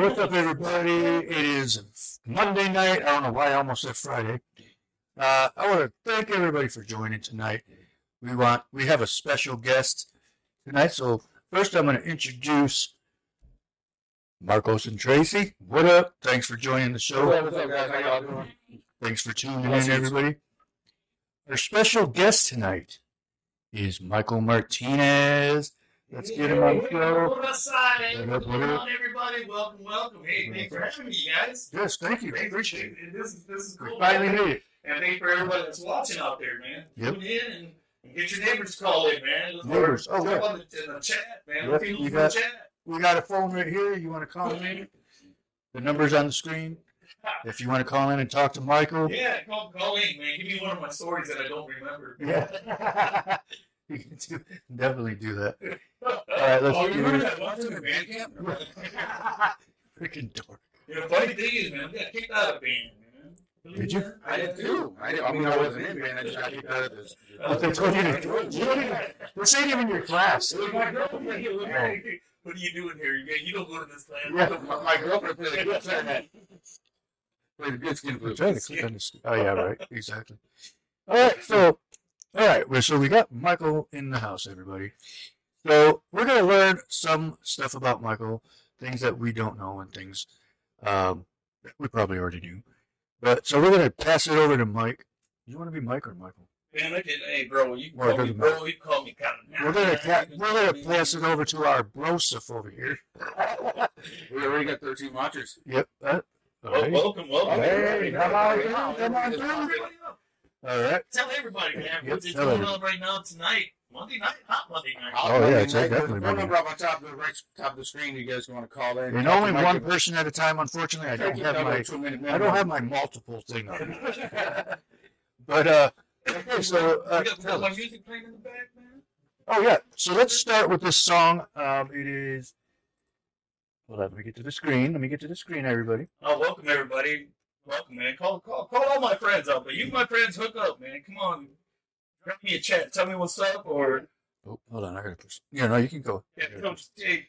what's up, everybody? It is Monday night. I don't know why I almost said Friday. Uh, I want to thank everybody for joining tonight. We want we have a special guest tonight. So first, I'm going to introduce Marcos and Tracy. What up? Thanks for joining the show. What's up, guys? How y'all doing? Thanks for tuning in, everybody. Our special guest tonight is Michael Martinez. Let's get him on the show. What up, side? What What's up, going what up? on, everybody? Welcome, welcome. Hey, thanks for having me, guys. Yes, thank you. Appreciate it. This is this is cool. finally man. it. And thanks for everybody that's watching out there, man. Yep. Tune in and, and get your neighbors to call in, man. Let's Neighbors, oh, yeah. the, in the chat, man. Yep, Let's see who's you got- the chat. We got a phone right here. You want to call in? The number's on the screen. If you want to call in and talk to Michael. Yeah, call, call in, man. Give me one of my stories that I don't remember. Yeah. you can do, definitely do that. All right, let's oh, you remember that one time in band camp? Freaking dork. You know, funny thing is, man, we got kicked out of band, man. Did you? I did too. I did. I mean, I wasn't in band. I just got kicked out of this. But they told you to. You don't even, this ain't even your class. Oh. My girlfriend, What are you doing here? You, you don't go to this class. Yeah. My, my girlfriend played a good skin. Played a good skin I'm flute. trying to click on this. Oh yeah, right. Exactly. All right. So, all right. well, So we got Michael in the house, everybody. So we're gonna learn some stuff about Michael, things that we don't know, and things um, that we probably already knew. But so we're gonna pass it over to Mike. You want to be Mike or Michael? Man, I can, hey, bro, you can Well, it call me bro, you call me kind We're gonna ta- we're gonna pass it over to our brosif over here. We already got 13 watchers. Yep. All Well, right. welcome, welcome. Hey, come on, come on, come on, come on. All right. Tell everybody, man, Yep, what's going on right now tonight. Monday night, hot Monday night. Oh, yeah, it's Monday night. definitely There's a phone Monday. number up on top of the right top of the screen. You guys want to call in? And only one person at a time. Unfortunately, I don't have my I don't have my multiple thing on. But uh, okay, so uh, we got, we tell my music playing in the back, man. oh yeah, so let's start with this song. Um, it is. Hold on, let me get to the screen. Let me get to the screen, everybody. Oh, welcome everybody. Welcome, man. Call, call, call all my friends out there. You, my friends, hook up, man. Come on, drop me a chat. Tell me what's up, or Oh, hold on, I gotta push. Yeah, no, you can go. yeah, come, hey,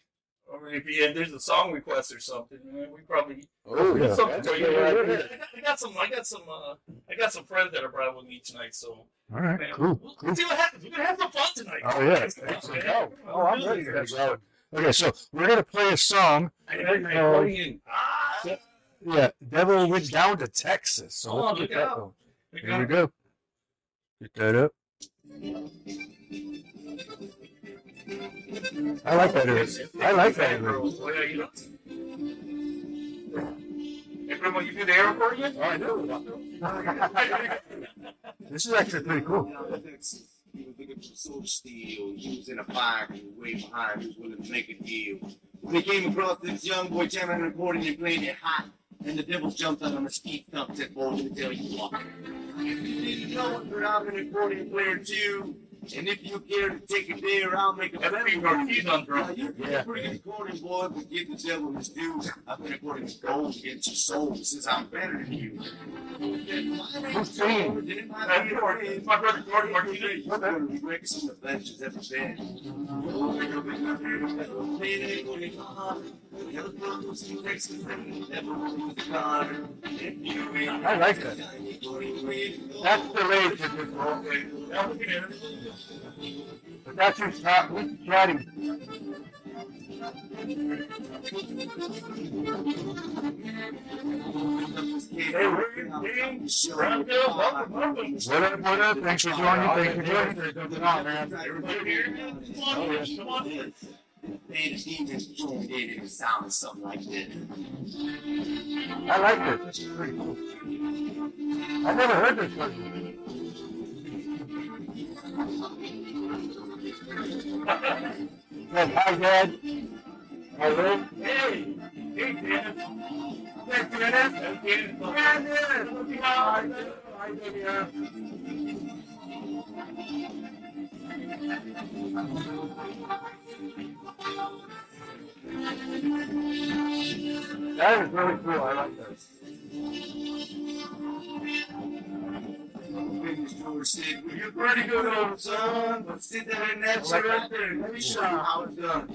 or if, you, there's a song request or something, man, we probably Oh, yeah. something for you. Yeah, I, yeah, got, I got some, I got some, uh, I got some friends that are probably with me tonight. So, All right, man, cool, we'll, cool. we'll see what happens. We're gonna have some fun tonight. Oh, yeah. Let's go, Let's man. go. Oh, I'm ready to Let's go. Okay, so we're gonna play a song. Uh, Ah, Yeah, Devil went down to Texas. So Oh, let's look get that out. we Here we go. Get that up. I like that. area. I like that. area. Yeah, you know. Hey, Grandma, you do the arrow for you? Oh, I know. This is actually pretty cool. He was looking for soul steel. He was in a fire, he was way behind, he was willing to make a deal. When he came across this young boy jamming an accordion and playing it hot, and the devils jumped out on stump, said, boy, let me tell you what. If you didn't know but I'm an accordion player too. And if you care to take a dare, I'll make a better one. On drum. you're Yeah. pretty good accordion boy, but give the devil his due. I've been according to gold against your soul since I'm better than you. Who's George. It's my brother Martinez. You're regret some of the best you've ever been. I like that. That's the rage of this ball. Now look at here. But that's your chat. Who's chatting? Hey, Ray, James, Rondo, welcome, welcome. What up, what up? Thanks for joining. Thanks for joining. Everybody here? Come on in, come on in. Man, the demons joined in and it sounded something like this. I like this. This is pretty cool. I've never heard this one. Yeah, hi, Dad. Hi, Ray. Hey, hey, Dennis. Hey, Dennis. Hey, Dennis. Hi, Dennis. Hi. That is really cool. I like this. You're pretty good, old son, but sit there chair right there. Let me show you how it's done.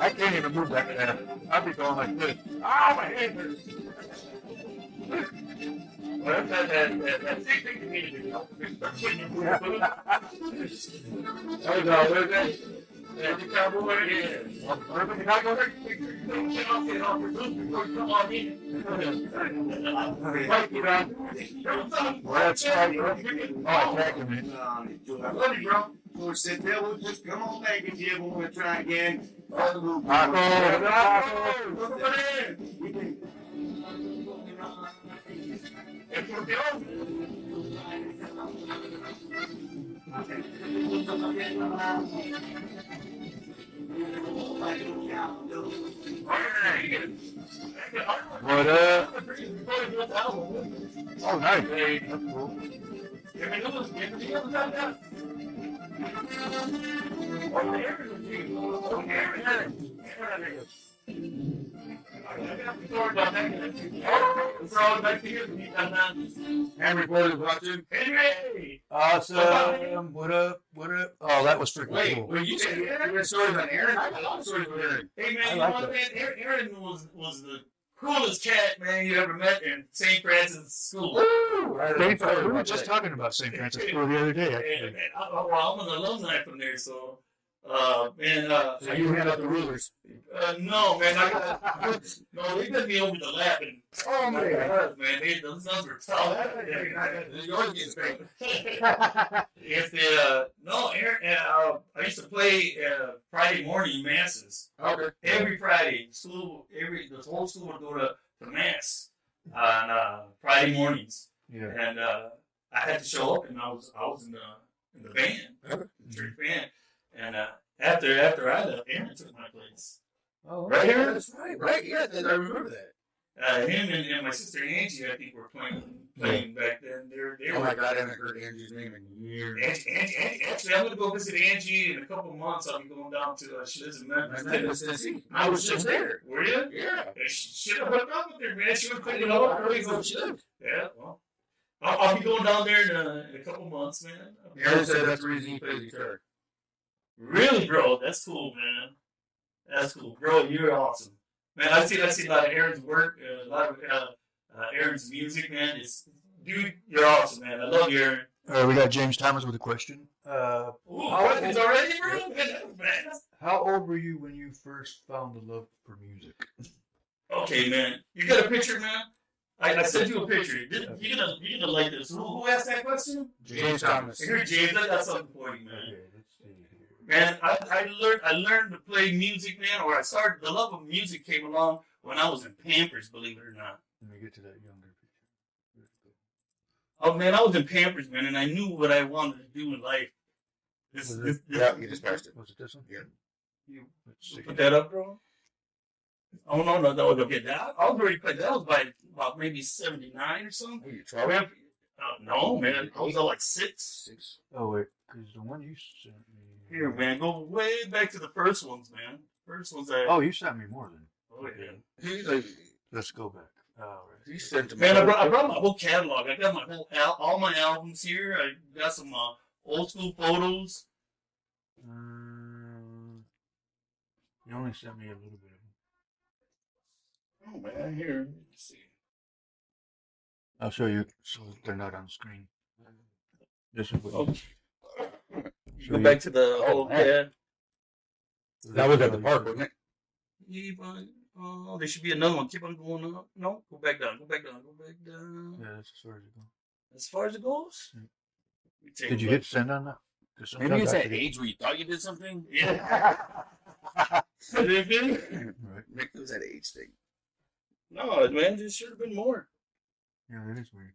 I can't even move that fast. I'd be going like this. Ah, my That's right. Oh, I cracked him. man. I love you, bro. George said, Devil, just come on back and Jib, we're gonna try again. Taco. In. We can- Escorpión. What up? Oh, nice. Hey, That's cool. Oh, there is. Oh, Oh. You is watching. Henry! Awesome. What up? What up? Oh, that was freaking Wait, cool. wait, you said you had stories on Aaron? I got a lot of stories with Aaron. Hey man, I you know what, man? Aaron, Aaron was was the coolest cat man you ever met in St. Francis School. St. Francis- We were just talking about St. Francis School the other day, And, and I- well, I'm an alumni from there, so uh, and uh, So you hand out the rulers. uh, no man, I got no, they got me over the lap and Oh, man. man, man, they, those nuns were tough. You're always straight. if they, uh, no, Aaron, uh, I used to play uh, Friday morning masses. Okay. every Friday, school, every the whole school would go to, to mass on uh, Friday mornings, Yeah. and uh, I had to show up, and I was I was in the in the band, Okay. the church band, and uh, after after I left, Aaron took my place. Oh, Right here, That's right, right. Yeah, I remember that. uh, him and, and my sister Angie, I think, were playing playing back then. They're they Oh were. my God, I haven't heard Angie's name in years. Angie, Angie, Angie, actually, I'm gonna go visit Angie in a couple months. I'll be going down to uh, she lives in Memphis. Memphis, Tennessee. I was just there. Were you? Yeah. She Should have hooked up with her, man. She would put it all early. So she lived. Yeah, well, I'll, I'll be going down there in a, in a couple months, man. Aaron said that's the reason he plays guitar. Really, bro? That's cool, man. That's cool, bro. You're awesome, man. I see, I see a lot of Aaron's work, uh, a lot of uh, uh, Aaron's music, man. It's dude, you're awesome, man. I love you, Aaron. All right, we got James Thomas with a question. Uh, Ooh, questions already, bro? Man, that was fast. how old were you when you first found the love for music? Okay, man. You got a picture, man? I, I sent you a picture. You- You're gonna, you're gonna like this. Who, who asked that question? James Thomas. Here, James. I got something for you, man. let's see here. Man, I, I learned I learned to play music, man, or I started the love of music came along when I was in Pampers, believe it or not. Let me get to that younger picture. Oh man, I was in Pampers, man, and I knew what I wanted to do in life. This, Was it- this, this, Yeah, you just passed it. Was it this one? Yeah. You put that up, bro. Oh no, no, no, okay, that I was already playing. That was by about maybe seventy nine or something. Oh, you 12? Man, uh, no, man, I was uh, like six. Six. Oh wait, because the one you sent me. Here, man, go way back to the first ones, man. First ones I. Oh, you sent me more than. oh yeah. He's like, Let's go back. All right. he sent him. Man, I brought, I brought my whole catalog. I got my whole al- all my albums here. I got some uh, old school photos. Um, you only sent me a little bit. Oh man, here. Let's see. I'll show you so they're not on the screen. This is what. Oh. Show Go you- back to the Oh, old man. yeah. That was at the park, wasn't it? Keep on. Oh, there should be another one. Keep on going up. No, go back down. Go back down. Go back down. Yeah, that's as far as it goes. As far as it goes. Yeah. Let me take Did you hit send on that? 'Cause Maybe sometimes it's I that age where you thought you did something. Yeah. Did it good? Right. Nick, it was that age thing. no, man. There should have been more. Yeah, that is weird.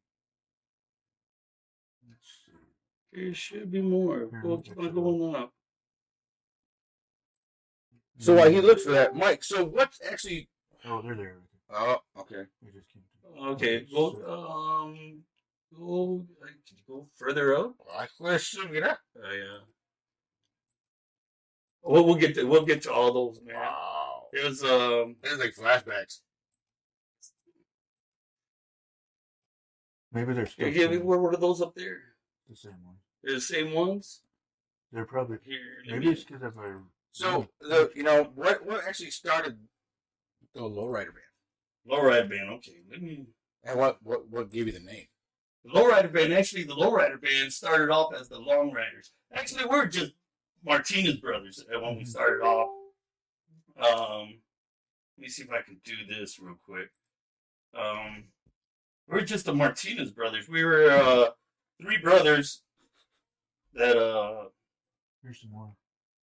There should be more. Here, Go, look keep on going up. So while he looks for that, Mike. So what's actually? Oh, they're there. Oh, okay. We just came Okay. Go. Um. go? uh, Can you go further up? I question, mira. Oh yeah. We'll, we'll get to we'll get to all those, man. Wow. It was um This is like flashbacks. Maybe they're yeah, yeah, where were those up there? the same one. They're the same ones. They're probably Here, maybe it's because of a So the you know what what actually started the lowrider band lowrider band. Okay, let me. and what what what gave you the name? The lowrider band. Actually, the lowrider band started off as the Long Riders. Actually, we're just Martinez brothers uh, when we Mhm. started off. Um, let me see if I can do this real quick. Um, we're just the Martinez brothers. We were uh, three brothers that uh here's some more.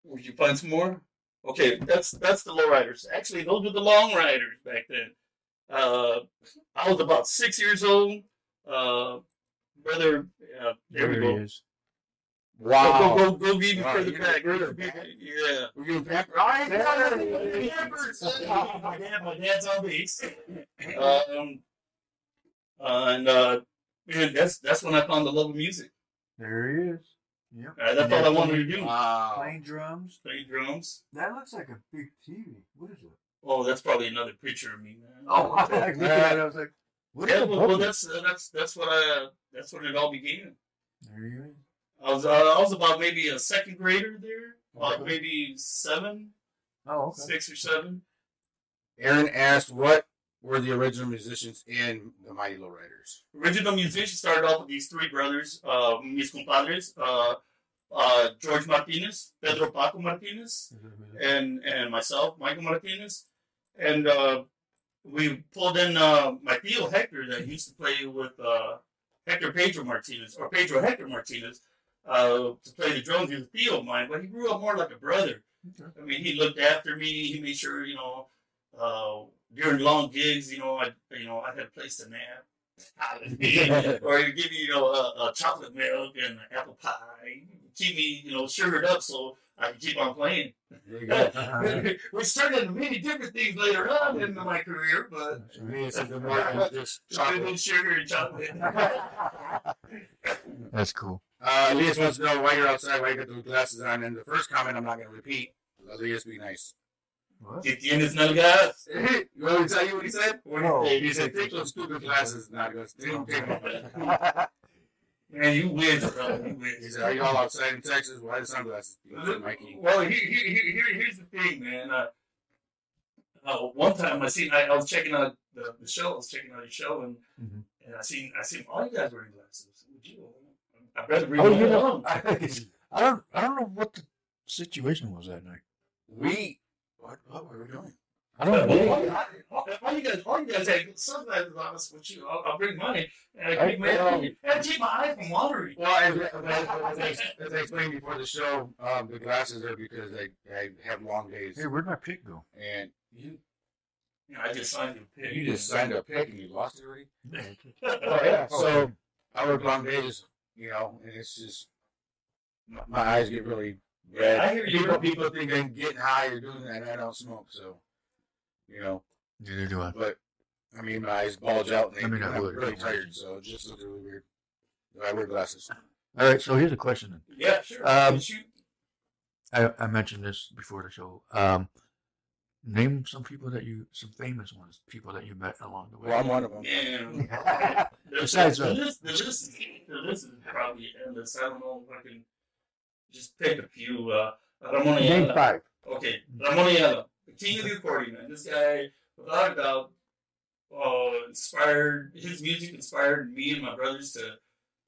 Would you find some more? Okay, that's that's the low riders. Actually, those were the long riders back then. Uh, I was about six years old. Uh, brother, uh, there we he go. is. Go, go, go, go even Wow, further you're back. further Yeah. back. Yeah. Were you in Pamper? my dad, my dad's on bass. Um, and uh, man, that's that's when I found the love of music. There he is. Yep. Uh, that's all I wanted to do. Wow. Playing drums. Play drums. That looks like a big TV. What is it? Oh, that's probably another picture of me, man. Oh, I was looking at it. I was like, what is Yeah, the well, well, that's uh, that's that's what I that's when it all began. There he is. I was uh, I was about maybe a second grader there, like Okay. maybe seven, Oh, okay. six or seven. Aaron asked what were the original musicians in the Mighty Lowriders. Original musicians started off with these three brothers, uh, mis compadres, uh, uh, George Martinez, Pedro Paco Martinez, and and myself, Michael Martinez, and uh, we pulled in uh, my tío Hector that used to play with uh, Hector Pedro Martinez or Pedro Hector Martinez uh, to play the drums. He was a tío of mine, but he grew up more like a brother. Okay. I mean, he looked after me. He made sure you know uh, during long gigs, you know, I you know I had a place to nap. or he'd give me, you know, a, a chocolate milk and an apple pie. Keep me, you know, sugared up so I could keep on playing. we you go. Which turned into many different things later on in my career, but So we need something more than just chocolate sugar and chocolate. That's cool. Uh, Elias wants to know why you're outside, why you got those glasses on. And the first comment I'm not going to repeat. Elias, be nice. What? Que tienes nalgas. you want me to tell you what he said? What No. do you He said, take those stupid glasses. Not going to take them. Man, you win, bro. You He said, are you all outside in Texas? Why the sunglasses? He Mikey. Well, here, here, here, here- here's the thing, man. Uh, uh, one time I seen, I, I was checking out the, the show. I was checking out your show, and Mhm. and I seen, I seen all you guys wearing glasses. Would you? I better bring Oh, one you know. I, I don't, I don't know what the situation was that night. We, what, what were we doing? I don't know. all, all, all you guys, all you guys had sunglasses on us with you. I'll, I'll bring money and I I- keep my, and I keep my eye from watering. Well, as, as, as, I- as I explained before the show, um, the glasses are because I, I have long days. Hey, where'd my pick go? And you, You know, I just signed a pick. you just signed a pick and you lost it already? Oh, yeah. So I work long days, you know, and it's just my, my eyes get really red. I hear you. People, people think I'm getting high or doing that, I don't smoke, so you know. Neither do I. But I mean, my eyes bulge out, and I mean, I I'm would. really tired, so it just looks really weird. I wear glasses. All right, so here's a question. Then. Yeah, sure. Um, I, I mentioned this before the show. Um, name some people that you, some famous ones, people that you met along the way. Well, I'm one of them. Man, Besides the, list, the list, is, the list is probably endless. I don't know if I can just pick a few. Uh, Ramon Name Ayala. five. Okay, Ramon Ayala, the king of the accordion. Man. This guy, without a doubt, uh, inspired his music inspired me and my brothers to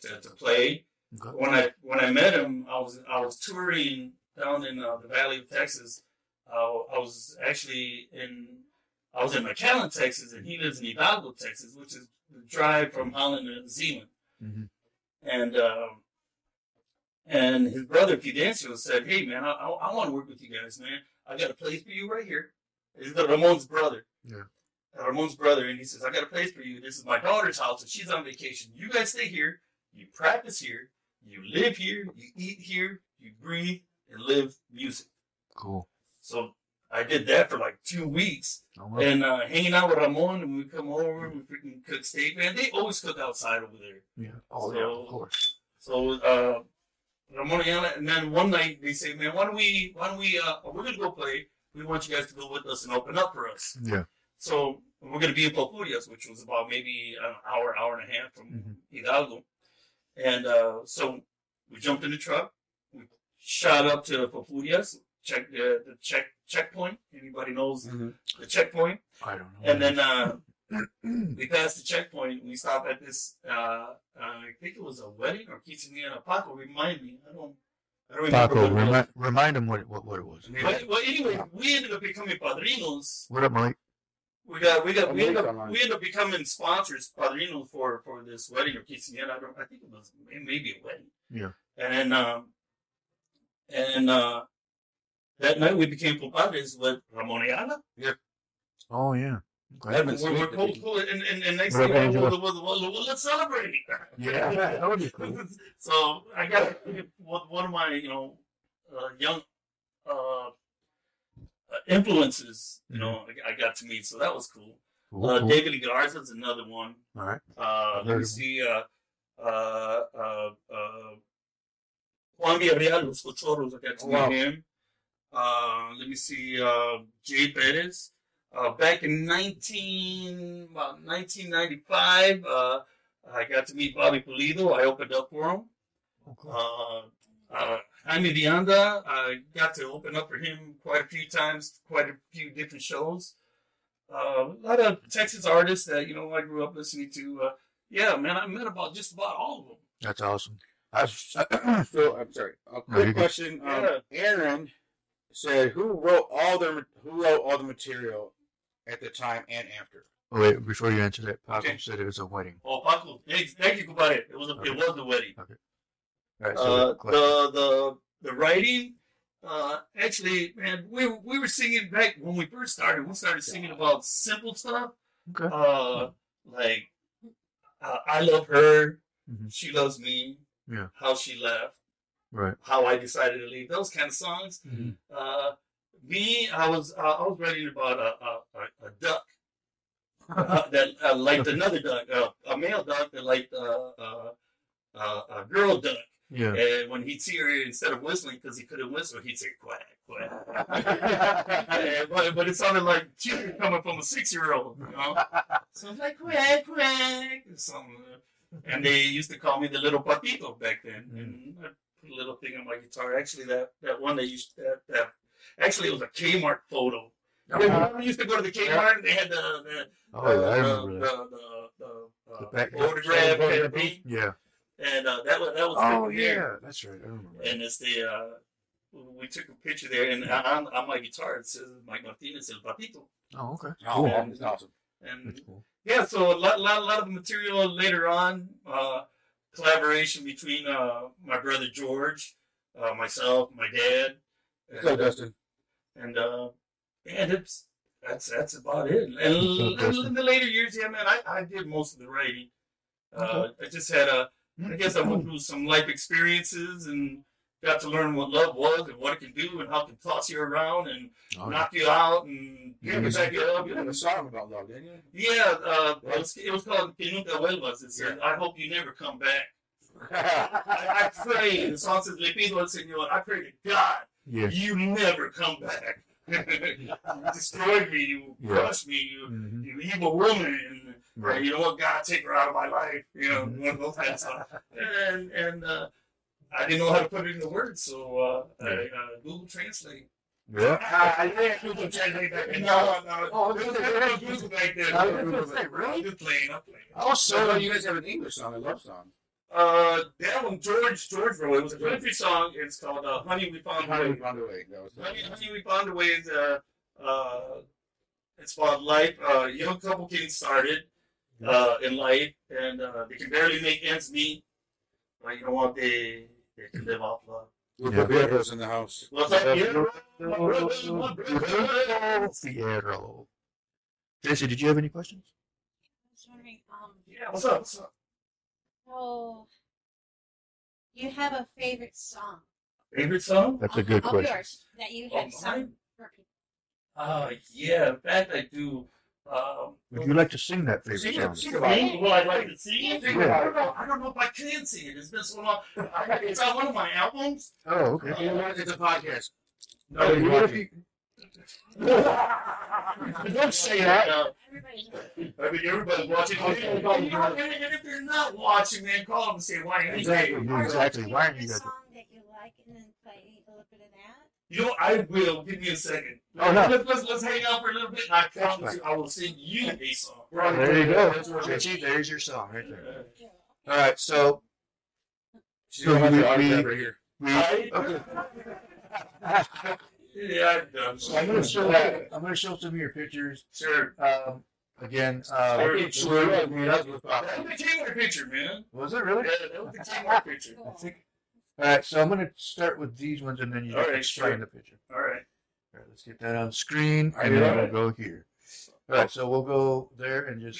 to, to play. Okay. When I when I met him, I was I was touring down in uh, the Valley of Texas. Uh, I was actually in I was in McAllen, Texas, and he lives in Hidalgo, Texas, which is the drive from Holland to Zeeland. Mhm. And um, and his brother Fidencio said, "Hey man, I, I, I want to work with you guys, man. I got a place for you right here." He's the Ramon's brother. Yeah. Ramon's brother, and he says, "I got a place for you. This is my daughter's house, and she's on vacation. You guys stay here. You practice here. You live here. You eat here. You breathe and live music." Cool. So I did that for like two weeks Oh, and uh, hanging out with Ramon. And we come over and we freaking cook steak. Man, they always cook outside over there. yeah. Oh, yeah, So- of course. So uh, And then one night they say, "Man, why don't we? Why don't we? Uh, we're gonna go play. We want you guys to go with us and open up for us." Yeah. So we're gonna be in Falfurrias, which was about maybe an hour, hour and a half from Mhm. Hidalgo, and uh, so we jumped in the truck. We shot up to Falfurrias, check the, the check checkpoint. Anybody knows Mhm. the checkpoint? I don't know. And then uh, we passed the checkpoint. We stopped at this. Uh, uh, I think it was a wedding or quinceañera. Paco, remind me. I don't. I don't remember. Paco, what was. remind, remind him what, what, what it was. But, well, anyway, we ended up becoming padrinos. What up, Mike? We got, we got, we I'm ended up, we ended up becoming sponsors, padrinos for for this wedding or quinceañera. I don't. I think it was maybe a wedding. Yeah. And then, um, and uh, that night we became compadres with Ramon Ayala. Oh, yeah. Okay. That'd We're, we're cool, cool, and, and, and next What thing up, you know, Angela? well, well, well, well, let's celebrate. Yeah, that would be cool. so I got one one of my, you know, uh, young uh, uh, influences. You know, I, I got to meet, so that was cool. Cool, Uh, cool. David Garza is another one. All right. Uh, let Heard me see. Uh, uh, uh, uh, Juan Villarreal, Los Cachorros. I got to Oh, meet wow. him. Uh, let me see. Uh, Jay Perez. Uh, back in 19, about 1995, uh, I got to meet Bobby Pulido. I opened up for him. Oh, cool. Uh, uh, Jaime De Anda, I got to open up for him quite a few times, quite a few different shows. Uh, a lot of Texas artists that you know I grew up listening to. Uh, yeah, man, I met about just about all of them. That's awesome. I, so I'm sorry. A quick you're question. Um, Aaron said, "Who wrote all the who wrote all the material at the time and after?" Oh, wait, before you answer that, Paco Okay. said it was a wedding. Oh, Paco, thank, thank you, compadre. It was a, Okay. it was a wedding. Okay. All right, so Uh, the the the writing, uh, actually, man, we we were singing back when we first started. We started singing about simple stuff, Okay. uh, like uh, I love her, Mhm. she loves me, Yeah. how she left, Right. how I decided to leave. Those kind of songs. Mhm. Uh, me, I was uh, I was writing about a a, a, a duck uh, that uh, liked another duck, uh, a male duck that liked uh, uh, uh, a girl duck. Yeah. And when he'd see her, instead of whistling because he couldn't whistle, he'd say quack, quack. And- but, but it sounded like children coming from a six-year-old, you know. So I was like quack, quack, or something. And they used to call me the little patito back then. And I put a little thing on my guitar. Actually, that, that one they used that, that actually it was a Kmart photo. Remember we used to go to the Kmart and they had the the Oh, yeah, I the, remember the, that. the, the, uh, The back- photograph kind of thing. Yeah. And uh, that was that was Oh, taken there. yeah. That's right. I remember. And it's the uh, we took a picture there, and on, on my guitar it says Mike Martinez El Patito. Oh, okay. Oh, Cool. man, that's awesome. And cool. yeah, so a lot, lot, lot of the material later on, uh, collaboration between uh, my brother George, uh, myself, my dad, What's up, Dustin? And uh, and it's that's that's about it. And, What's up, Dustin? in the later years, yeah, man, I, I did most of the writing. Uh, I just had a, I guess I went through some life experiences and got to learn what love was and what it can do and how it can toss you around and Oh, yeah. knock you out and Yeah, pick it's- back you up. You had a song about love, didn't you? Yeah, uh, it, was, it was called Que Nunca Vuelvas. It said, I hope you never come back. I, I pray, the song says, Le pido al Señor, I pray to God, Yeah. you never come back. you destroyed me, you Yeah. crushed me, you, Mhm. you evil woman. And, Right. you know what, God, take her out of my life. You know, one of those kind of. And, and uh, I didn't know how to put it into words, so uh, I uh, Google Translate. Yeah. I didn't Google Translate back then. No, no. Oh, It was never Google back then. I was gonna say, really? I'm just playing, I'm playing. Oh, So so you guys have an English song, a love song. Uh, that one, George, George wrote. It was a country song. It's called uh, "Honey We Found a How Way." we found a way. That was Honey, Honey We Found a Way is uh, uh, it's about life. Uh, young couple getting started uh, in life, and uh, they can barely make ends meet. But you know what? They they can live off love. With Yeah. the Beatles in the house. What's up? Yeah, my brother, my brother. Fierro. Jesse, did you have any questions? I was wondering, um, Yeah, what's up? What's up? So you have a favorite song Favorite song? That's a good of question. yours that you Oh, have sung for people? Uh, yeah, in fact, I do. Um, Would you like to sing that favorite Sing song? sing about it. Will I like to sing it? Sing I don't know. I don't know if I can sing it. It's been so long. I- It's on one of my albums. Oh, okay. You know what? It's a podcast. Oh, Nobody's what if watching. you- Don't say that. Uh, Everybody's I mean, everybody's watching. Okay. And, you know, and, and if they're not watching, man, call them and say, why ain't Exactly. you? Exactly. Why aren't you guys? song that you like and then play a little bit of that? You know, I will. Give me a second. Oh, no. Let's, let's, let's hang out for a little bit, and I promise you, I will sing you a song. There you go. That's what it is. There's your song right there. Yeah. All right, so She's gonna have We- the autograph we- right here. we. Okay. Yeah, I'm done. So I'm gonna show. I'm gonna show some of your pictures. Sure. Um, again, uh, Sure. Okay, sure, I mean, that's what's That popping. was the teamwork picture, man. was it really? Yeah, that was the teamwork picture. I think. All right, so I'm gonna start with these ones, and then you All just right, explain sure. the picture. All right. All right, let's get that on screen, and then we'll go here. All right, so we'll go there and just.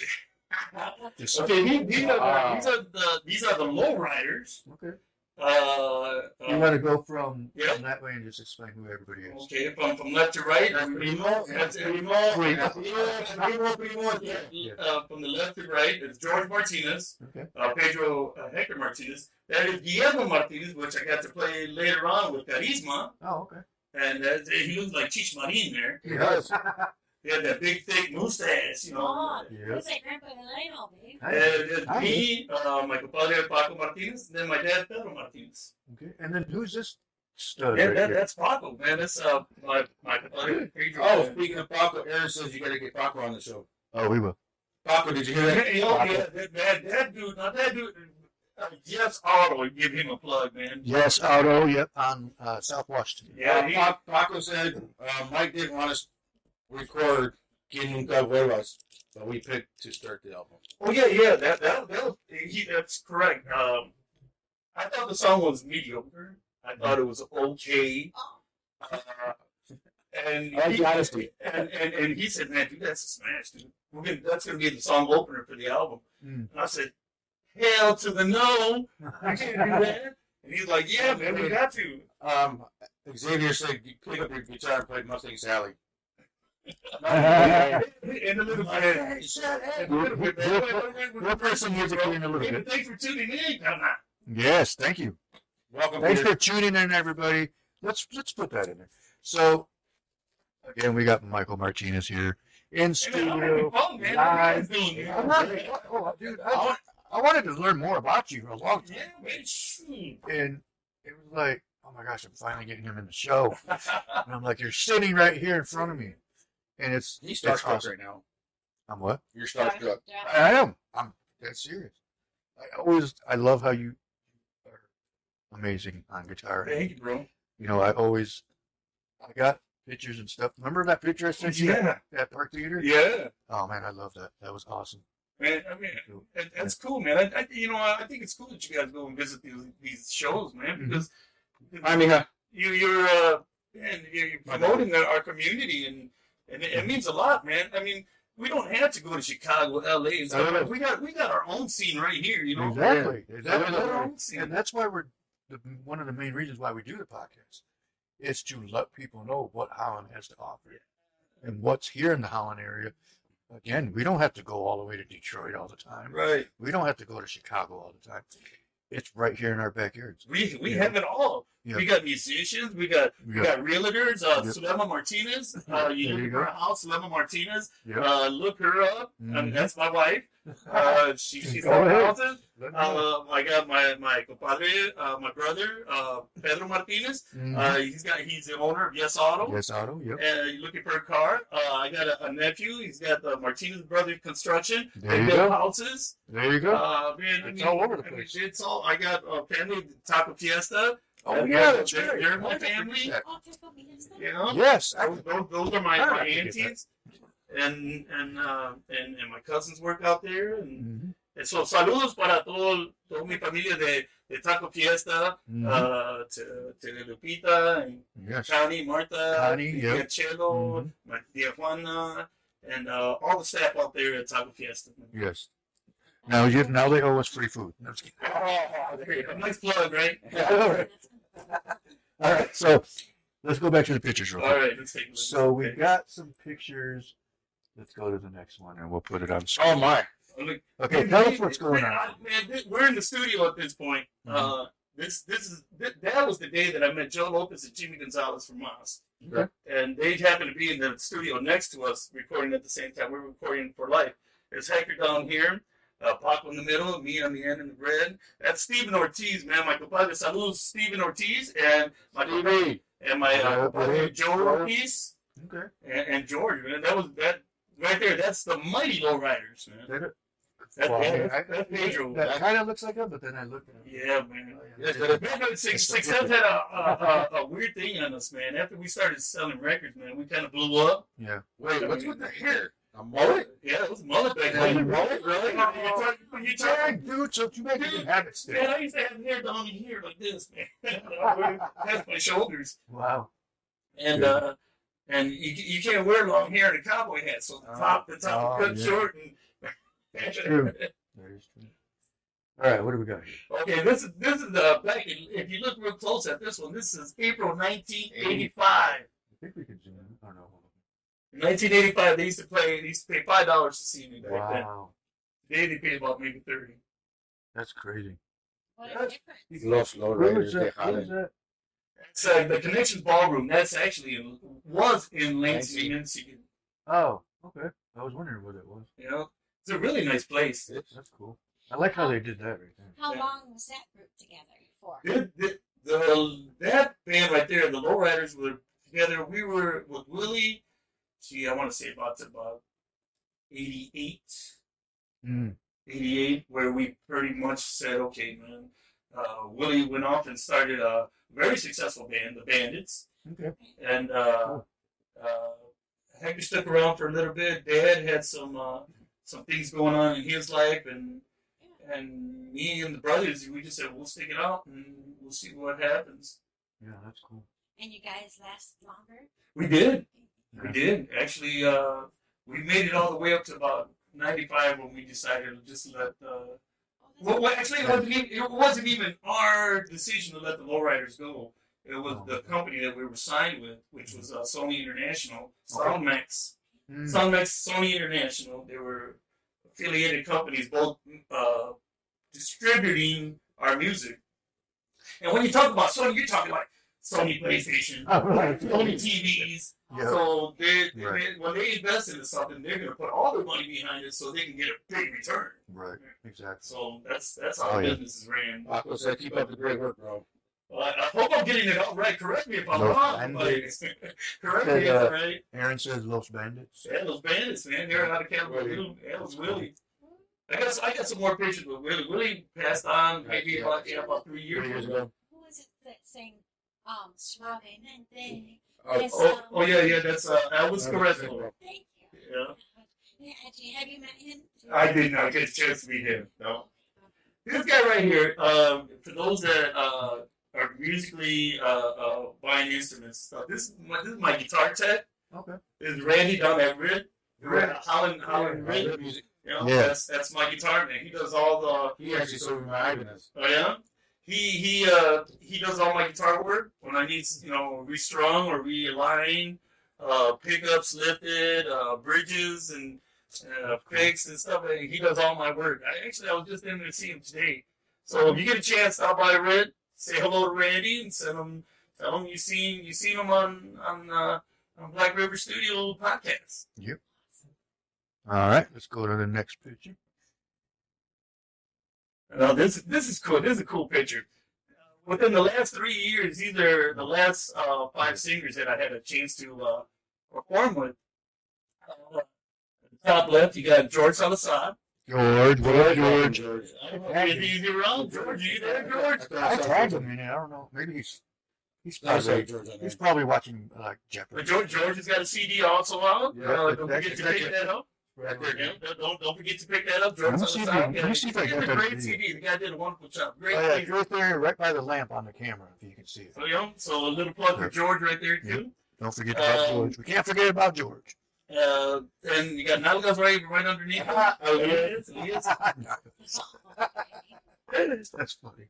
just Okay, these, these are Wow. the, these are the these are the low riders. Okay. Uh, You uh, want to go from, Yeah. from that way and just explain who everybody is. okay, from from left to right. That's Primo. That's Primo. Wait. That's Primo. Primo. Yeah. Yeah. Uh, from the left to right, it's George Martinez. Okay. uh, Pedro uh, Hector Martinez. That is Guillermo Martinez, which I got to play later on with Carisma. Oh, okay. And uh, he looks like Cheech Marin there. He does. He had that big, thick mustache, you know. Oh, Yeah. what's that Grandpa Lionel, babe? And there's Hi. me, uh, my compadre Paco Martinez, and then my dad Pedro Martinez. Okay. And then who's this stud Yeah, right that, that's Paco, man. That's uh, my my compadre Pedro. Oh, speaking of Paco, Aaron says you gotta get Paco on the show. Oh, we will. Paco, did you hear yeah, that? yeah, Paco. yeah, that, that, that dude, now that dude, uh, yes, Auto, give him a plug, man. Yes, Auto. Yep, on uh, South Washington. Yeah, he, Paco said uh, Mike didn't want us to record Nunca Vuelvas, but we picked to start the album. Oh yeah, yeah, that that that he, that's correct. Um, I thought the song was mediocre. I thought it was okay. Uh, and I like he, honesty. and, and and he said, "Man, dude, that's a smash, dude. We're gonna that's gonna be the song opener for the album." Mm. And I said, "Hell to the no! I can't do that." And he's like, "Yeah, man, we got to." Um, Xavier said you pick up your guitar and play Mustang Sally. And a little bit. And a little bit, man. We'll- we'll play some music in a little bit. Thanks for tuning in. Yes, thank you. Welcome, Thanks for tuning in, everybody. Let's let's put that in there. So, again, we got Michael Martinez here in studio. having fun, man. live. What are you guys doing, I'm not- oh, dude, I, oh. I wanted to learn more about you for a long time, and it was like, oh my gosh, I'm finally getting him in the show. And I'm like, you're sitting right here in front of me, and it's He's it's starstruck awesome. right now. I'm what? You're starstruck. Yeah. I am. I'm dead serious. I always, I love how you are amazing on guitar. Thank you, bro. You know, I always, I got pictures and stuff. Remember that picture I sent you Yeah. at, at Park Theater? Yeah. Oh man, I love that. That was awesome. Man, I mean, that, that's cool, man. I, I, you know, I think it's cool that you guys go and visit these, these shows, man, Mhm. because I mean, uh, you, you're, uh, man, you're, you're promoting our, our community, and and it, it means a lot, man. I mean, we don't have to go to Chicago, L.A. and stuff. We got we got our own scene right here, you know. Exactly. We Exactly. got our own scene. And that's why we're the, one of the main reasons why we do the podcast is to let people know what Holland has to offer and what's here in the Holland area. Again, we don't have to go all the way to Detroit all the time. Right. We don't have to go to Chicago all the time. It's right here in our backyards. We we Yeah. have it all. Yeah. We got musicians. We got We we got- got realtors. Uh, Yep. Sulema Martinez. Uh, you There look you her house, Sulema Martinez. Yep. Uh, look her up. I mean, Mhm. that's my wife. Uh, she, she's Go got ahead. houses. Let me know. Uh, I got my my compadre, uh, my brother, uh, Pedro Martinez. Mhm. Uh, he's got he's the owner of Yes Auto. yes, Auto. Yep. Uh, you looking for a car? Uh, I got a, a nephew. He's got the Martinez Brothers Construction. There They you build go. houses. There you go. Uh, man, I It's mean, all over the I mean, place. it's all. I got a family, Taco Fiesta. Oh and yeah, they're- that's they're- right. they're my family. that. Taco Fiesta? You know, Yes. I, those, those, those are my, I my forget aunties, and and uh, and and my cousins work out there, and, Mhm. and so saludos para todo toda mi familia de, de Taco Fiesta, Mhm. uh, to to Lupita and yes. Connie, Marta, Connie, Tia yep. Chelo, Mhm. my Tia Juana, and uh, all the staff out there at Taco Fiesta. Yes. Now you now they owe us free food. No, I'm just kidding. Oh, there you go. Nice plug, right? All right. All right. So let's go back to the pictures real quick. right, let's take a look. So we Okay. got some pictures. Let's go to the next one and we'll put it on Oh screen. my! Oh, look. Okay, tell us what's going Man, on. I- Man, we're in the studio at this point. Mhm. Uh, this this is th- that was the day that I met Joe Lopez and Jimmy Gonzalez from Mazz, Okay. and they happened to be in the studio next to us, recording at the same time. We were recording for life. There's Hector down here, uh, Paco in the middle, me on the end in the red. That's Stephen Ortiz, man. My compadre, saludos, Stephen Ortiz, and my TV. and my uh, Yeah, Joe Ortiz Okay. and, and George, man. That was that right there. That's the mighty lowriders, man. That, well, yeah, I- that's Pedro. that kind of looks like him, but then I looked at him. Yeah, man. Yes, Yeah. Six- Success had a, a, a, a weird thing on us, man. After we started selling records, man, we kind of blew up. Yeah. Wait, what's with the hair? A mullet? Yeah, it was a mullet back Yeah, you then. mullet, really? You talk, you Sorry, talk, dude, so too bad you didn't have it still. man, I used to have hair down in here like this, man. That's my shoulders. Wow. And, uh, and you, you can't wear long hair and a cowboy hat, so the Oh. top, the top Oh, cut yeah. short. And, That's true. That is true. All right, what do we got here? Okay, this is this is uh, back. In, if you look real close at this one, this is April 1985. I think we could zoom in. Oh, no. In 1985, they used to play. They used to pay five dollars to see me back then. Wow. Today they pay about maybe thirty. That's crazy. What a difference. Los Where de that? Where was Jalen. that? It's uh, the Connections Ballroom. That's actually in, was in Lansing, Lansing. Michigan. Oh, okay. I was wondering what it was. You know, it's a really nice place. That's cool. I like how they did that right there. How Yeah. long was that group together for? The, the, the, that band right there, the Lowriders were together. We were with Willie. Gee, I want to say about about 88. Mm. 88, where we pretty much said, okay, man. Uh, Willie went off and started a very successful band, the Bandits. Okay. And uh, uh, Hector stuck around for a little bit. Dad had some uh, some things going on in his life, and and me and the brothers, we just said, we'll stick it out and we'll see what happens. Yeah, that's cool. And you guys last longer? We did. We did. Actually, uh, we made it all the way up to about 95 when we decided to just let uh, Well, well, actually, it wasn't, even, it wasn't even our decision to let the lowriders go. It was Oh. the company that we were signed with, which was uh, Sony International, Soundmax. Mm. Soundmax, Sony International. They were affiliated companies, both uh, distributing our music. And when you talk about Sony, you're talking like Sony PlayStation, Oh, right. Sony TVs. Yeah. So they, they- Right. when they invest into something, they're going to put all their money behind it so they can get a big return. Right. Exactly. So that's that's how Oh, yeah. business is ran. Paco said, keep up the great work, bro. Well, I, I hope I'm getting it all right. Correct me if I'm Los wrong. but- Correct Said, me if uh, I'm right. Aaron says Los Bandits. Yeah, those bandits, man. They're out of California. Yeah, it was Willie. I got I got some more pictures with Willie. Willie passed on maybe Yeah. about yeah, about three years Three years ago. ago. Who was it that sang um, Suavemente? Oh, Yes. Oh, oh yeah, yeah. That's uh, Elvis Crespo. Thank you. Yeah, Yeah, have you, have you met him? I did not get a chance to meet him. No. This guy right here. Um, for those that uh, are musically uh, uh, buying instruments, uh, this is my, this is my guitar tech. Okay. This is Randy down at Rid. Rid. Holland Holland Yeah, Rid. music. You know, Yeah. that's that's my guitar man. He does all the He actually sold me my Ibanez. oh yeah. He he uh he does all my guitar work when I need you know restrung or realign, uh pickups lifted, uh bridges and uh, picks and stuff. He does all my work. I actually I was just in there to see him today. So if you get a chance, stop by Red, say hello to Randy, and send him tell him you seen you seen him on on uh, on Black River Studio podcast. Yep. All right. Let's go to the next picture. Now this this is cool. This is a cool picture. Within the last three years, these are the last uh, five singers that I had a chance to uh, perform with. Uh, the top left, you got George Salazar. George. What up, George? George. I don't know if he's around. George, you there, George? I tagged him in it. I don't know. Maybe he's he's I saw probably George he's probably watching uh, But Jeopardy. George, George has got a CD also out. Yeah, uh, don't forget to that's- pick that up. Right Yeah, don't- don't don't forget to pick that up. Let George me see if I- let me see if I He did a that great video. CD. The guy did a wonderful job. Great. Oh, yeah, thing. right there, right by the lamp on the camera, if you can see it. So, you know, so a little plug for George right there too. Don't forget about Um, George. We can't forget about George. Uh, and you got Nalgas right, right underneath him. Oh, yes, yes. That's funny.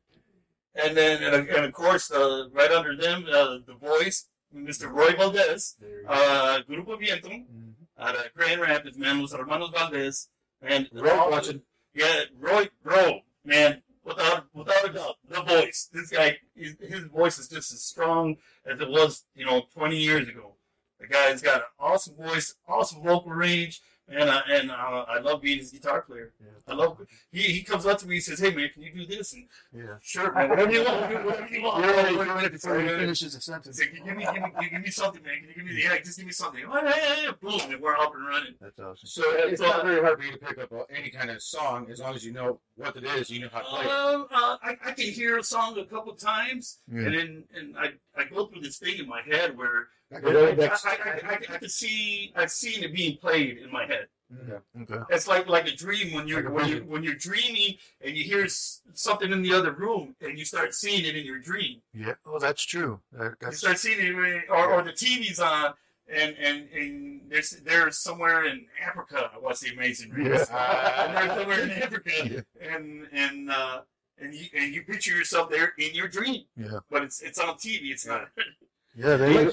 And then, and, and of course, uh, right under them, uh, the voice, Mr. Roy Valdez, There you go. uh, Grupo Viento, Mhm. Out of Grand Rapids, man, Los Hermanos Valdez, and Roy watching. Yeah, Roy, bro, man, without without a doubt, the voice. This guy, his, his voice is just as strong as it was, you know, 20 years ago. The guy's got an awesome voice, awesome vocal range, and uh, and uh, I love being his guitar player. Yeah. I love. He he comes up to me, he says, "Hey man, can you do this?" And Yeah. sure, man, whatever you want, do whatever you want. Yeah, you're doing it before he finishes the He sentence. said, give me, give me, give me something, man. Can you give me, the yeah, just give me something. Oh, yeah, yeah, yeah. Boom, and we're up and running. That's awesome. So it's not very hard for you to pick up any kind of song as long as you know what it is. You know how to play. Um, uh, I, I can hear a song a couple times, Yeah. and then and I, I go through this thing in my head where Like I, a I, I, I, I can see I've seen it being played in my head. Mhm. Okay. It's like like a dream when you're when you when you're dreaming and you hear something in the other room and you start seeing it in your dream. Yeah. Oh, that's true. That, You that's start seeing it, when- or, or the TV's on. And, and and there's there's somewhere in Africa What's the Amazing Race. Yeah. and there's somewhere in Africa, Yeah. and and uh, and you and you picture yourself there in your dream, yeah. but it's it's on TV. It's not Yeah. They.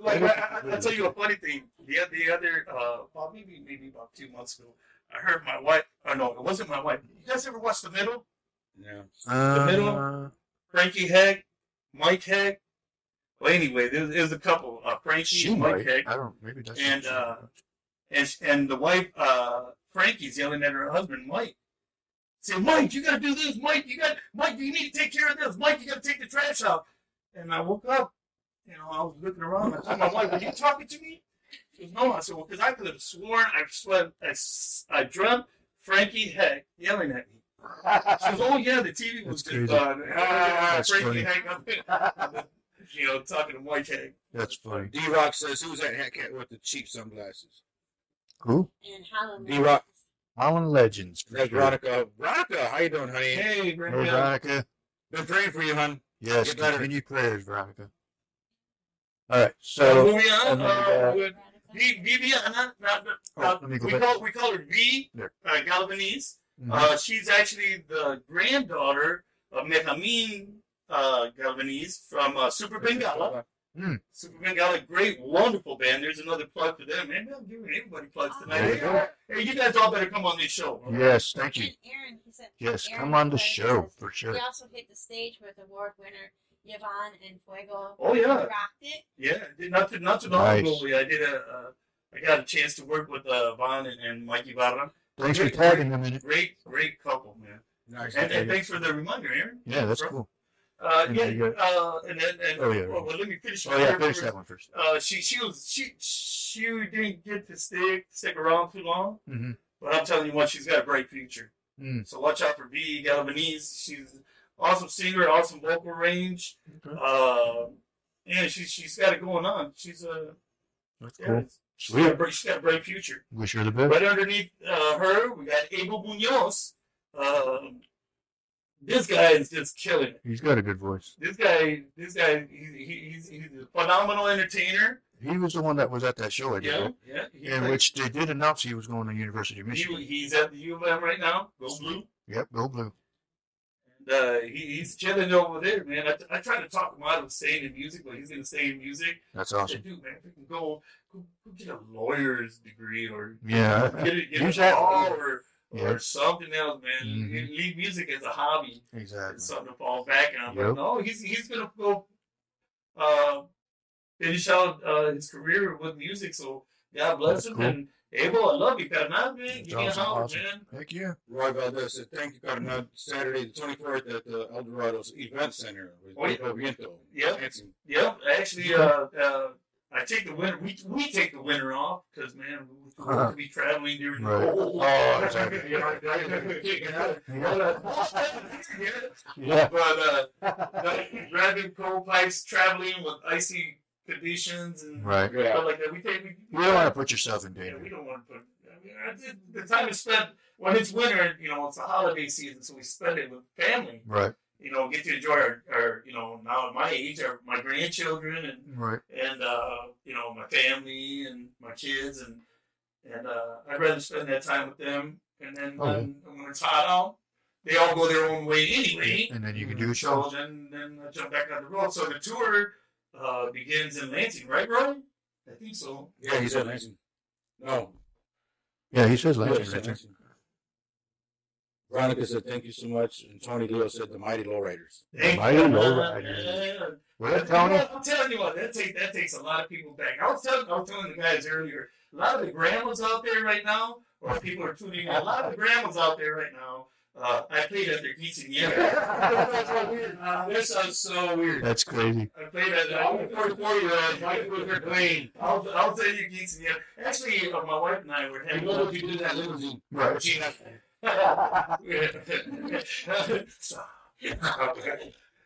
like I, I, I'll tell you a funny thing. The the other uh, well maybe maybe about two months ago, I heard my wife. Oh no, it wasn't my wife. You guys ever watch The Middle? Yeah. Uh, middle? Frankie Heck, Mike Heck. Well, anyway, there, was- a couple. Uh, Frankie, She and Mike might. Heck, I don't. Maybe that's. And, uh, and and the wife uh, Frankie's yelling at her husband Mike. Say, Mike, you gotta do this. Mike, you got Mike, you need to take care of this. Mike, you gotta take the trash out. And I woke up, you know, I was looking around. I told my wife, "Were you talking to me?" She goes, "No." I said, "Well, because I could have sworn I sweat, I, s- I dreamt Frankie Heck yelling at me." She goes, "Oh yeah, the TV was That's just crazy. on. Ah, That's Frankie funny. Heck up you know, talking to Mike Heck." That's funny. D Rock says, "Who's that hat cat with the cheap sunglasses?" Who? And Halloween. D-Rock. Holland Legends. That's sure. Veronica. Veronica, how you doing, honey? Hey, Hey, Veronica. Been praying for you, hon. Yes. Get better. Continue prayers, Veronica. All right. So, So. moving on, and then, uh, uh, with V- Viviana, not, Oh, not, let me go we back. call we call her V There. uh, Galvanese. Mhm. Uh, she's actually the granddaughter of Mejamin uh, Galvanese from uh, Super Bengala. Hmm. Super Bengala, great, wonderful band. There's another plug for them. Man, I'm giving everybody plugs tonight. There you Hey, go. hey, you guys all better come on this show. Yes. Thank you. And Aaron, he said. Yes. Aaron Come on the Perez show says for sure. He also hit the stage with award winner Yvonne and Fuego. Oh, yeah. Rocked it. Yeah, did not too, not too long Nice. ago. I did a, uh, I got a chance to work with uh, Vaughn and, and Mikey Barra. Thanks for Great, tagging them in it. Great, great couple, man. Nice. And, and thanks for the reminder, Aaron. Yeah, that's Bro. cool. Uh, yeah, uh, and then, and, Oh, yeah. well, well, let me finish. Oh my yeah, finish first. that one first. Uh, she, she was, she, she didn't get to stick, stick around too long. Mm-hmm. But I'm telling you what, she's got a bright future. Mm. So watch out for V Galvanese. She's an awesome singer, awesome vocal range. Okay. Uh, and she's she's got it going on. She's a That's yeah, cool. she's, got a she's got a bright future. Wish her the best. Right underneath uh, her, we got Abel Munoz. Um, this guy is just killing it. He's got a good voice. This guy, this guy, he, he, he's, he's a phenomenal entertainer. He was the one that was at that show I did, Yeah, yeah. In played- which they did announce he was going to University of Michigan. he, he's at the U of M right now. Go blue. Yep, go blue. Uh, he, he's chilling over there, man. I, I try to talk him out of staying in music, but he's to stay in music. That's awesome. said, dude, man, you can go, go, go get a lawyer's degree or Yeah, get a, get a law or, Yeah. or something else, man. Mhm. Leave music as a hobby. exactly. It's something to fall back on. Yep. But no, he's he's gonna go uh, finish out uh, his career with music. So God bless That's him. cool. And Abel, I love you, Carnal, man. That's Give me a holler, awesome. man. Heck yeah. Roy Valdez said, "Thank you, Cardinal. Saturday, the twenty fourth, at the El Dorados Event Center with Oh, yeah. Grupo Viento. Yeah. Dancing. Yep, actually, uh, uh, I take the winter. We, we take the winter off because man, we we Uh-huh. to be traveling during Right. the cold. Oh, exactly. Yeah. But uh, driving cold pipes, traveling with icy conditions and Right. stuff like that. We take. We, You don't want to put yourself in Yeah, we don't want to put. I mean, I did, the time is spent when it's winter. You know, it's the holiday season, so we spend it with family. Right. You know, get to enjoy our, our you know, now at my age, our, my grandchildren and Right. and uh, you know my family and my kids and and uh, I'd rather spend that time with them. And then Oh, when, when it's hot out, they all go their own way anyway. And then you can do a So show. then then I jump back on the road. So the tour uh, begins in Lansing, right, Roy? I think so. Yeah, he said Lansing. No. Yeah, he says Yeah, Lansing he said right there. Lansing. Veronica said thank you so much, and Tony Leo said the Mighty Lowriders. Thank Mighty you, Lowriders. man. Well, Tony. I'm telling you what, that takes that takes a lot of people back. I was telling I was telling the guys earlier, a lot of the grandmas out there right now, or people are tuning in. A lot of the grandmas out there right now. Uh, I played at their quinceanera. That's so. This sounds so weird. That's crazy. I played at I'm a 44 year old. My was her clean. I'll I'll tell you quinceanera. Actually, uh, my wife and I were Hey, having. what if you did that limousine? Right. She had-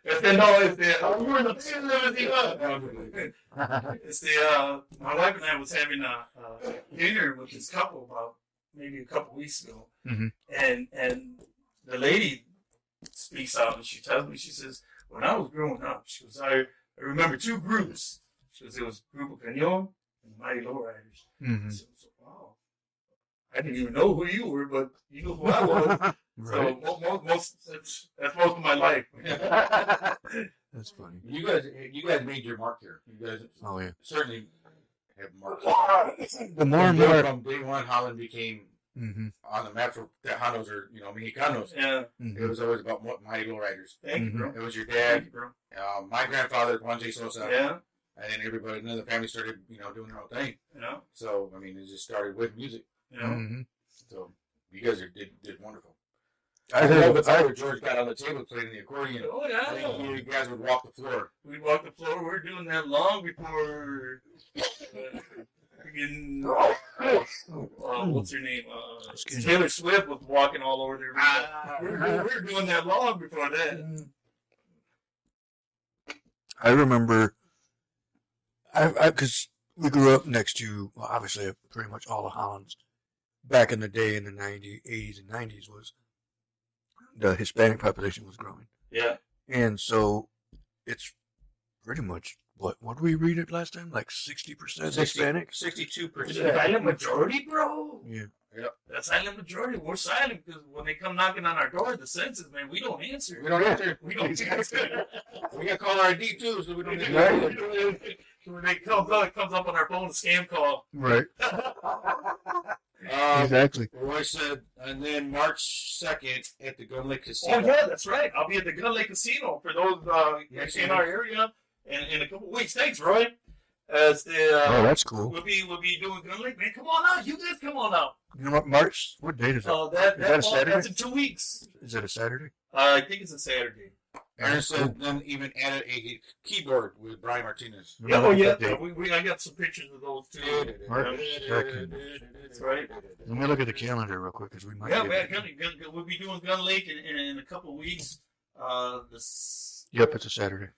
It's the no, it's the oh, you were in the pin limousine. huh? It's the uh, my wife and I was having a, a dinner with this couple about maybe a couple weeks ago, Mhm. and and the lady speaks out and she tells me she says when I was growing up, she goes I, I remember two groups. She goes it was Grupo Cañon and Mighty Lowriders. hmm I said, wow. I didn't even know who you were, but you know who I was. Right. So most, most that's, that's most of my life. That's funny. You guys, you guys made your mark here. You guys Oh yeah. certainly have marked. The more and more. from day one, Holland became hmm on the map for Tejanos or you know Mexicanos. yeah, It was always about what Mighty Lowriders. thank you, bro. It was your dad. Thank you, bro. uh, my grandfather, Juan J. Sosa, Yeah, and then everybody, another family started, you know, doing their own thing. you know, So I mean, it just started with music. you know. hmm So you guys are, did did wonderful. I I heard. heard I, where George got on the table playing the accordion. Oh I think yeah, you guys would walk the floor. we walked the floor. We are doing that long before. Freaking, uh, what's her name? Uh, Excuse me. Taylor Swift was walking all over there. Ah. we, were, we were doing that long before that. I remember. I because we grew up next to well, obviously pretty much all of Holland's back in the day in the 90s, 80s, and 90s was the Hispanic population was growing, Yeah, and so it's pretty much what what did we read it last time? Like sixty percent Hispanic. Sixty-two the percent. silent majority, bro. Yeah. The silent majority. We're silent because when they come knocking on our door, the census, man, we don't answer. We don't answer. We don't answer. We got caller ID too, so we don't. Get Right. when they comes up, it comes up on our phone, scam call. Right. Um, exactly. Roy said, and then March second at the Gun Lake Casino. Oh yeah, that's right. I'll be at the Gun Lake Casino for those uh, Yes, in our area in, in a couple weeks. Thanks, Roy. As the uh, Oh, that's cool. we'll be we'll be doing Gun Lake, man. Come on out, you guys, come on out. You know what? March. What date is it? Uh, that, Is that a fall- Saturday? that's in two weeks. Is it a Saturday? Uh, I think it's a Saturday. Aaron said, then even added a keyboard with Brian Martinez. Yeah, oh yeah. That. We, we, I got some pictures of those too. March second. That's right. Let me look at the calendar real quick because we might. Yeah, get- man. Gun, gun, gun, we'll be doing Gun Lake in, in, in a couple of weeks. Uh, this. Yep, it's a Saturday.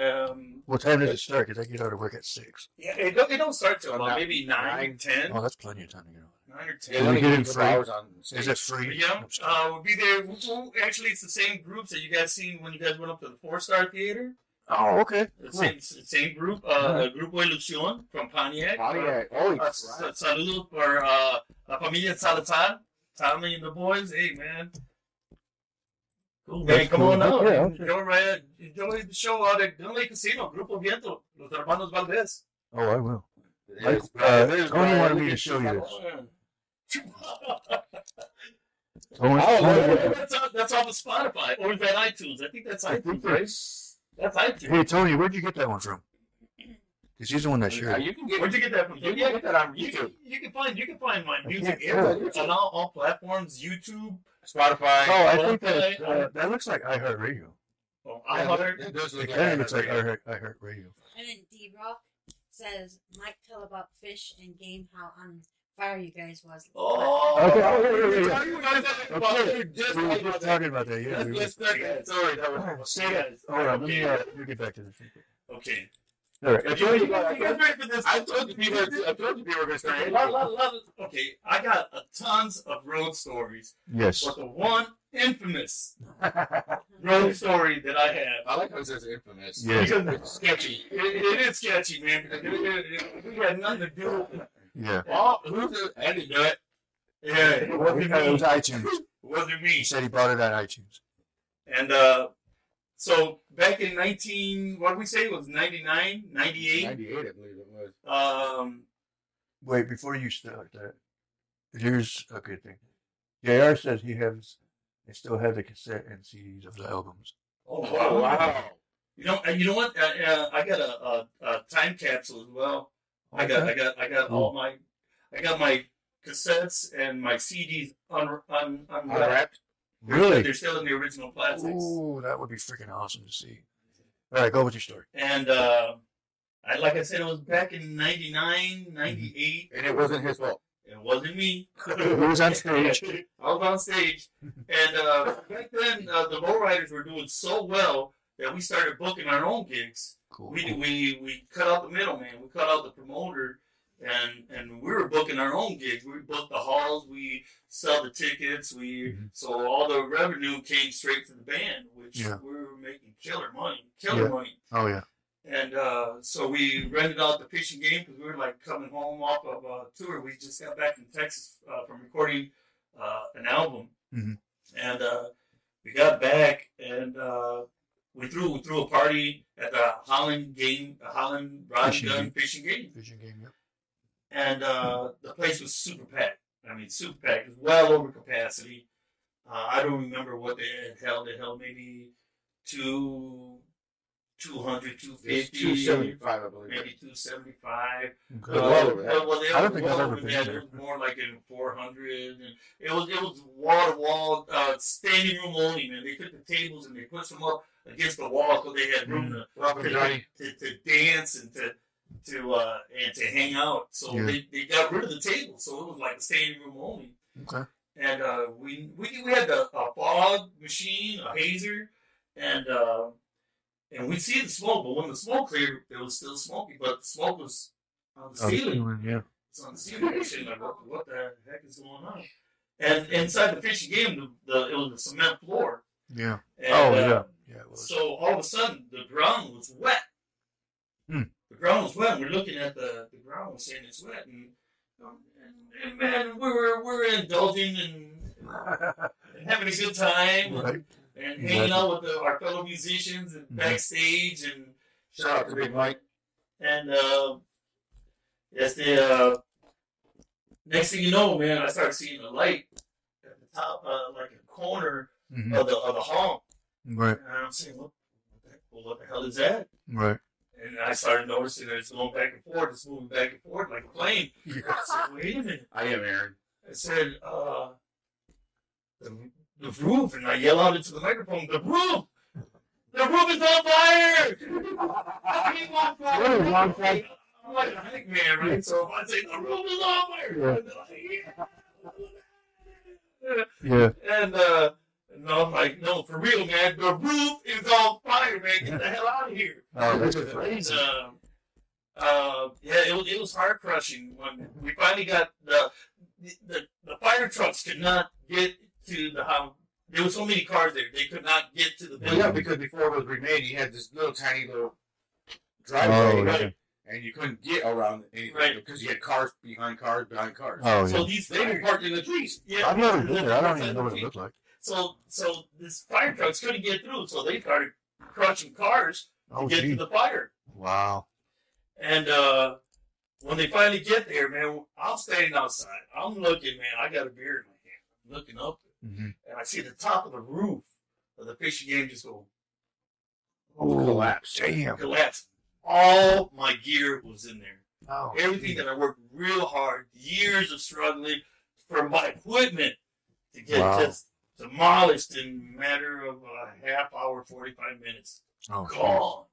Um, What time does it start? Because I get out of work at six. yeah, it don't, it don't start till about nine- maybe nine, ten, Oh, that's plenty of time to get out. nine or ten. they we only get give it you a couple free? hours on stage. Is it free? Yeah, uh, we'll be there. We'll, we'll- actually, it's the same groups that you guys seen when you guys went up to the Four Star Theater. Oh, okay. The Cool. same same group, uh, Grupo Ilusión from Pontiac. Pontiac. Oh, Uh, sa- saludos for uh, La Familia Salazar, Tommy and the boys. Hey, man. Cool, man. That's Come cool. on out. Yeah, okay. Enjoy, right, enjoy the show out at Gun Lake Casino, Grupo Viento, Los Hermanos Valdez. Oh, I will. There's Uh, Brian- there's Tony Brian. wanted me to show you this. Tony, Oh, Tony- yeah. that's, off, that's off of Spotify. Or is that iTunes? I think that's I think iTunes, right? that's- That's iTunes. Hey, Tony, where'd you get that one from? Because he's the one that Yeah, shared it. you can get Where'd you get that from? You can get that on You can, YouTube, you can find you can find my music can't everywhere tell. on all, all platforms, YouTube. Spotify. Oh, I think that, uh, uh, that looks like iHeartRadio. Oh, Yeah, iHeart. it does It look kind of looks like iHeartRadio. iHeart, iHeartRadio. And then D Rock says, Mike, tell about fish and game how on fire you guys was. Oh, Okay, oh, yeah, yeah, yeah. Sorry, you guys are- Okay. well, we were just We were talking just about that. talking about that, yeah. Let's we let's were- start that. Sorry, that was Say that. Hold on, let me, uh, let me get back to this. Okay. All right. You, you, you guys ready for this? I told you people. I told you people were going to start. Okay, lot, lot, lot of- okay, I got a tons of road stories, Yes. but the one infamous road story that I have I like how it says infamous. Yes. because It's sketchy. it, it is sketchy, man. Because it, we had nothing to do with it. Yeah. Oh, who's the Andy do it? Yeah, it wasn't It was me. iTunes. It wasn't He said he bought it on iTunes. And uh, so back in 19, what did we say? It was 99, 98. 98, I believe it was. Um, Wait, before you start that, here's a good thing. JR says he has, they still have the cassette and CDs of the albums. oh, Oh, wow. You know, and you know what? Uh, uh, I got a, a, a time capsule as well. I got, I got, I got all my, I got my cassettes and my CDs un, un, unwrapped. Unwrapped? Really? They're still in the original plastics. Ooh, that would be freaking awesome to see. All right, go with your story. And uh, I, like I said, it was back in 99, 98. And it wasn't his fault. It wasn't me. Who was on stage. I was on stage. And uh, back then, uh, the lowriders were doing so well that we started booking our own gigs. Cool. We, we, we cut out the middleman. We cut out the promoter. And, and we were booking our own gigs. We booked the halls. We sell the tickets. We Mhm. so all the revenue came straight to the band, which Yeah. we were making killer money, killer Yeah. money. Oh yeah. And uh, so we rented out the fishing game because we were like coming home off of a tour. We just got back from Texas uh, from recording uh, an album, Mhm. and uh, we got back and uh, we threw we threw a party at the Holland game, the Holland Rod and Fishing Gun game. fishing game. Yep. And uh, the place was super packed. I mean, super packed. It was well over capacity. Uh, I don't remember what they had held. They held maybe two, 200, 250, 275, I believe. maybe 275. Okay. Uh, well well, well, they I don't think I've ever been there. It was more like in 400. And it was it was wall to wall, uh, standing room only, man. They took the tables and they put them up against the wall so they had room to Robert Johnny. to, to dance and to to uh, and to hang out. So Yeah. they, they got rid of the table, so it was like a standing room only. Okay. And uh, we we we had a, a fog machine, a hazer, and uh, and we see the smoke. But when the smoke cleared, it was still smoky, but the smoke was on the Oh, ceiling. yeah. It's on the ceiling. We're like, what, what the heck is going on? And inside the fishing game, the, the it was a cement floor. Yeah. And, Oh uh, yeah. Yeah. It was. so all of a sudden, the ground was wet. Hmm. The ground was wet. We're looking at the, the ground, we're saying it's wet, and, and, and man, we were we were indulging and, and having a good time, right. and hanging out with the, our fellow musicians and Mhm. backstage, and Shout out to Big Mike. and uh, yes, the uh, next thing you know, man, I started seeing a light at the top, uh, like a corner Mhm. of the of the hall, Right. and I'm saying, what, the, what the hell is that? Right. And I started noticing that it's going back and forth, it's moving back and forth like a plane. I said, wait a minute. I am Aaron. I said, uh, the, the roof, and I yell out into the microphone, the roof! The roof is on fire! I'm on fire! What is on fire? I'm like a hype man, right? So if I say, the roof is on fire! Yeah. they're like, yeah. Yeah. And, uh, no, I'm like, no, for real, man, the roof is on fire, man. Get the hell out of here. Oh, that's crazy. uh, uh, yeah, it was, it was heart crushing when we finally got the, the the fire trucks could not get to the house. There were so many cars there; they could not get to the Well, building. yeah, because before it was remade, you had this little tiny little Oh, driveway, yeah. and you couldn't get around anything Right. because you had cars behind cars behind cars. Oh So yeah. these They were parked in the trees. yeah, I've never been there. I don't even know what it looked like. So, so this fire trucks couldn't get through, so they started crushing cars to Oh get gee. to the fire. Wow. And uh, when they finally get there, man, I'm standing outside. I'm looking, man. I got a beer in my hand. I'm looking up, hmm and I see the top of the roof of the fishing game just go collapsed. Damn. collapse. All my gear was in there. Oh, Everything that I worked real hard, years of struggling for my equipment to get Wow. just demolished in a matter of a half hour, 45 minutes. Oh, Gone.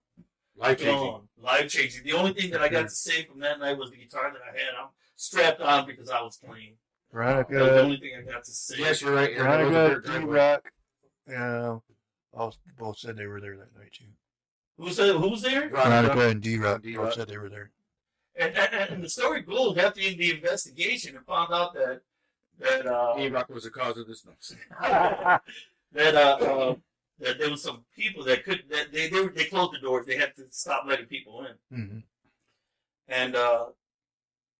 Life changing. Life changing. The only thing that I got to say from that night was the guitar that I had. I'm strapped on because I was playing. That was the only thing I got to say. Yes, you're right. Aaron. It was a Veronica, dirt D. Rock, uh, all both said they were there that night too. Who said who was there? Veronica and D Rock both said they were there. And, and, and the story goes after the investigation and found out that that uh, E-Rock was the cause of this. mess. that uh, uh, that there was some people that could that they they, were, they closed the doors. They had to stop letting people in. hmm And uh,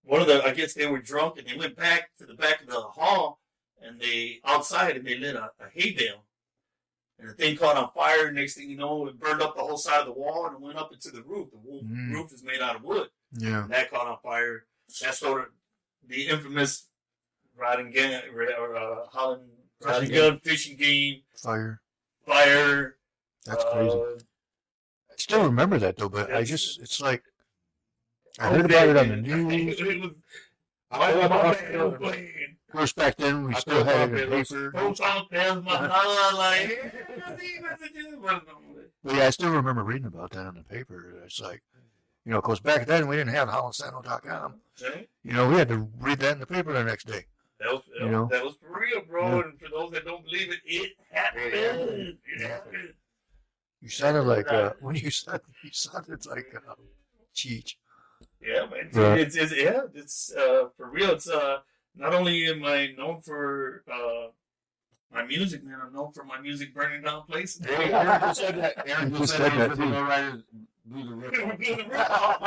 one of the I guess they were drunk and they went back to the back of the hall and they outside and they lit a, a hay bale. and the thing caught on fire. Next thing you know, it burned up the whole side of the wall and it went up into the roof. The wo- Mm. roof is made out of wood, Yeah. and that caught on fire. That's sort of the infamous riding gun or uh, Holland riding Fishing gun fishing game Fire. fire. That's uh, crazy. I still remember that though, but I just it's like I Oh, heard about it on the news. was- I my- love my it. was playing. Of course, back then we I still feel had it in popular. paper. Folks out there, my mother, like, But yeah, I still remember reading about that in the paper. It's like, you know, because back then we didn't have HollandSano.com. You know, we had to read that in the paper the next day. That was, You know? that was for real, bro. And for those that don't believe it, it happened. It happened. You sounded like uh, when you said you sounded like uh, Cheech. Yeah, man. Right. It's, it's yeah, it's uh for real. It's uh not only am I known for uh my music, man. I'm known for my music burning down places. Hey, Aaron just said that. Aaron He just said said that that. too. Lowriders blew the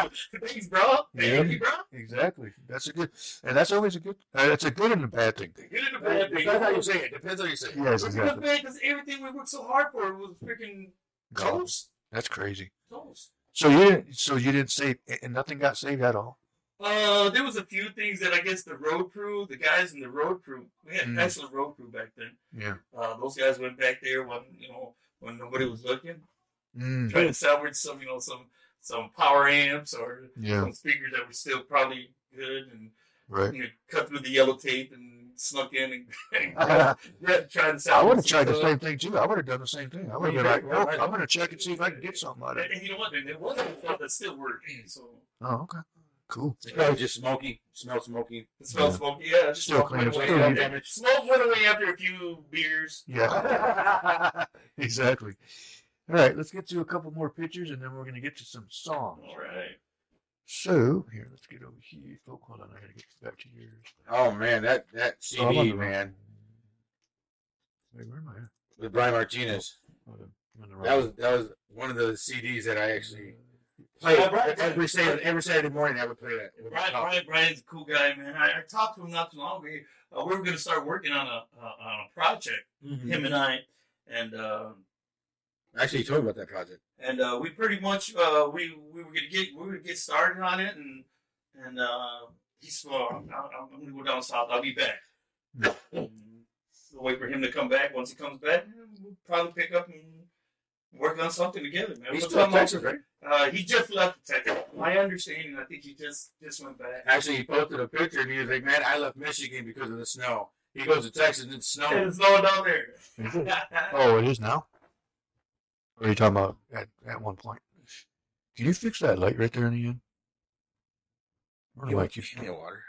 roof. Thanks, bro. Thank you, bro. Exactly. That's a good, and that's always a good. Uh, it's a good and a bad thing. Good and a bad thing. Depends how you say it. Depends how you say it. Yes, It's good, exactly. man, because everything we worked so hard for was freaking Gone. toast. That's crazy. Toast. So you didn't. So you didn't save, and nothing got saved at all. Uh, there was a few things that I guess the road crew, the guys in the road crew, we had Mm. excellent road crew back then. Yeah. Uh, those guys went back there when you know when nobody was looking, Mm. trying to salvage some you know some some power amps or Yeah. some speakers that were still probably good, and Right. you know, cut through the yellow tape and snuck in and, and I tried to salvage. I would have tried the same thing too. I would have done the same thing. I would have been like, nope, I'm going to check and see if I can get something out of it. and you know what? And there was some stuff that still worked. So Oh, okay. Cool. It's probably just smoky. Smell smoky. it smelled Yeah. smoky. Yeah, just Still smoke clean. went away. Still after- Smoke went away after a few beers. Yeah. exactly. All right, let's get to a couple more pictures and then we're going to get to some songs. All right. So, here, let's get over here. Oh, hold on. I got to get back to yours. Oh man, that that Oh, I'm on CD the wrong- man Wait, where am I at? with Brian Martinez. Hold on. The That was that was one of the CDs that I actually Brian- played Brian- every Saturday every Saturday morning. I would play that. Brian. Brian, Brian's a cool guy, man. I, I talked to him not too long ago. Uh, we were going to start working on a uh, on a project, Mhm. him and I, and um Actually, he told me about that project. and uh, we pretty much uh, we we were gonna get we were gonna get started on it, and and uh, he's well, I'm, I'm, I'm gonna go down south. I'll be back. We'll wait for him to come back. Once he comes back, we'll probably pick up and work on something together, man. He's still in Texas, right? Uh, he just left Texas. My understanding, I think he just just went back. Actually, he posted a picture and he was like, "Man, I left Michigan because of the snow." He goes to Texas and it's snowing. It's snowing down there. Oh, it is now? What are you talking about at, at one point? Can you fix that light right there in the end? Or You like you- me a water?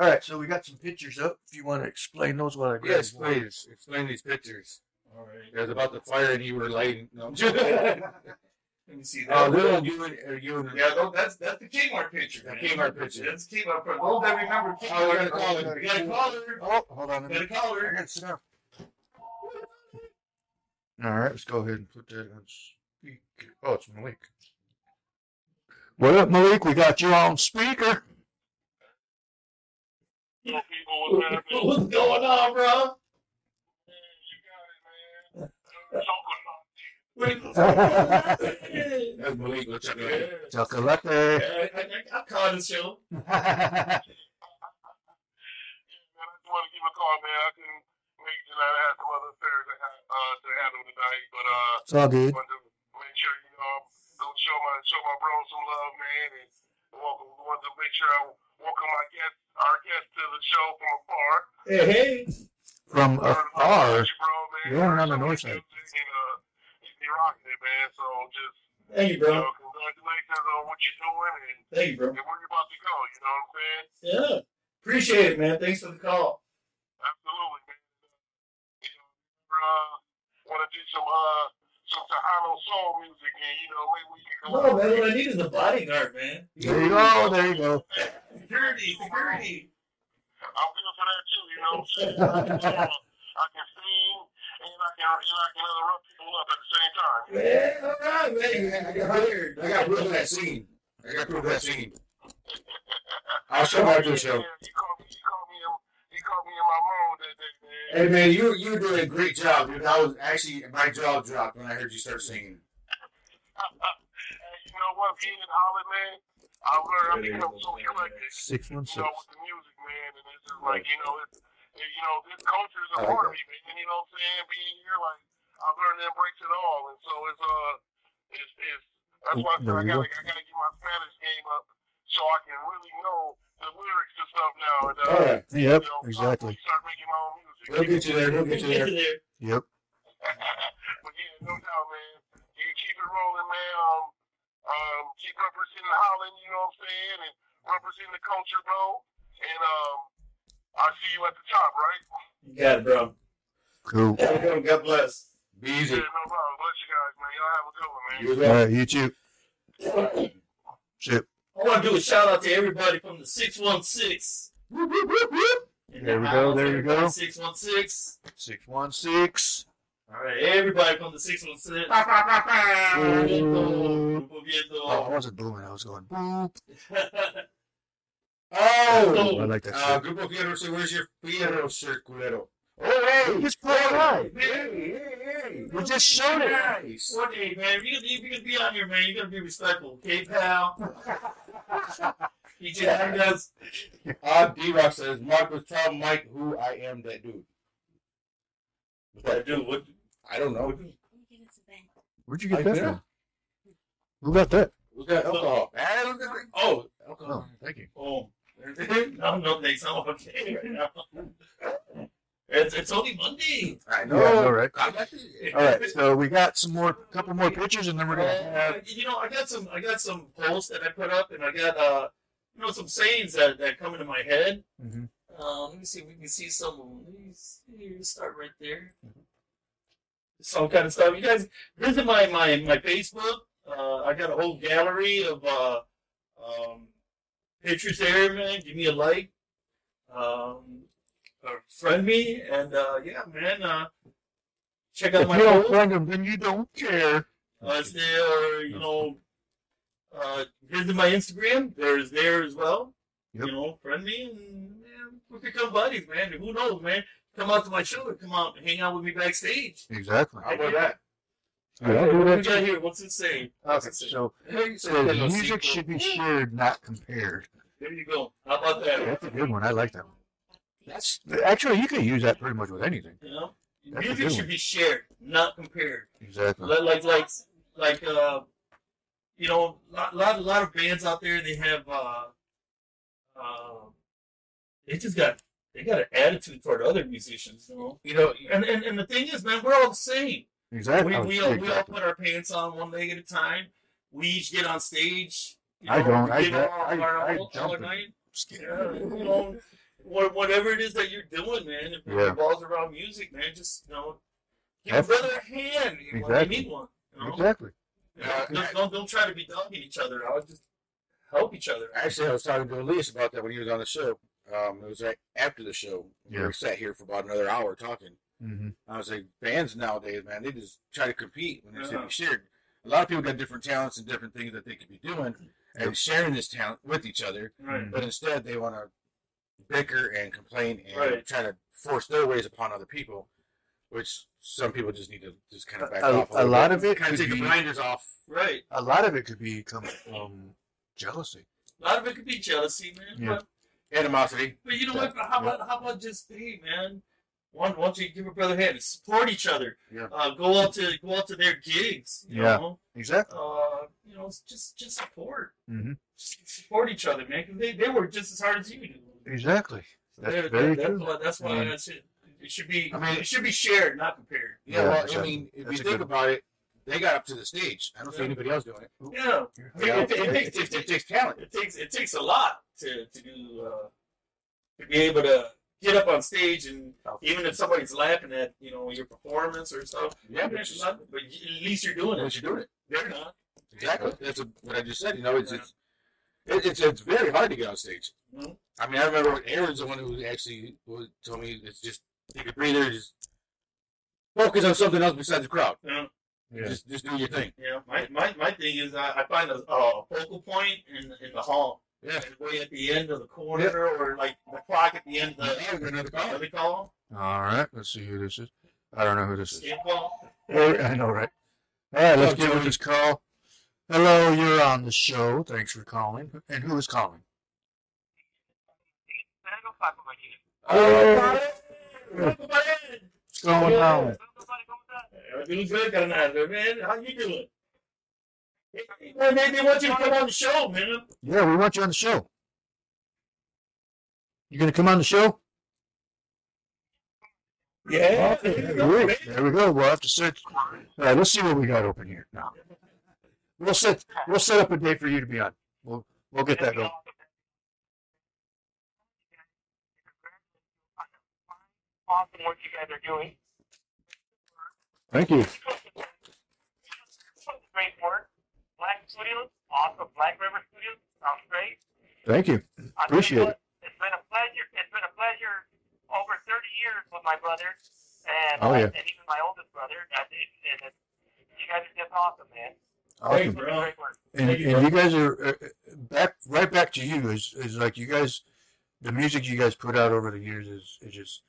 All right, so we got some pictures up. If you want to explain those, what I grabbed. Yes, please explain these pictures. All right. It was about the fire and you were lighting. No. Let me see that. Oh, little you and uh, you and Yeah, no, that's that's the Kmart picture. The man. Kmart picture. That's Kmart picture. Those that remember Kmart. Oh, we gotta call her. We gotta call her. Oh, hold on a We gotta minute. I sit down. All right, let's go ahead and put that on speaker. Oh, it's Malik. What up, Malik? We got you on speaker. What's going on, bro? Chocolate. That's Malik. What's up, man? I, I, I called the show. man, I just want to give a call, man. I couldn't make it tonight. I had some other affairs to, uh, to handle tonight, but uh, It's all good. wanted to make sure you know go show my show my bro some love, man, and welcome. Wanted to make sure I welcome my guest, our guest, to the show from afar. Hey, hey. From afar. you, bro, man. You're on the north good side. music, And, uh, you be rocking it, man. So just Thank you, you bro. know, congratulations on what you're doing and, Thank you, bro. and where you're about to go. You know what I'm saying? Yeah. Appreciate it, man. Thanks for the call. Absolutely, man. You know, uh, want to do some uh some Tejano soul music, and you know, maybe we can No, man. What I need is a bodyguard, man. There you go. There you go. Security, security. I'm good for that too. You know I'm saying? I can sing and I can and I can uh, rub people up at the same time. Yeah, all right, man. I got hired. I got proof of that scene. I got proof of that scene. I'll show you after show. Yeah, he called me. He called me. Caught me in my mode that day, man. Hey man, you you were doing a great job, dude. I was actually my jaw dropped when I heard you start singing. And you know what? Being in Holland, man, I've learned I've become so eclectic. Six one you know, with the music, man, and it's just like, you know, it's, you know, this culture is a part of me, man. You know what I'm saying? Being here, like, I've learned to embrace it all, and so it's uh, it's it's that's why I said I gotta. I gotta get my Spanish game up so I can really know the lyrics and stuff now. And, uh, All right, Yep, you know, exactly. Start making my own music. we'll get you there. We'll get you there. there. Yep. but yeah, no doubt, man. You keep it rolling, man. Um, um, keep representing Holland, you know what I'm saying, and representing the culture, bro. And um, I'll see you at the top, right? You got it, bro. Cool. Have a. God bless. Be Yeah, easy. no problem. Bless you guys, man. Y'all have a good one, man. You as well. right, you too. Shit. I want to do a shout out to everybody from the 616. There we go, there we go. 616. Six one six. All right, everybody from the 616. Oh, I wasn't booming. I was going. boop. Oh, I like that uh, shit. Grupo Fierro, so where's your Fierro shirt, culero? Hey, just play it live. Hey, hey, hey. We just showed it. Nice. One day, man, if you're, if you're gonna be on here, man, you gotta be respectful, okay, pal? DJ Hernandez. Uh, D-Rock says, Marcus, tell Mike who I am that dude. What dude? What? I don't know. Let me get into the bank. Where'd you get Like that that? from? Who got that? Who's got alcohol? Look at that. Oh, Oh, Alcohol. thank you. oh. no, no, thanks. I'm okay right now. It's, it's only Monday. I know. Yeah, I know right? I all right. so we got some more, couple more pictures, and then we're gonna Uh, have. you know, I got some, I got some posts that I put up, and I got, uh, you know, some sayings that, that come into my head. Mhm. Uh, let me see if we can see some. of them. Let me see, start right there. Some kind of stuff. You guys visit my my my Facebook. Uh, I got a whole gallery of uh, um, pictures there, man. Give me a like. Um, or friend me, and uh, yeah, man. Uh, check out If my you don't friend them, then you don't care. Uh, it's there, you know, uh, visit my Instagram. There's there as well. Yep. You know, friend me and man, we become buddies, man. Who knows, man? Come out to my show come out and hang out with me backstage. Exactly. How about that? What we got here? What's it say? Okay, so says music should be shared, not compared. There you go. How about that? That's a good one. I like that one. That's actually you can use that pretty much with anything. You know, That's a music good should one. be shared, not compared. Exactly. Like like like like uh, you know, lot lot lot of bands out there. They have uh, uh, they just got they got an attitude toward other musicians, you know. You know, And and, and the thing is, man, we're all the same. Exactly. We we all, we all put our pants on one leg at a time. We each get on stage. You I don't. I- I- I- I all jump our in. night. Just kidding. Yeah, you know, what, whatever it is that you're doing, man. If Yeah. it revolves around music, man, just you know, give Have- a brother a hand when Exactly. need one. You know? Exactly. You know, don't, don't don't try to be dogging each other. I'll just help each other. actually, I was talking to Elias about that when he was on the show. Um, it was right after the show. Yeah. We sat here for about another hour talking. Mm-hmm. I was like, bands nowadays, man, they just try to compete when they should Uh-huh. be shared. A lot of people got different talents and different things that they could be doing and Yep. sharing this talent with each other. Right. But instead, they want to bicker and complain and Right. try to force their ways upon other people, which some people just need to just kind of back A- off. a little lot bit. of it kind of could take the be- blinders off. Right. A lot of it could be come from jealousy. A lot of it could be jealousy, man. Yeah. But Animosity. but you know what? How about how about just hey, man. Why why don't you give a brother a hand and support each other? Yeah. Uh, go out to go out to their gigs. You Yeah. know. Exactly. Uh, you know, just just support. hmm Just support each other, man. 'cause they they work just as hard as you do. Exactly. That's That- very that- true. That's why, that's why Yeah. that's it. It should be. I mean- it should be shared, not compared. Yeah, Yeah, well, I mean, if That's you think good- about it, they got up to the stage. I don't see anybody else doing it. Yeah, Yeah, It- it- it it, takes- it, it takes talent. it takes it takes a lot to to do uh, to be able to get up on stage and even if somebody's laughing at you know your performance or stuff, Yeah, but, but, not, but at least you're doing Unless it. you're doing it. They're not. Exactly. That's a, what I just said. You know, it's it's it, it's it's very hard to get on stage. Mhm. I mean, I remember Aaron's the one who actually told me it's just take a breather, just focus on something else besides the crowd. You know? Yeah. Just just do your thing. You know, my, my, my thing is I, I find a, a focal point in in the hall. Yeah. way at the end of the corner, or like the clock at the end of Yeah, the another what call. do they call All right, let's see who this is. I don't know who this is. Skin call. I know, right? All right, let's Hello, give him Joey. this call. Hello, you're on the show. Thanks for calling. And who is calling? Oh, What's going on? Everything's good, Carnal, man. How you doing? Maybe they want you to come on the show, man. Yeah, we want you on the show. You gonna come on the show? Yeah. Okay, great. There we go. We'll have to set. All right, let's see what we got open here now. We'll set. We'll set up a day for you to be on. We'll we'll get that going. Awesome what you guys are doing. Thank you. Great work. Black Studios, awesome. Black River Studios, sounds great. Thank you. Appreciate what, It's been a pleasure. It's been a pleasure over 30 years with my brother and, Oh, yeah. and even my oldest brother. It, and it, you guys are just awesome, man. Thanks, bro. And, Thank you, and you guys are uh, back right back to you is is like you guys the music you guys put out over the years is is just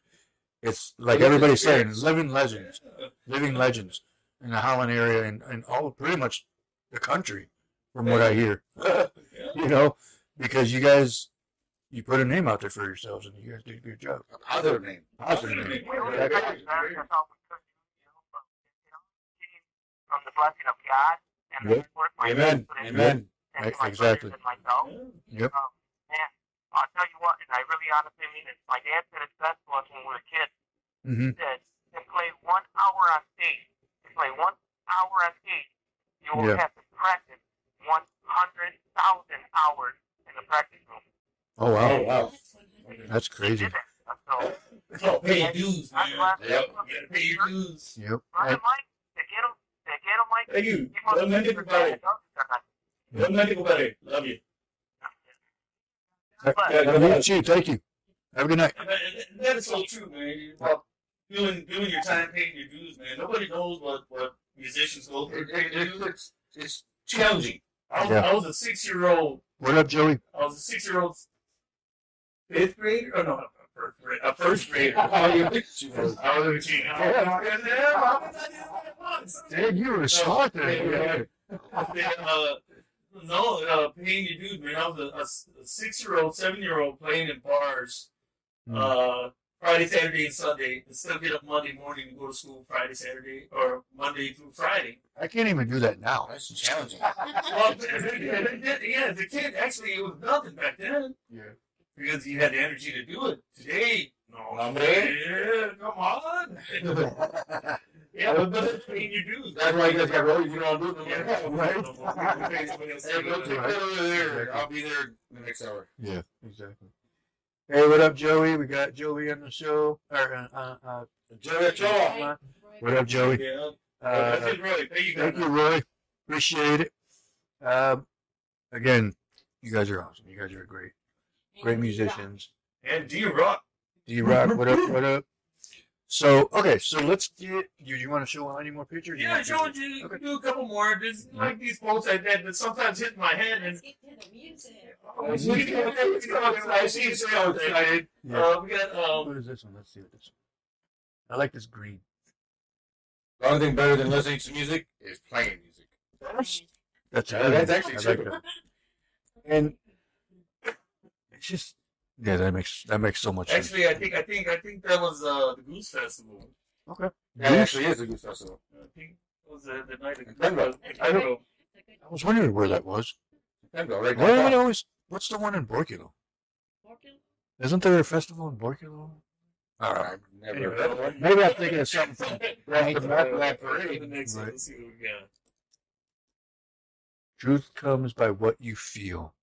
it's like everybody's saying experience. living legends living legends in the Holland area and, and all pretty much the country from what I hear you know because you guys you put a name out there for yourselves and you guys do a good job A positive name. positive name. We really Exactly. try to embarrass ourselves with good news, you know, but, you know, came from the blessing of God and Yep. hard my Amen. parents Amen. and Right, my exactly. and myself. Yep. Um, man, I'll tell you what, and I really honestly mean it. My dad said it best to us when we were kids. hmm He said, to play one hour on stage, to play one hour on stage, you will Yeah. have to practice 100,000 hours in the practice room. oh wow Oh, wow. that's crazy did that. So, Oh, pay your dues, man. Yep. You gotta pay your dues. yep Brother And- Mike, te quiero, te quiero, Mike. Thank you. Keep on Don't let doing it your go better. job, carnal. Don't let it go better. Love you. But, Yeah, Have a thank you have a good night And that is so true, man. About doing doing your time, paying your dues, man. Nobody knows what what musicians go through. It, it, it, it's, it's challenging. I was, Yeah. I was a six year old. what up Joey I was a six year old fifth grader. Oh no, a first grader. A first grader. Oh, you I was a teen. Yeah, Dang, you were smart there uh, no, uh, paying your dues, man. I was a, a s- a six-year-old, seven-year-old playing in bars, Hmm. uh, Friday, Saturday, and Sunday, and still get up Monday morning and go to school Friday, Saturday, or Monday through Friday. I can't even do that now. That's challenging. Well, yeah, the kid actually it was nothing back then Yeah. Because you had the energy to do it. Today, no, No, man. yeah, come on. yeah, but, but it's paying your dues. That's why you guys got road. You don't do it. Yeah, no more. right. Go take that over there. I'll be there the next hour. Yeah, exactly. Hey, what up, Joey? We got Joey on the show. Or, uh, uh, uh, Joey, Joe. what up, Joey? Yeah. Uh, That's it, Roy. Thank you, thank you, Roy. Appreciate it. Um, again, you guys are awesome. You guys are great, great musicians. And D Rock. D Rock, what up? What up? So, okay, so let's get. You, you want to show any more pictures? You Yeah, want to- you Okay. do a couple more. Just like these quotes I did that sometimes hit my head and Let's get to the music. I see you say all excited. Yeah. Uh, we got um, What is this one? Let's see what this. One. I like this green. The only thing better than listening to music is playing music. That's Yeah, that's actually I like true. that. And it's just yeah, that makes that makes so much sense. actually I think I think I think that was uh the Goose Festival. Okay. That actually is a good festival. I think it was uh, the night of the Pembroke. I don't know. I was wondering where that was. Pembroke, right Why do I now. always? What's the one in Borculo? Isn't there a festival in Borculo? All right. I've never Anyway, heard of one. Maybe I'm thinking of something from Right, from right, that parade. The next one, let's see what we got. Truth comes by what you feel.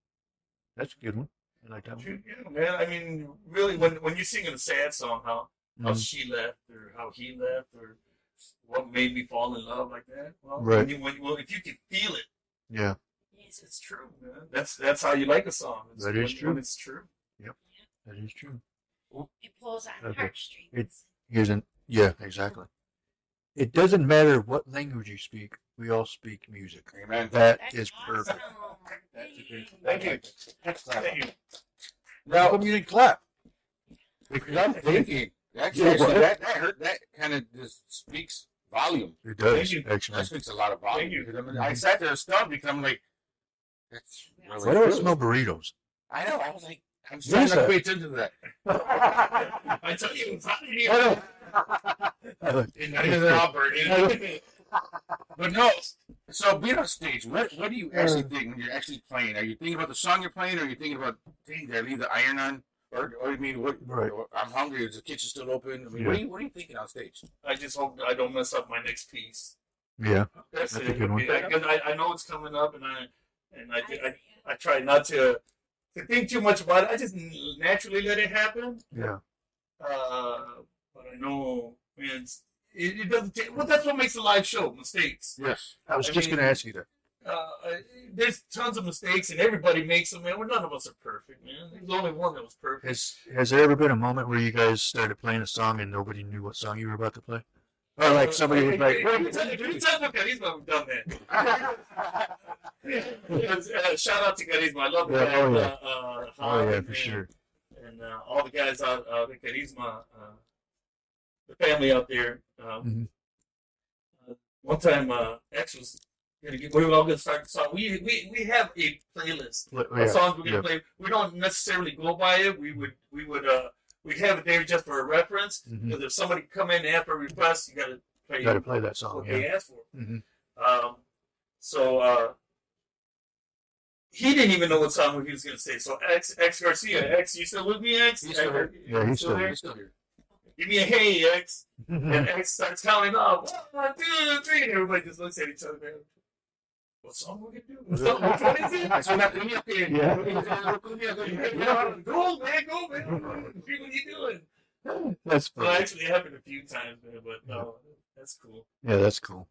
That's a good one. I like that one. Yeah, man. I mean, really, when when you're singing a sad song, how how Mhm. she left or how he left or what made me fall in love like that. Well, Right. when you, when, well, if you can feel it, Yeah. yes, it's true, man. That's that's how you like a song. It's That is when, true. When it's true. Yep. That is true. It pulls on Okay. heartstrings. It- Here's an yeah, exactly. It doesn't matter what language you speak. We all speak music. Amen. That That's is awesome. perfect. Thank you. Thank you. How Now, come you didn't clap? Because I'm thinking. Actually, actually that, that hurt. That kind of just speaks volume. It does, Thank you. actually. That speaks a lot of volume. Thank you. Because, I, mean, I sat there stunned because I'm like, that's really Why do I true. smell burritos? I know. I was like, I'm What trying is to that? pay attention to that. I tell you, it's hot in I here. know. And not even Albert. But no. So being on stage, what what do you actually think when you're actually playing? Are you thinking about the song you're playing, or are you thinking about, dang, did I leave the iron on? Or, or I mean, what? Right. I'm hungry. Is the kitchen still open? I mean, what are you what are you thinking on stage? I just hope I don't mess up my next piece. Yeah. That's, That's it. a good one. Because I, I know it's coming up, and I and I, I, I try not to to think too much about it. I just naturally let it happen. Yeah. Uh, but I know, man, it's, it, it doesn't take. Well, that's what makes a live show: mistakes. Yes. I was I just going to ask you that. Uh, there's tons of mistakes, and everybody makes them. Man, well, none of us are perfect, man. There's only one that was perfect. Has Has there ever been a moment where you guys started playing a song and nobody knew what song you were about to play? Or like somebody was like, He's we've done that. uh, shout out to Carisma. I love the Yeah, guy. oh, yeah. uh, uh, "Oh yeah, and- for sure." And uh, all the guys out, uh, the Carisma, uh, the family out there. Um, Mhm. uh, one time, uh, X was gonna get. We were all gonna start the song. We we we have a playlist Li- of Yeah. songs we're gonna yeah. play. We don't necessarily go by it. We would we would uh we'd have it there just for a reference. Because if somebody come in and have a request, you gotta play You got to play that song. what Yeah. they asked for. Mhm. Um, so uh, he didn't even know what song he was going to say. So X X Garcia, X, you still with me, X? He's still here. Yeah, he's still there. He's still here. Give me a hey, X. And X starts counting up. Oh, one, two, three. And everybody just looks at each other. Man. What song we gonna do? What song? Which one is it? So you're up here, Yeah. Go, man, go, man. What are you doing? That's Well, actually, it happened a few times, man, but no, that's cool. Yeah, that's cool.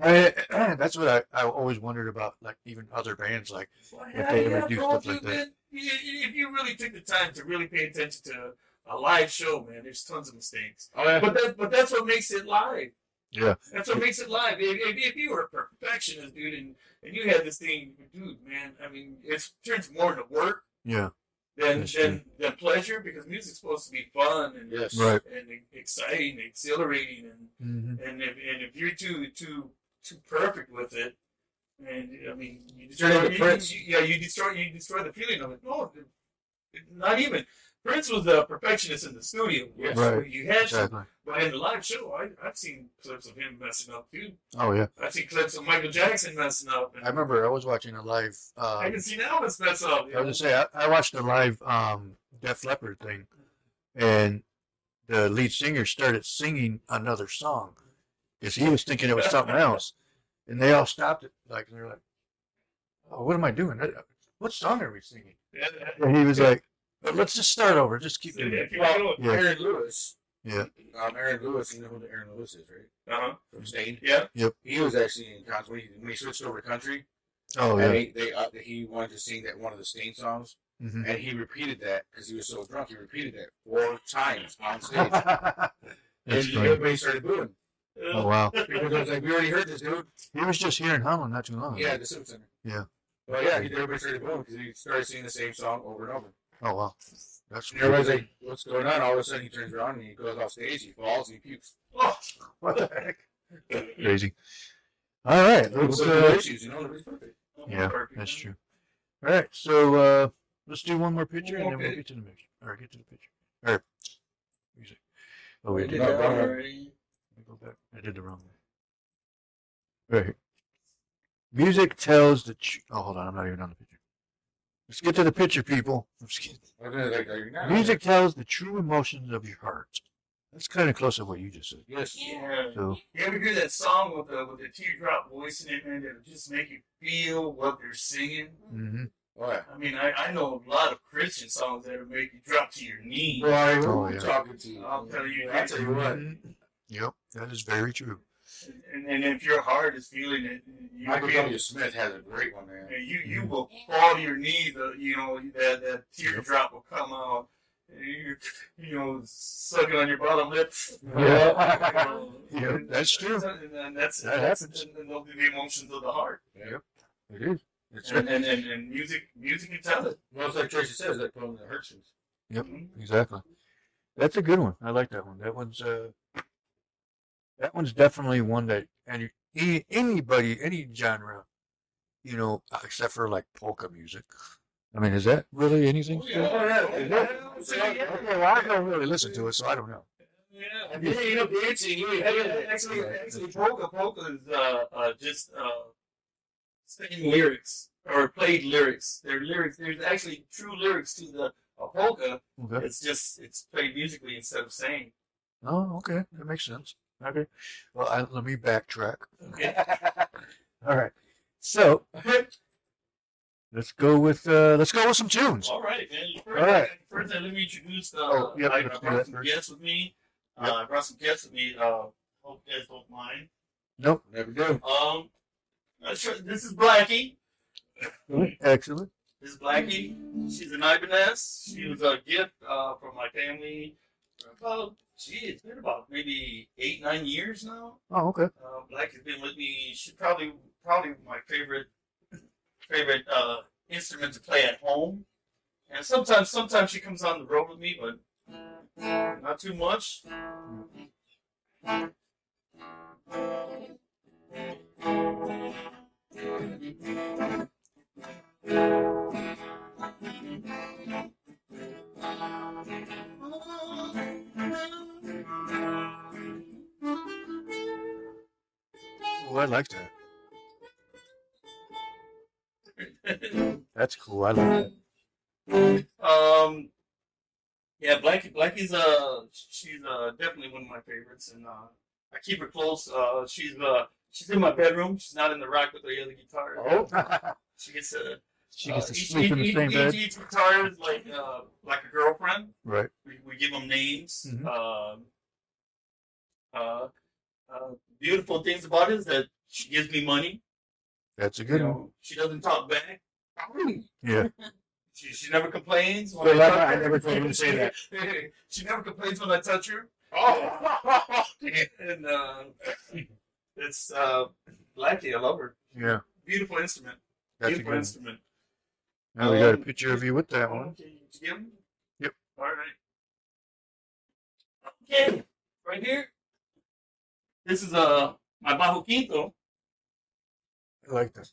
I, that's what I, I always wondered about, like even other bands. Like, Well, If yeah, they ever yeah, do stuff like that. If you really took the time to really pay attention to a live show, man, there's tons of mistakes. Oh yeah. But that, but that's what makes it live. yeah, That's what makes it live. If, if, if you were a perfectionist, dude, and, and you had this thing, dude, man, I mean, it turns more into work yeah, than That's than, than pleasure because music's supposed to be fun and Yes. Right. and exciting, exhilarating, and hmm and if and if you're too too too perfect with it, and I mean, you Turn destroy, into you, Prince. you- yeah, you destroy you destroy the feeling of it. No, it- not even. Prince was a perfectionist in the studio. Yes. Right. You had exactly. but in the live show, I, I've seen clips of him messing up too. Oh yeah, I've seen clips of Michael Jackson messing up. I remember I was watching a live. Uh, I can see Elvis mess up. you I was gonna say I, I watched a live um, Def Leppard thing, and the lead singer started singing another song because he was thinking it was something else, and they all stopped it like they're like, "Oh, what am I doing? What song are we singing?" Yeah, And he was like, "Let's just start over. Just keep yeah, doing yeah, it." keep going. Yeah. Aaron Lewis. Yeah. Um, Aaron Lewis. You know who Aaron Lewis is, right? Uh-huh. From Staind. Yeah. Yep. He was actually in concert when he, when he switched over to country. Oh and yeah, he, they uh, he wanted to sing that one of the Staind songs, Mhm. and he repeated that because he was so drunk. He repeated that four times on stage, That's and funny. everybody started booing. Oh wow, Because I was like, "We already heard this, dude." he was just here in Holland not too long. Yeah, the Civic Center. Yeah. But yeah, he- everybody started booing because he started singing the same song over and over. Oh wow, that's And everybody's like, "What's going on?" All of a sudden, he turns around and he goes off stage. He falls he pukes. Oh, what the heck? Crazy. All right, let's. But no Uh, issues, you know. Nobody's perfect. yeah, perfect, that's true. All right, so uh, let's do one more picture and then we'll Okay. get to the mix. Or get to the picture. Or music. Oh, we Wait, did no, that. wrong one. Already. Let me go back. I did the wrong one. Right here. Music tells the. Tr- oh, hold on. I'm not even on the picture. Let's get to the picture, people. I'm just kidding. I was gonna, like, are you not- Music tells the true emotions of your heart. That's kind of close to what you just said. Yes. Yeah. So, You ever hear that song with the with the teardrop voice in it, man? That'll just make you feel what they're singing. hmm Oh. I mean, I, I know a lot of Christian songs that'll make you drop to your knees. Right. Oh, I'm yeah. talking to you. I'll tell you. I tell you what. Yep, that is very true. And, and if your heart is feeling it, you Michael W. Smith has a great one, man. and you you will fall to your knees. Uh, you know that that teardrop will come out. And you you know sucking on your bottom lip. Yeah. Yeah, that's true. And, and that's That that's happens. and those are the emotions of the heart. It is. It's and, and, and, and music music can tell it. Well, it's like Tracy says, like that hurts heartstrings. Yep, exactly. That's a good one. I like that one. That one's uh, that one's definitely one that any any- anybody any genre, you know, except for like polka music. I mean, is that really anything? Oh, yeah. Oh, yeah. Is I yeah. Okay, well, I don't really listen to it, so I don't know. Yeah, Yeah, you know, dancing. You Yeah, yeah, actually, actually, polka polka is uh, uh, just uh, singing lyrics or played lyrics. There are lyrics. There's actually true lyrics to the uh, polka. Okay. It's just it's played musically instead of saying. Oh, okay, that makes sense. Okay. Well, I, let me backtrack. Okay. All right. So let's go with uh, let's go with some tunes. All right, man. First, All right. first let me introduce. Uh, Oh, yep, I, I brought some first. guests with me. Uh, I brought some guests with me. Uh, hope you guys don't mind. Nope. Never do. Um, sure, this is Blackie. Excellent. This is Blackie. She's an Ibanez. She was a gift uh, from my family about, gee, it's been about maybe eight, nine years now. Oh, okay. Uh, Blackie's been with me. She's probably probably my favorite favorite uh, instrument to play at home. And sometimes sometimes she comes on the road with me, but not too much. Oh, I like that. That's cool. I like that. Um, yeah, Blackie, Blackie's uh, she's uh definitely one of my favorites, and uh, I keep her close. Uh, she's uh, she's in my bedroom. She's not in the rack with the other guitar. Oh, She gets uh, she gets to uh, each, sleep in the each, same each, bed. Each, is like uh, like a girlfriend. Right. We, we give them names. Mhm. Um, uh, uh, beautiful things about it is that she gives me money. That's a You good one. know, she doesn't talk back. Yeah. She, she never complains. When Well, I, I- I never told him to say that. she never complains when I touch her. Oh, And uh, it's uh, Blackie. I love her. Yeah. Beautiful instrument. That's a Beautiful one. instrument. Now we got a Um, picture of you with that one. Okay, did you get 'em? Yep. All right. Okay, right here. This is uh my bajo quinto. I like that.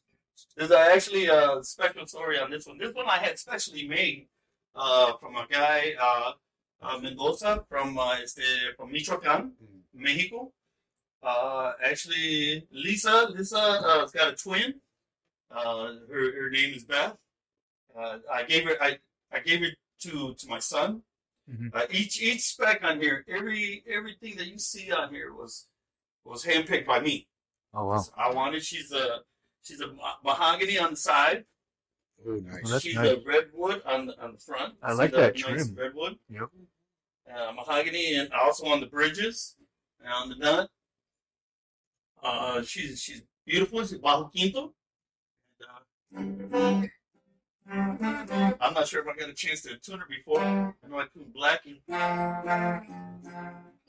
There's actually a special story on this one. This one I had specially made uh, from a guy, uh, uh, Mendoza, from uh, este, from Michoacan, Mexico. Uh, actually, Lisa, Lisa uh, has got a twin. Uh, her, her name is Beth. Uh, I gave her, I, I gave it to to my son. Mhm. Uh, each each spec on here, every everything that you see on here was was handpicked by me. Oh wow. So I wanted. She's a she's a mahogany on the side. Ooh, nice. Well, she's nice. a redwood on the on the front. I See like the that nice trim. redwood. Yep. Uh, mahogany and also on the bridges and on the nut. Uh, she's she's beautiful. She's bajo quinto. And, uh, I'm not sure if I got a chance to tune her before. I know I tuned Blackie.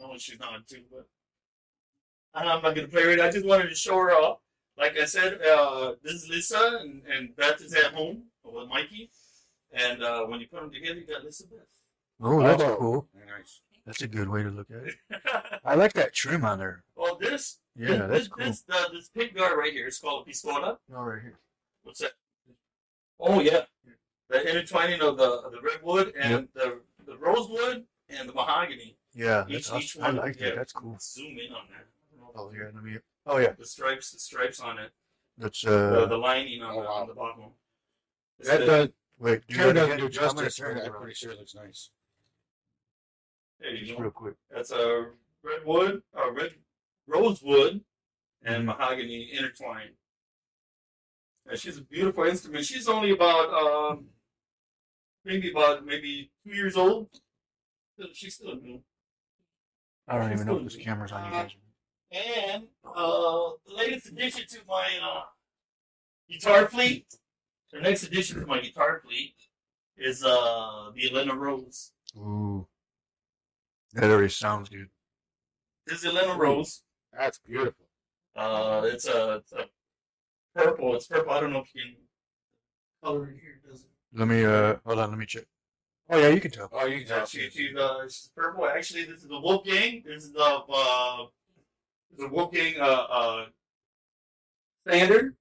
No, she's not too, but I'm not gonna play it. I just wanted to show her off. Like I said, uh, this is Lisa, and, and Beth is at home with Mikey. And uh, when you put them together, you got Lisa Beth. Oh, that's Oh. cool. Nice. That's a good way to look at it. I like that trim on there. well, this Yeah, this, that's cool. this, uh, this pick guard right here is called a pistola. Oh, right here. What's that? Oh yeah, the intertwining of the of the redwood and the the rosewood and the mahogany. Yeah, Each- that's each awesome. I one, like that. yeah. That's cool. Zoom in on that. I don't know. Oh yeah, let me. Oh yeah, The stripes, the stripes on it, that's the, uh. the lining on, oh, the, wow. on the bottom. It's That the- does. Wait, do Turn that doesn't again. do I'm justice. I'm pretty sure it looks nice. there you Just go. real quick. That's a redwood, a red rosewood, and Mhm. mahogany intertwined. And she's a beautiful instrument. She's only about um, maybe about maybe two years old. She's still new. I don't She's even know if this new. camera's on you guys. And uh, the latest addition to my uh, guitar fleet, the next addition to my guitar fleet is uh, the Elena Rose. Ooh, that already sounds good. This is Elena Rose. That's beautiful. Uh, it's a, it's a purple. It's purple. I don't know if you can color in here, does it? Let me uh hold on, let me check. Oh yeah, you can tell. Oh, you can Yeah, tell. she, she's, uh, she's purple. Actually, this is the Wolfgang. This is the uh, the Wolfgang uh, uh, standard.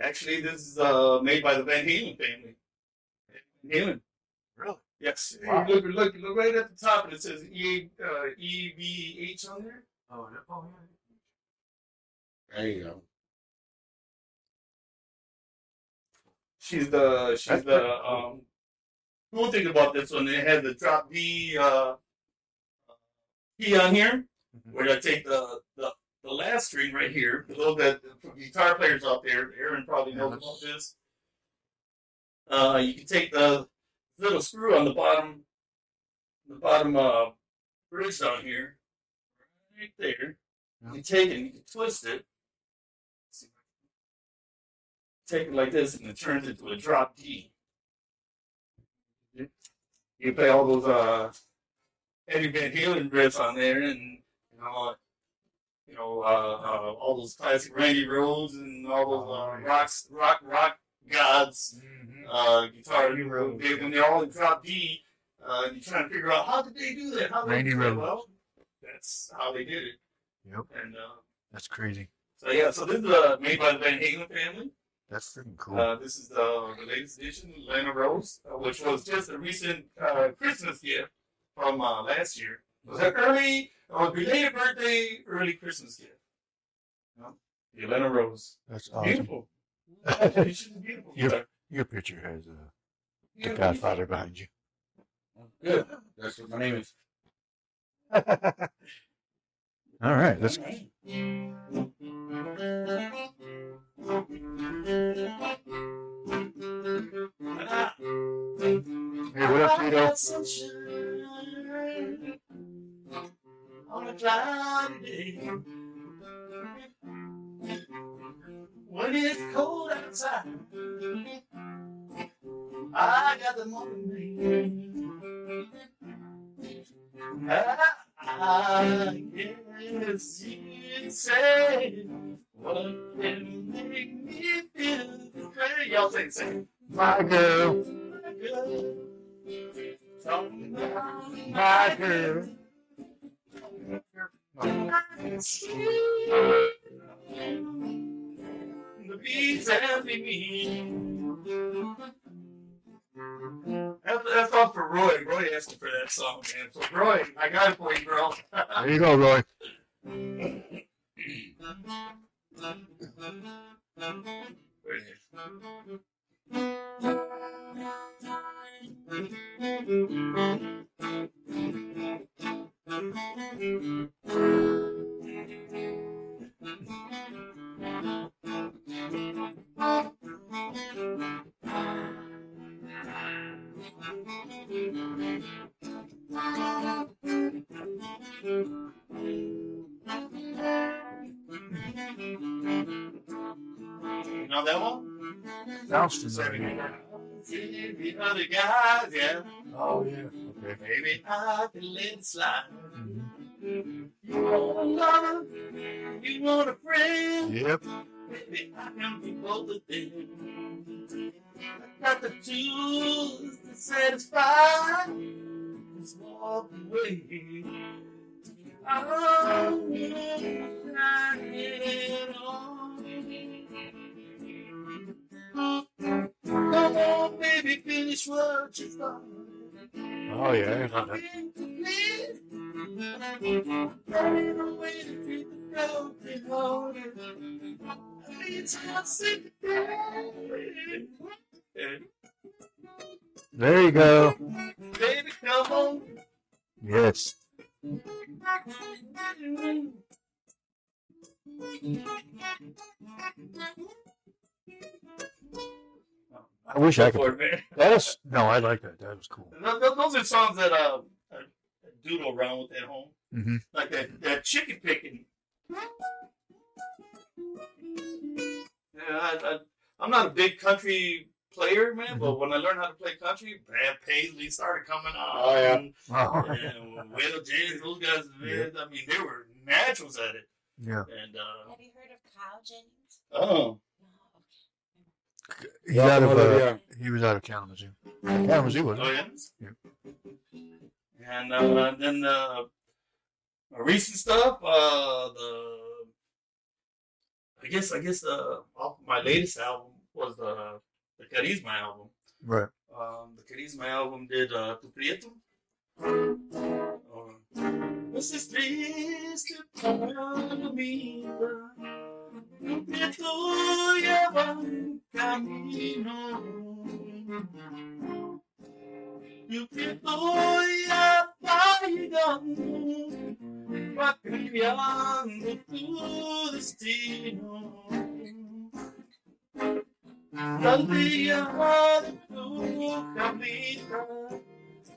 Actually, this is uh, made by the Van Halen family. Van Halen. Really? Yes. Wow. Look, look, look right at the top, and it says E uh, EVH on there. Oh, oh There you go. She's the she's That's the pretty cool. um. Cool thing about this one, it has the drop D uh, key on here. Mhm. where I take the, the the last string right here. For those that for guitar players out there, Aaron probably knows about this. Uh, you can take the little screw on the bottom, the bottom uh, bridge down here, right there. You take it, and you can twist it. Take it like this, and it turns into a drop D. You play all those uh, Eddie Van Halen riffs on there, and you know, you know, uh, uh, all those classic Randy Rhoads and all those Oh, uh, rocks, rock, rock gods, Mm-hmm. uh, guitar. Randy Rhoads, They, when they're all in drop D, uh, you're trying to figure out how did they do that? How did Randy they do that? Well, that's how they did it. Yep, And uh, that's crazy. so yeah, so this is uh, made by the Van Halen family. That's freaking cool. Uh, this is the, the latest edition, Lana Rose, uh, which was just a recent uh, Christmas gift from uh, last year. It was an early, or belated birthday, early Christmas gift. Know? The Rose. that's awesome. Beautiful. Beautiful. Your your picture has uh, the Yeah, Godfather behind you. Good. That's what my name is. All right, let's. Ah. Hey, what up, Tito? On a cloudy day. When it's cold outside, I got the morning I, I guess you'd say what can make me feel this way. Y'all say, say, My girl, my girl, my girl. The bees having me. That's, that's all for Roy. Roy asked for that song, man. So, Roy, I got it for you, bro. There you go, Roy. You know that one? Sounds familiar. The other guys, yeah. Oh yeah. Okay. Maybe I can let it slide. Mhm. You want a lover, you want a friend. Yep. Maybe I can be both of them. I got the tools to satisfy. Just walk away. Oh, shining on. Come on, baby, finish what you started. Oh yeah. There you go. Baby, come on. Yes. I wish I For could. it, man. That is no. I like that. That was cool. Th- th- Those are songs that uh, I doodle around with at home. Mhm. Like that, that chicken picking. Yeah, I, I, I'm not a big country player, man, but when I learned how to play country, Brad Paisley started coming on. Oh, yeah. Oh, And Will James, those guys, man, I mean, they were naturals at it. yeah. And, uh, Have you heard of Kyle Jennings? oh, No. He's Yeah, out of, uh, yeah. he was out of Kalamazoo. Kalamazoo, wasn't Oh yeah. Yeah. And uh, then uh, recent stuff. Uh, the I guess I guess uh, off my latest album was the the Carisma album. Right. Um, the Carisma album did uh, Tu Prieto. Um, Você es triste para mí, tu prieto lleva un camino. Tu prieto ya va llegando, va cambiando tu destino. La aldea de tu cabina,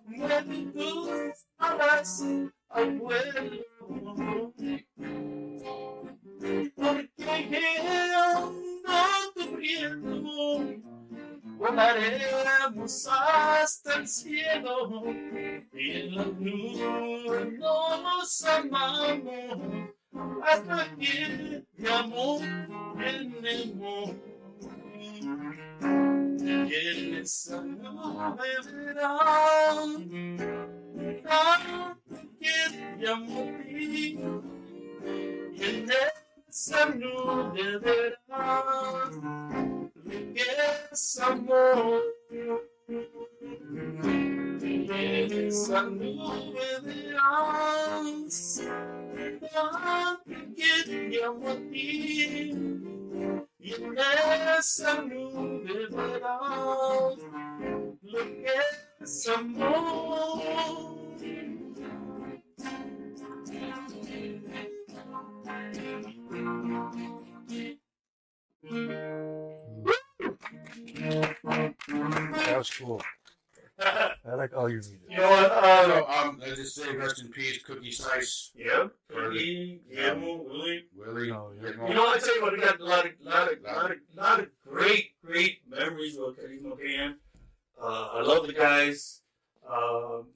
mueve tus alas al vuelo. Porque ando tu prieto, volaremos hasta el cielo y en la luz nos amamos hasta que de amor tenemos. Y en esa nube verán tanto que te amo. Y en esa que es amor. Y en esa nube verás tanto que te amo a ti. Y en esa nube verás lo que es amor. That was cool. I like all your music. You know what? So, Uh, um, let's just say rest in peace, Cookie Slice, yep. Cookie, Guillermo, Willie. Willie. Oh, yeah. Guillermo. You know, what? I tell you what, we got a lot of, lot of, lot of, lot of great, great memories with Carisma Band. Uh, I love the guys. Um,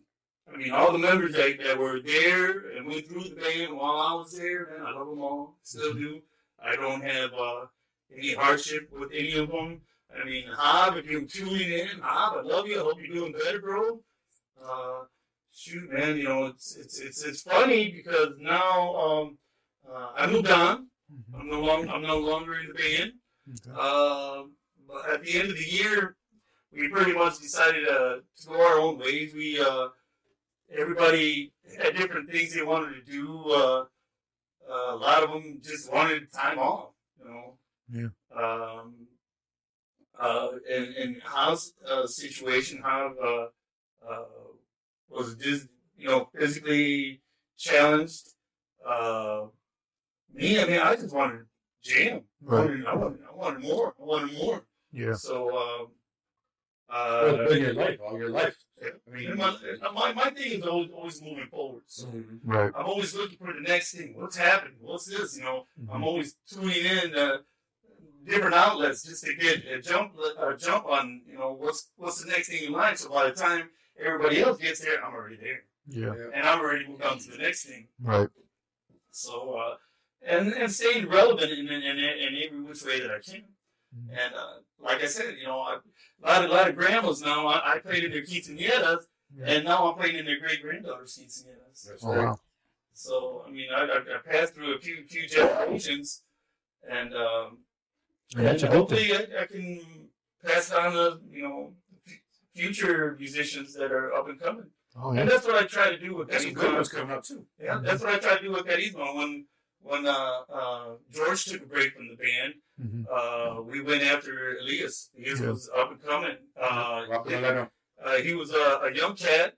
I mean, all the members that, that were there and went through the band while I was there, man, I love them all. Still do. I don't have uh, any hardship with any of them. I mean, Hob, if you're tuning in, Hob, I love you. I hope you're doing better, bro. Uh, shoot, man, you know, it's it's it's it's funny because now um, uh, I moved on. Mhm. I'm no longer I'm no longer in the band. Um, but at the end of the year, we pretty much decided uh, to go our own ways. We uh, everybody had different things they wanted to do. Uh, uh, a lot of them just wanted time off, you know. Yeah. Um, uh, and and how's uh, situation? How uh, uh, was just you know physically challenged. Uh, me, I mean, I just wanted to jam. I Right. wanted, I wanted, I wanted more. I wanted more. Yeah. So, um, Well, uh, it's your life, all your life. I mean, and my, my, my thing is always, always moving forward. So. Right. I'm always looking for the next thing. What's happening? What's this? You know, I'm Mhm. always tuning in to different outlets just to get a jump, a jump on, you know, what's what's the next thing in line. So by the time everybody else gets there, I'm already there, Yeah. and I'm already moved on to the next thing. Right. So, uh, and and staying relevant in, in, in, in every which way that I can. Mhm. And uh, like I said, you know, I, a lot of, lot of grandmas now. I, I played in their quinceañeras, Yeah. and now I'm playing in their great granddaughter's quinceañeras. That's Oh right. wow. So, I mean, I, I, I passed through a few few generations, and um, And and hopefully I, I can pass on to you know future musicians that are up and coming. Oh yeah. And that's what I try to do with There's some Carisma. good ones coming up too. Yeah, that's what I try to do with Carisma. When when uh, uh, George took a break from the band, Mhm. uh, we went after Elias. Elias Yeah. was up and coming. Uh, Rock uh, he was a, a young cat,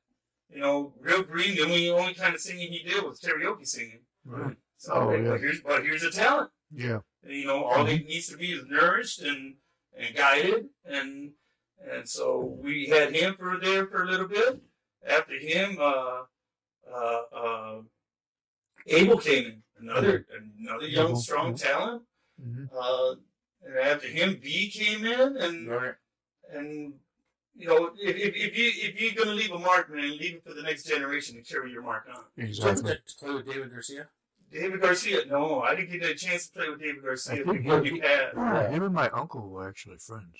you know, real green. The only only kind of singing he did was karaoke singing. Right. So, Oh, but here's but here's a talent. Yeah. You know, all he needs to be is nourished and and guided, and and so we had him for there for a little bit. After him, uh, uh, uh, Abel came in, another another young Abel, strong yeah. talent. Mhm. Uh, and after him, B came in, and Right. and you know, if, if, if you if you're gonna leave a mark, man, leave it for the next generation to carry your mark on. Exactly. To play with David Garcia. David Garcia, no, I didn't get a chance to play with David Garcia think before he- he passed. Yeah, him and my uncle were actually friends.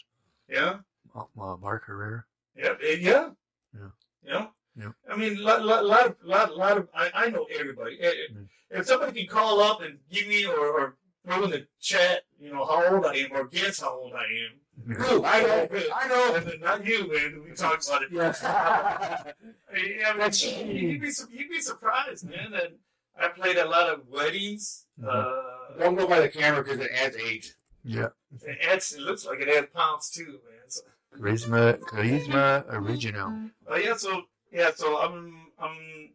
Yeah. Uh, uh, Mark Herrera. Yeah, eh, yeah, Yeah. yeah. Yeah. I mean, lot, lot, lot of, lot, lot of. I, I know everybody. Eh, eh, Mm. If somebody can call up and give me or, or throw in the chat, you know, how old I am or guess how old I am. Ooh, I know, I know. And then not you, man. We talked about it. Yes. Yeah, I mean, you'd be, you'd be surprised, man. And I played a lot of weddings. Mhm. Uh, Don't go by the camera because it adds age. Yeah. it, adds, it looks like it had pounds too, man. So, Carisma, Carisma Original. Uh, yeah, so yeah, so I'm I'm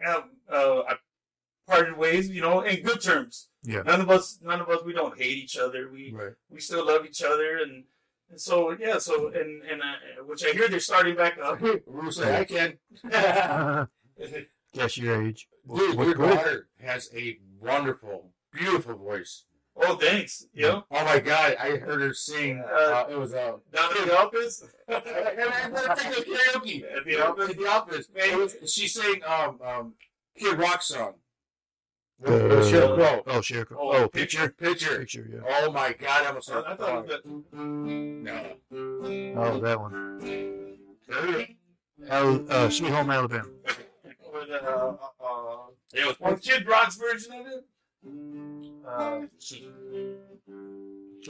yeah, uh, I parted ways, you know, in good terms. Yeah. None of us, none of us, we don't hate each other. We Right. we still love each other, and, and so yeah, so and and uh, which I hear they're starting back up. Russo, I can. Guess your age. Dude, What your daughter has a wonderful, beautiful voice. oh, thanks. Yeah, Oh my god, I heard her sing. Uh, it was uh, down at the office. karaoke At the office? At the office. It was, she sang um um Kid Rock song. With, Uh, with Sheryl Crow. Oh, Sheryl Crow. Oh, Oh, picture. Picture. Picture, yeah. Oh my god, I'm almost I thought it crying. was No. Oh, that one. that. Al- uh, Sweet Home Alabama. With, the, uh, uh, it was one Kid Rock's version of it. Uh,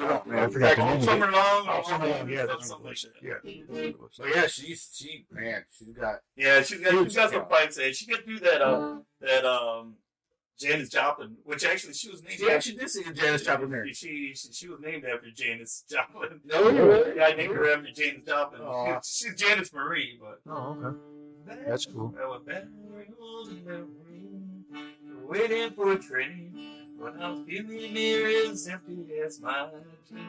I forgot the name of it. Summer Long. Oh, Summer Long, yeah, that's something like that. Yeah. So yeah, she's she man, she's got Yeah, she's got she's got some Yeah. pipes in. She could do that uh that um Janis Joplin, which actually she was named she actually did sing a Janis Joplin there. she, she she was named after Janis Joplin. No, really? Yeah, I named her after Janis Joplin. Aw. She's, Janice Marie, but Oh, okay. That's cool. I was back in the waiting for a train, when I was feeling near as empty as my dream.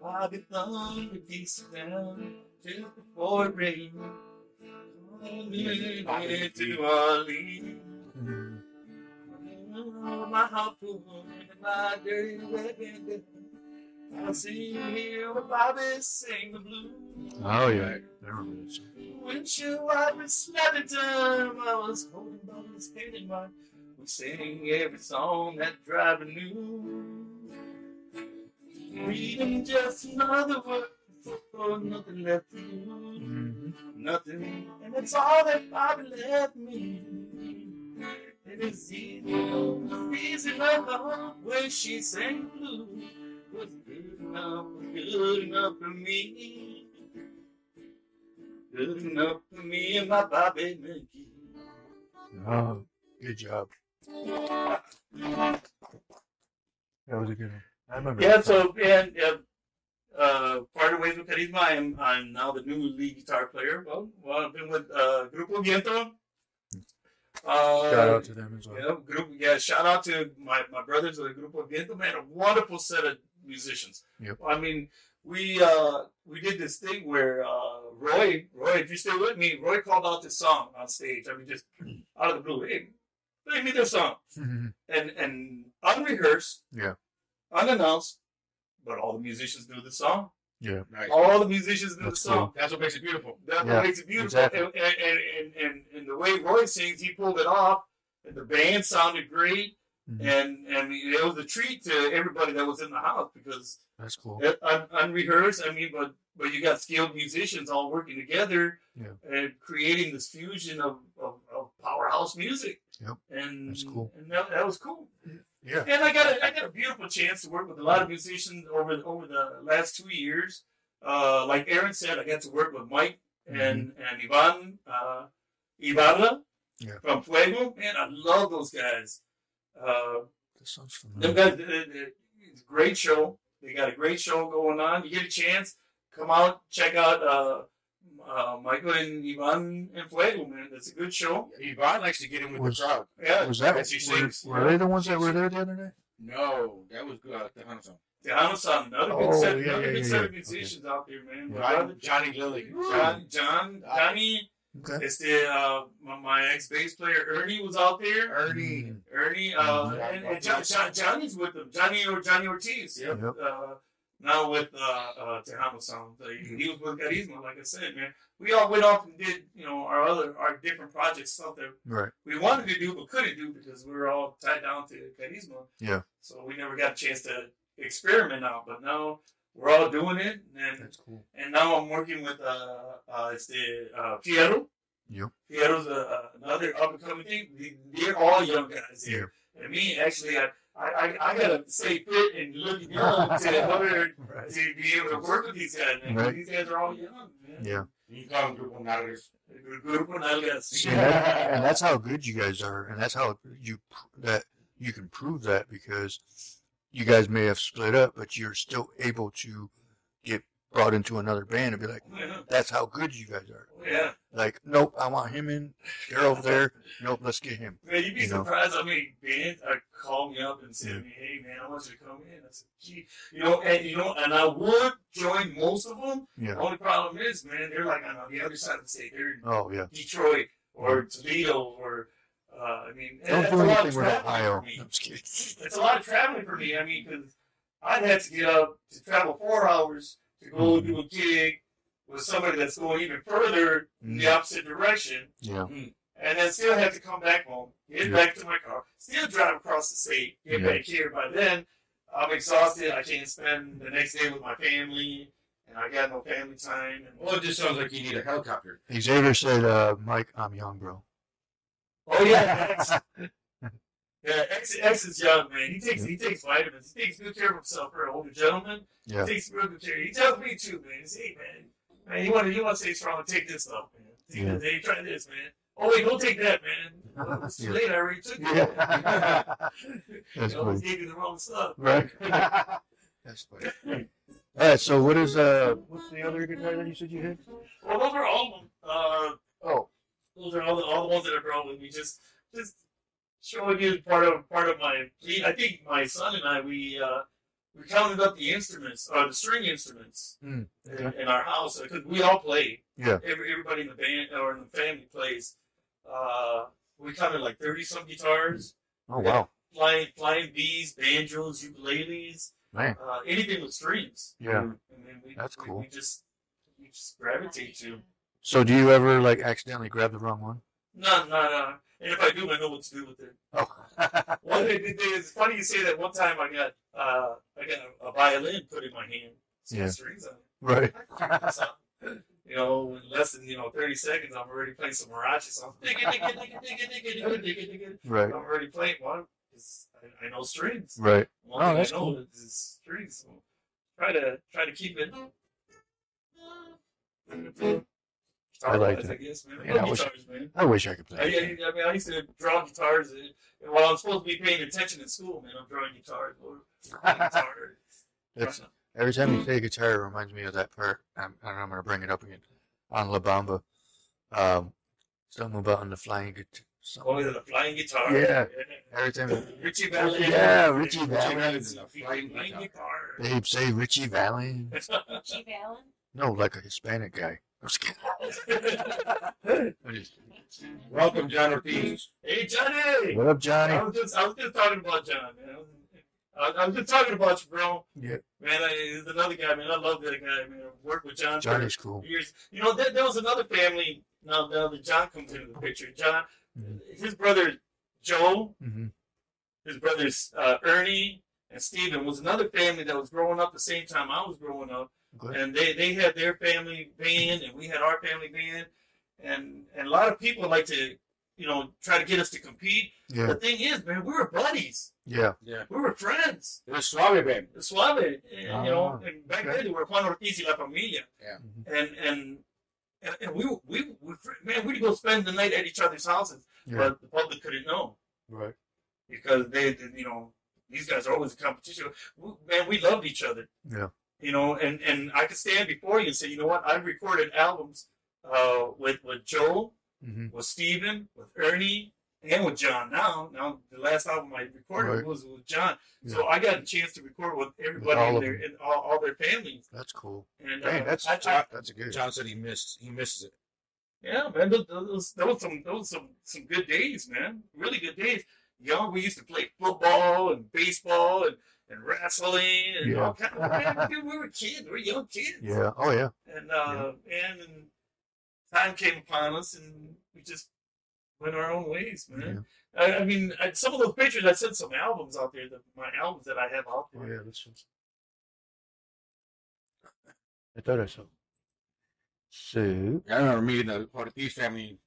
Bobby thunder beats down just before it rained. Went to Orleans. My harpoon and my dirty bandana. I see here where Bobby sing the blues. Oh, yeah. I remember that song. Windshield wipers slapping time. I was holding Bobby's hand in mine. We sang every song that driver knew. Freedom just another word for nothing left to lose. Mhm. Nothing, and it's all that Bobby left me. And it's easy, easy enough when she sang blues was good enough, good enough for me. Good enough for me and my Bobby McGee. Oh, good job. That was a good one. I remember. Yeah, that so and uh, uh, parted ways with Carisma. I'm I'm now the new lead guitar player. Well, well I've been with uh, Grupo Viento. Uh, Shout out to them as well. Yeah, group, yeah, shout out to my, my brothers of the Grupo Viento, man, a wonderful set of musicians. Yep. I mean, we uh, we did this thing where uh, Roy, Roy, if you're still with me, Roy called out this song on stage. I mean, just out of the blue, hey, play me this song, Mhm. and and unrehearsed, Yeah. unannounced, but all the musicians knew the song. Yeah. Nice. All the musicians knew That's the song. That's what makes it beautiful. That's Yeah, what makes it beautiful. exactly. And, and, and, and, and the way Roy sings, he pulled it off. And the band sounded great. Mhm. And and it was a treat to everybody that was in the house because That's cool. it, un, unrehearsed. I mean, but but you got skilled musicians all working together Yeah. and creating this fusion of, of, of powerhouse music. Yep, And that's cool. And that, that was cool. Yeah. And I got a, I got a beautiful chance to work with a lot of musicians over over the last two years. Uh, like Aaron said, I got to work with Mike and and Ivan uh, Ibarra Yeah. from Fuego. Man, I love those guys. Uh, That sounds them familiar. guys, it's a great show. They got a great show going on. You get a chance, come out, check out uh, Michael and Ivan and Fuego. Man, that's a good show. Yvonne likes to get in with Was- the crowd. Yeah, Was that Yes, she were, sings. were they the ones that were there the other day? No, that was good. Uh, Tejano song. Tejano Sound, another good Oh, set, yeah, another yeah, good yeah, set yeah. of musicians out there, man. My Johnny, brother, Johnny Lilly. John, John, Johnny, Okay. It's the uh, my, my ex bass player Ernie was out there. Ernie. Ernie, uh, and, and John, John, Johnny's with them. Johnny or Johnny Ortiz. Yep. Yep. Uh, now with uh, uh, Tejano Sound. So he, was with Carisma, like I said, man. We all went off and did, you know, our other, our different projects, stuff that Right. we wanted to do but couldn't do because we were all tied down to Carisma. Yeah. So we never got a chance to experiment out. But now we're all doing it, and That's cool. and now I'm working with uh, uh it's the uh, Piero. Yep. Piero's a, uh, another up and coming thing. They- They're all young guys here, and me actually, I I, I, I gotta stay fit and look young to order Right. to be able to work with these guys. Man. Right. These guys are all young, man. Yeah. You call them Grupo Nalgas. Grupo Nalgas. And, that, and that's how good you guys are, and that's how you that you can prove that because you guys may have split up, but you're still able to get brought into another band and be like, that's how good you guys are. yeah. Like, nope, I want him in. They're over there. Nope, let's get him. Man, you'd be You know. surprised how many bands are call me up and say Yeah. "Hey, man, I want you to come in." I said, "Gee, you know," and you know, and I would join most of them. Yeah. The only problem is, man, they're like on the other side of the state. They're in Oh yeah. Detroit or Toledo or, uh, I mean, Don't that's a lot of anything with traveling Ohio. for me. I'm just kidding. It's a lot of traveling for me. I mean, because I'd have to get up to travel four hours to go do a gig with somebody that's going even further in the Mhm. opposite direction Yeah. and then still have to come back home, get Yeah. back to my car, still drive across the state, get Yeah. back here. By then, I'm exhausted. I can't spend the next day with my family, and I got no family time. And, Well, it just sounds like you need a helicopter. Xavier said, uh, "Mike, I'm young, bro." oh yeah, X, yeah, X, X is young man. He takes he takes vitamins. He takes good care of himself for an older gentleman. Yeah. He takes real good care. He tells me too, man. He says, hey man, man, you want to you want to stay strong? Take this stuff, man. Take Yeah. this. Hey, try this, man. Oh wait, don't take that, man. It's too Yeah. late. I already took it. Yeah. That's always funny. gave you the wrong stuff. Right. That's funny. All right. So what is uh? What's the other guitar that you said you had? Well, those are all of them. Uh, Oh. those are all the, all the ones that I brought with me. Just just showing you part of part of my. I think my son and I we uh, we counted up the instruments, or the string instruments in, okay. in our house because we all play. Yeah. Every, everybody in the band or in the family plays. Uh, we counted like thirty some guitars, Oh wow. flying flying V's, banjos, ukuleles, Man. uh, anything with strings. Yeah. And we, That's we- cool. We, just we just gravitate to. So do you ever like accidentally grab the wrong one? No, no, no. And if I do, I know what to do with it. Oh. One thing, it's funny you say that. One time I got uh, I got a, a violin put in my hand. It's Yeah. strings on it. right. I figured this out. You know, in less than you know thirty seconds, I'm already playing some Mariachi song. Digga, digga, digga, digga, digga, digga, digga, digga. Right. I'm already playing one because I, I know strings. Right. One Oh, thing that's I know cool. is strings. So try to try to keep it. I like Guitar-wise, that. I guess, man. Yeah, I love I wish- guitars, man. I wish I could play. I, I mean, I used to draw guitars and, and while I'm supposed to be paying attention in school, man, I'm drawing guitars. Or guitar. It's, every time you say guitar, it reminds me of that part. I'm, and I'm going to bring it up again on La Bamba. Um, something about on the flying guitar. Oh, the flying guitar. Yeah. Every time Ritchie Valens. Yeah, Richie Ritchie Valens. Valens Flying, flying guitar. guitar. they say Ritchie Valens. Richie Valen. No, like a Hispanic guy. I'm just kidding. I'm just kidding. Welcome, John Ortiz. hey, Johnny! What up, Johnny? I was just, I was just talking about John, man. I was, I was just talking about you, bro. Yeah, Man, I, he's another guy, man. I love that guy, man. I worked with John Johnny's for cool. years. You know, there, there was another family. Now, now that John comes into the picture, John, Mhm. his brother Joe, hmm his brothers uh, Ernie and Steven was another family that was growing up the same time I was growing up, Good. and they they had their family band, and we had our family band, and and a lot of people like to, you know, try to get us to compete. Yeah, The thing is, man, we were buddies, yeah, Yeah. we were friends. It was Suave Band. The Suave, and, you know, Ah, and back okay. then they were Juan Ortiz y La Familia, Mhm. and and. And, and we, we, we, man, we'd go spend the night at each other's houses, yeah. but the public couldn't know Right. because they, they- you know, these guys are always in competition. We- Man, we loved each other. Yeah. You know, and and I could stand before you and say, you know what? I've recorded albums uh, with with Joel, hmm with Steven, with Ernie, and with John. Now, now the last album I recorded Right. was with John. So I got a chance to record with everybody all in their them. in all, all their families. That's cool. And Dang, uh, that's I, I, that's a good. John said he missed. He misses it. Yeah, man, those, those, those some those some some good days, man. Really good days. Young, we used to play football and baseball and, and wrestling and Yeah. all kind of. Man, we were kids. We were young kids. Yeah. Oh yeah. And uh, and, and time came upon us, and we just went our own ways, man. I, I mean, I, some of those pictures, I sent some albums out there. That, my albums that I have out Oh there. yeah. That's I thought I saw. So I remember meeting the Ortiz family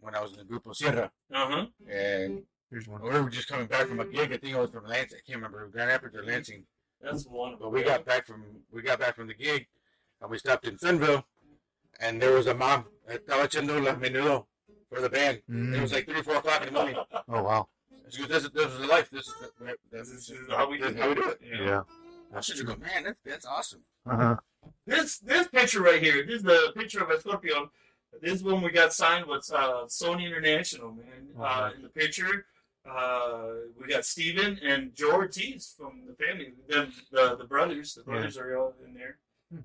when I was in the Grupo Sierra, Uh huh. and here's one. we were just coming back from a gig. I think it was from Lansing. I can't remember Grand Rapids or Lansing. That's wonderful. But we got back from we got back from the gig, and we stopped in Sunville, and there was a mom at estaba la menudo for the band. It was Mm. like three or four o'clock in the morning. Oh wow. She goes, "This is this is the life. This is the, this This is is how we this do is how we do it." Yeah. Yeah. I should go, man. That's that's awesome. Uh huh. This this picture right here. This is the picture of a Scorpio. This is when we got signed with uh, Sony International, man. Uh, in the picture, uh, we got Steven and Joe Ortiz from the family. Them, the the brothers. The brothers are all in there.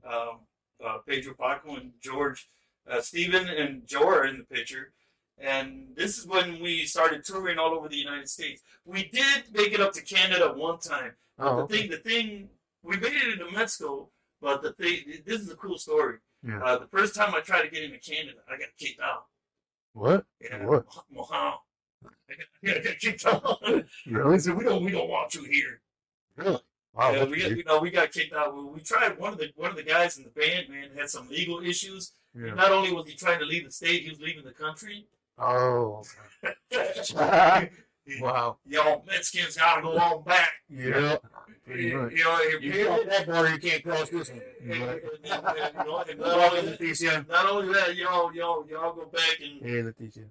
Um, uh, Pedro Paco and George. Uh, Steven and Joe are in the picture. And this is when we started touring all over the United States. We did make it up to Canada one time. Oh. The okay. thing, the thing, we made it into Mexico, but the thing, this is a cool story. Yeah. Uh, the first time I tried to get into Canada, I got kicked out. What? Yeah, What? Mohan. I got, I got kicked out. Really? they said, "We don't, we don't want you here." Really? Wow. yeah, we, got, you know, we got kicked out. We, we tried. One of the one of the guys in the band, man, had some legal issues. Yeah. Not only was he trying to leave the state, he was leaving the country. Oh. Wow. Y'all Mexicans gotta go on back. Yeah. You know, if You cross that border, you can't cross this one. not only in the PCN. Not only that, y'all, y'all, y'all go back and, Hey, Leticia.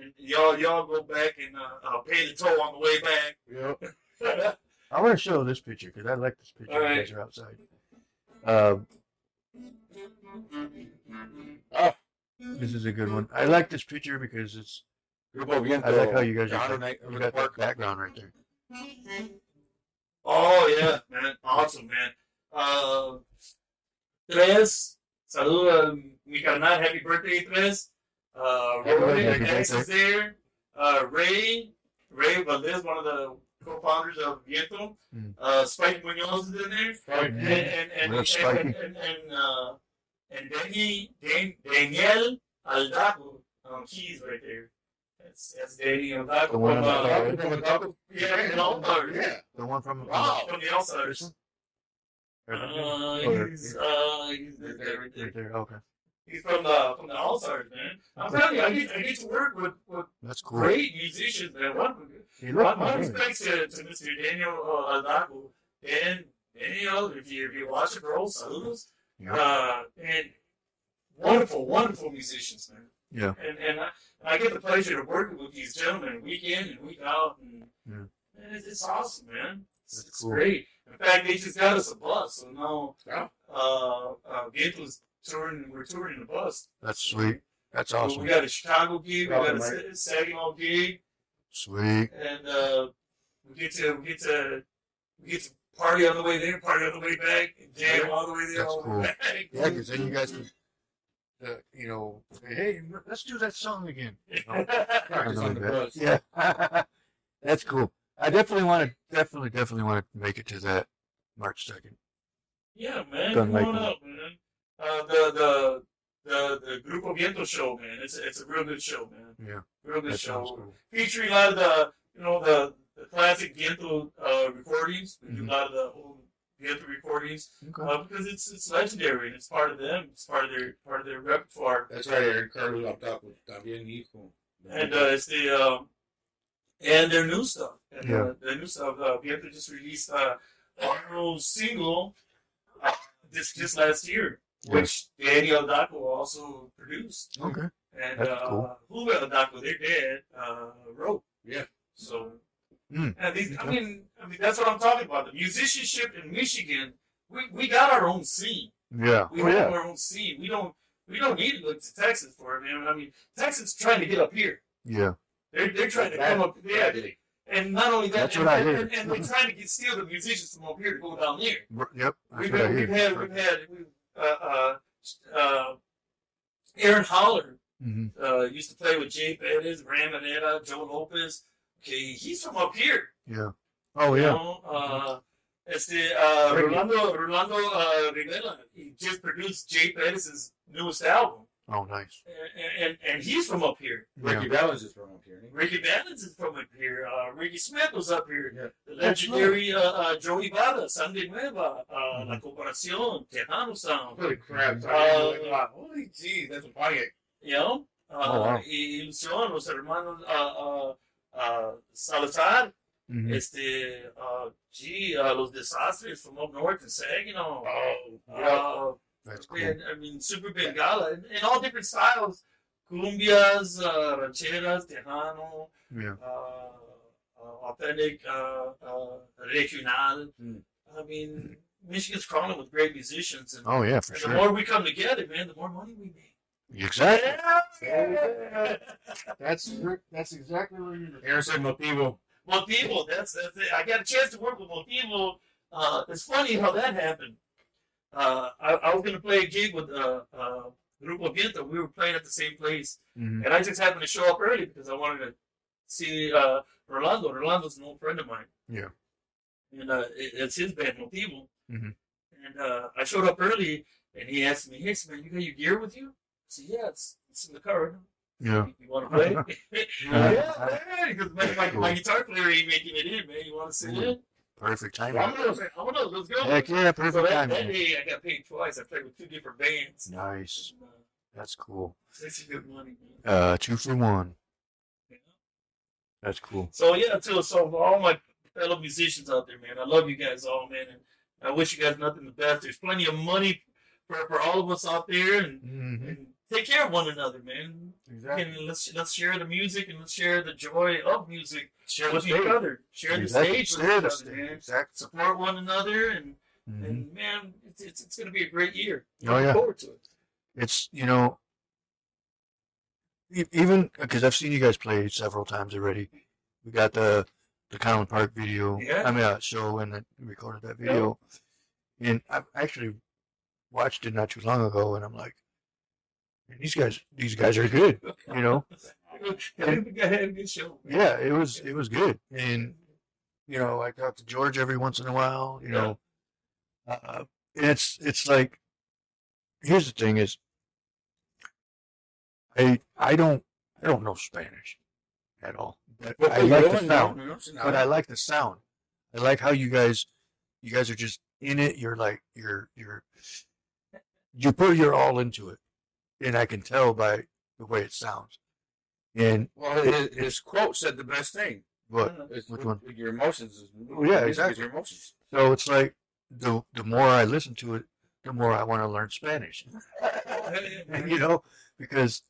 And y'all, y'all go back and uh, uh, pay the toll on the way back. Yep. back. I want to show this picture because I like this picture. All You guys are outside. Um, Oh, this is a good one. I like this picture because it's. Grupo Viento. I like how you guys are. Honor Night You got the that park. background right there. oh yeah, man, awesome, man. Uh, Tres, saludo a mi carnal, happy birthday, Tres. Uh, Happy Roy, birthday. X is there. Uh, Ray, Ray Valdez, one of the co-founders of Viento. Mm. Uh, Spike Munoz is in there. And and and and, spiky. and, and, and, uh, and Danny, Dan, Daniel Aldaco, um, he's right there. That's that's Danny Aldaco The one from, uh, side. From a couple- yeah, and All-Stars. Yeah. The one from. Wow. from the Outsiders. Uh, he's uh, he's there, right there. Right there. Okay. He's from the from the All Stars, man. I'm telling you, I get I get to work with, with That's cool. great musicians, man. One, He my, looked my nice. respects to, to Mr. Daniel uh, Aldaco. And, you know, if you if you watch it, bro, saludos. Yeah. Uh, and wonderful, wonderful musicians, man. Yeah. And and I, I get the pleasure of working with these gentlemen week in and week out, and Yeah. man, it's, it's awesome, man. It's, That's it's cool. great. In fact, they just got us a bus, so now Yeah. uh, uh, Viento's touring. We're touring the bus. That's sweet. That's So awesome. we got a Chicago gig, we got a Welcome, Sa- Saginaw gig, Sweet. and uh, we get to we get to we get to party on the way there, party on the way back, and jam all the way there, That's all the cool. way back. Yeah, because then you guys can, uh, you know, say, hey, let's do that song again. Practice on the bus. Yeah. That's cool. I definitely want to, definitely, definitely want to make it to that March 2nd. Yeah, man, Done come on it. up, man. Uh, the the the the Grupo Viento show, man. It's it's a real good show, man. Yeah. Real good show. cool. Featuring a lot of the you know the, the classic Viento uh, recordings. We do Mhm. a lot of the old Viento recordings Okay. uh, because it's it's legendary and it's part of them. It's part of their part of their repertoire. That's right, Aaron Carlos Altaco. También hijo. and uh, it's the um, and their new stuff. And Yeah. uh, their new stuff. Uh, Viento just released uh, a new single uh, this just last year, Yeah. which Danny Aldaco also produced. Okay. And That's uh, cool. Julio Aldaco, their dad, uh, wrote. Yeah. So, Mm. and these, I mean, I mean that's what I'm talking about. The musicianship in Michigan, we, we got our own scene. Yeah. We Oh, have yeah. our own scene. We don't we don't need to look to Texas for it, man. I mean, Texas is trying to get up here. Yeah. They're, they're trying to come up, yeah. Badly. And not only that, That's and, what I and, hear. and, and they're trying to get steal the musicians from up here to go down there. Yep. That's We've, what I had, we've had, we've had, we've, uh, uh, uh, Aaron Holler hmm uh, used to play with Jay Perez, Ramonetta, Joe Lopez. Okay, he's from up here. Yeah. Oh, You yeah. know, uh, este, uh, Rolando, Rolando uh, Rivera, he just produced Jay Perez's newest album. Oh, nice. and, and and he's from up here. Ricky Valens is from up here. isn't he? Ricky Valens is from up here. Uh, Ricky Smith was up here. Yeah. The legendary uh, uh, Joey Vada, Sunday Nueva, uh, Mhm. La Comparación, Tejano Sound. Holy crap! Uh, Holy gee, that's funny. You know? Uh, Oh, wow. y Ilusión, los hermanos uh, uh, uh, Salazar, Mhm. este, uh, gee, uh, los desastres from up north in Saginaw. Oh, yeah. That's cool. and, I mean, Super Bengala, in, in all different styles. Cumbias, uh, rancheras, tejano, Yeah. uh, uh, authentic, uh, uh, regional. Mm. I mean, Michigan's crawling with great musicians, and, Oh yeah, for and the more we come together, man, the more money we make. Exactly. Yeah. That's that's exactly where you're. Aaron said Motivo. Motivo, that's, that's it. I got a chance to work with Motivo. Uh, it's funny how that happened. Uh, I, I was going to play a gig with uh, uh, Grupo Viento. We were playing at the same place. Mhm. And I just happened to show up early because I wanted to see uh, Rolando. Rolando's an old friend of mine. Yeah. And uh, it, it's his band, Motivo. Mhm. And uh, I showed up early, and he asked me, "Hey, man, you got your gear with you?" I said, "Yeah, it's, it's in the car." right. Yeah. You want to play? yeah, man. Because my, my, my guitar player ain't making it in, man. You want to sit in? Perfect timing. Vámonos, man. Vámonos, let's go. Heck yeah, so perfect that, that timing. day, I got paid twice. I played with two different bands. Nice. Uh, That's cool. That's good money, man. Uh, two for one. Yeah. That's cool. So yeah, too. So for all my fellow musicians out there, man, I love you guys all, man, and I wish you guys nothing but best. There's plenty of money for, for all of us out there, and, Mm-hmm. and take care of one another, man. And let's let's share the music and let's share the joy of music Share with each other. Share the Exactly. stage with Share each other, stage. man. Exactly. Support one another, and Mhm. and man, it's it's, it's going to be a great year. Oh, Looking yeah. forward to it. It's you know, even because I've seen you guys play several times already. We got the the Kollen Park video. Yeah. I mean, uh, show and then recorded that video, and I actually watched it not too long ago, and I'm like, "Man, these guys, these guys are good. You know, Go ahead, good show. man. yeah, it was it was good, and you know, I talk to George every once in a while. You know, uh, it's it's like here's the thing is I I don't I don't know Spanish at all, but I like the sound. But I like the sound. I like how you guys you guys are just in it. You're like you're you're you put your all into it, and I can tell by the way it sounds. And Well, his, his quote said the best thing. what It's Which one? Your emotions. is- Oh, yeah, exactly. Your emotions. so it's like the the more I listen to it, the more I want to learn Spanish. and, you know, because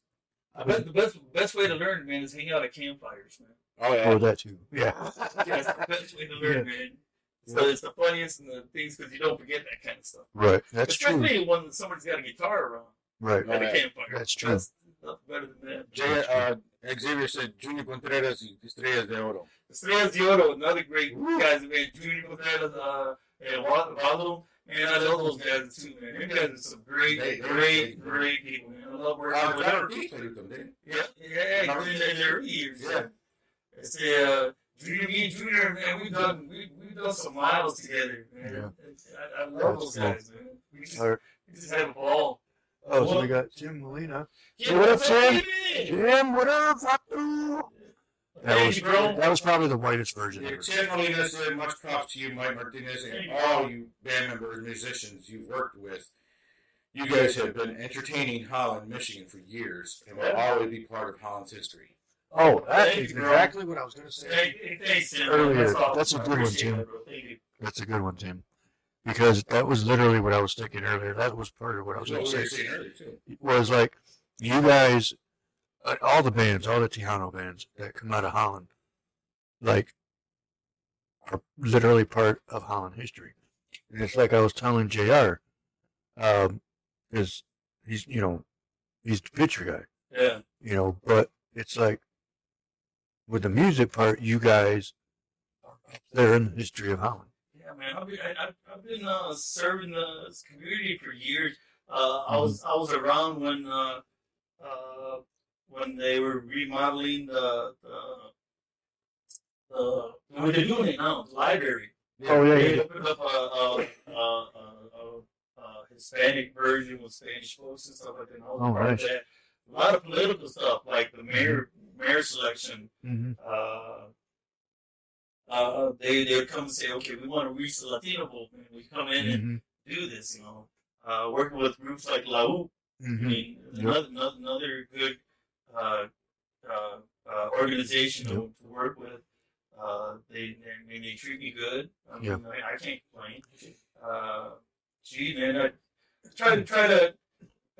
I bet the best best way to learn, man, is hang out at campfires, man. Oh yeah. oh that too. Yeah. That's the best way to learn, man. So it's the funniest and the things because you don't forget that kind of stuff. Right. That's true. Especially when somebody's got a guitar around Right. At a yeah. campfire. That's true. That's nothing better than that. Jay, uh, Xavier said Junior Contreras y Estrellas de Oro. Estrellas de Oro, another great guys, man. Junior Contreras, uh, and Waldo. Man, I love those guys too, man. Them guys are some great, They- they- great, they- great people, man. I love working Uh, with them. Ortiz played with them, didn't Yeah, yeah, in the, in the early years. Yeah. Yeah. It's the uh, Junior, me and Junior, man. We've done we we've done some miles together, man. I, I love those That's guys, man. We just, All right. we just have a ball. Oh, so we got Jim Molina. Yeah, what up, what's Tim? baby? Jim, what up, Fatu? That Thank was you, bro. that was probably the whitest version Yeah, ever. Tim Molina said, much props to you, Mike Martinez, and all you band members, musicians you've worked with. You guys have been entertaining Holland, Michigan for years, and will always be part of Holland's history. Oh, that Thank is you, bro. exactly what I was going to say. Hey, hey, thanks, Tim. Earlier. awesome. That's a I good one, appreciate Tim. that, bro. Thank you. That's a good one, Tim. Because that was literally what I was thinking earlier. That was part of what I was going to say. saying earlier, too. Was like, you guys, uh, all the bands, all the Tejano bands that come out of Holland, like, are literally part of Holland history. And it's like I was telling JR, um, is he's, you know, he's the picture guy. Yeah. you know, but it's like with the music part, you guys are up there in the history of Holland. Yeah, man. I've been, I, I've- I've been uh, serving the community for years. Uh, I was I was around when uh, uh, when they were remodeling the the, the what they're doing it now, the library. Oh, yeah, They yeah. opened up a, a, a, a, Hispanic version with Spanish folks and stuff like that. Oh, part of nice. that. A lot of political stuff, like the mayor mayor selection. Mm-hmm. Uh, they they would come and say, okay, we want to reach the Latino vote, we come in and Mm-hmm. do this. You know, uh, working with groups like La U. I Mm-hmm. mean, Yep. another, another another good uh, uh, uh, organization to, to work with. Uh, they, they they treat me good. I mean, Yep. I, I can't complain. Uh, gee, man, I try to try to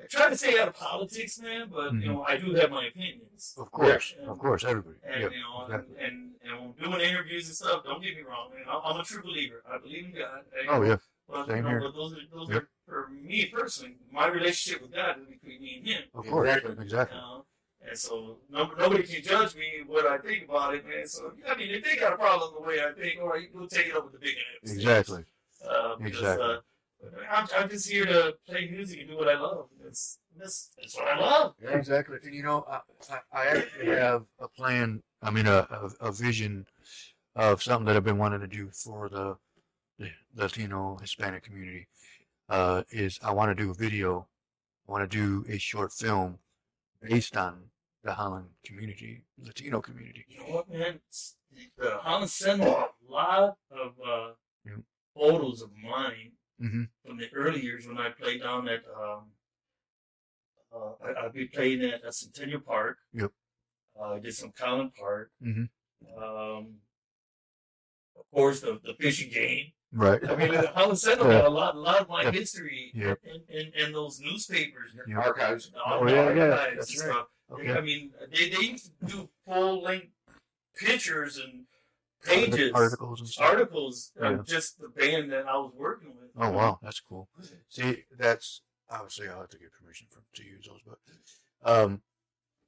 I try to stay out of politics, man. But Mhm. you know, I do have my opinions. Of course, Yeah. of course, everybody. And Yep, you know, exactly. and, and and when doing interviews and stuff, don't get me wrong, man. I'm, I'm a true believer. I believe in God. I- Oh yeah, but, Same you know, here. but those are those Yep. are for me personally. My relationship with God is between me and Him. of course, Exactly. exactly. You know? And so no, nobody can judge me what I think about it, man. So I mean, if they got a problem the way I think, all right, we'll take it up with the big guys. Exactly. Uh, because, Exactly. Uh, I'm, I'm just here to play music and do what I love. That's that's, that's what I love. Yeah, Exactly. And you know, I, I, actually have a plan. I mean, a, a, a vision of something that I've been wanting to do for the, the Latino Hispanic community. Uh, is I want to do a video. I want to do a short film based on the Holland community, Latino community. You know what, man? The Holland sent a lot of uh, Yep. photos of mine Mhm. from the early years when I played down at. Um, uh, I, I'd be playing at, at Centennial Park. Yep. Uh, I did some Kollen Park. Mm-hmm. Um, of course, the, the fishing game. Right. I mean, the Holland Sentinel Yeah. got a lot, a lot of my Yeah. history Yep. in, in, in those newspapers. Yeah. Archives. Oh, yeah, yeah, archives that's right. stuff. Okay. I mean, they, they used to do full length pictures and pages, Articles and stuff. articles Yeah. of just the band that I was working with. Oh wow, that's cool. See, that's obviously I'll have to get permission from to use those, but um,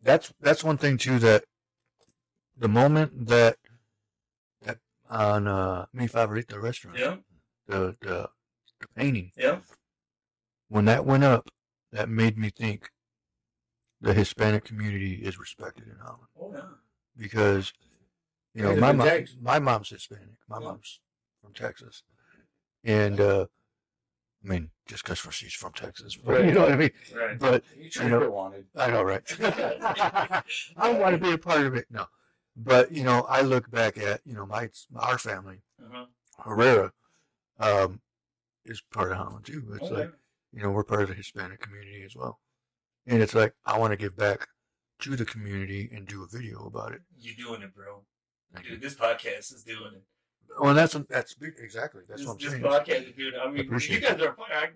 that's that's one thing too that the moment that that on uh, Mi Favorita restaurant, Yeah, the, the the painting yeah. when that went up, that made me think the Hispanic community is respected in Holland Oh yeah. because you know my mom, my mom's Hispanic, my Yeah. mom's from Texas, and uh, I mean just because she's from Texas, but, Right. you know what I mean. Right. But You You know- wanted. I know, right? I want to be a part of it. No, but you know, I look back at you know my our family, Uh-huh. Herrera, um, is part of Holland too. It's Oh, like you know we're part of the Hispanic community as well, and it's like I want to give back to the community and do a video about it. You're doing it, bro. Thank you. Dude, this podcast is doing it. Well, that's that's exactly that's this, what I'm this saying. podcast is doing it. I mean, Appreciate you guys are. I,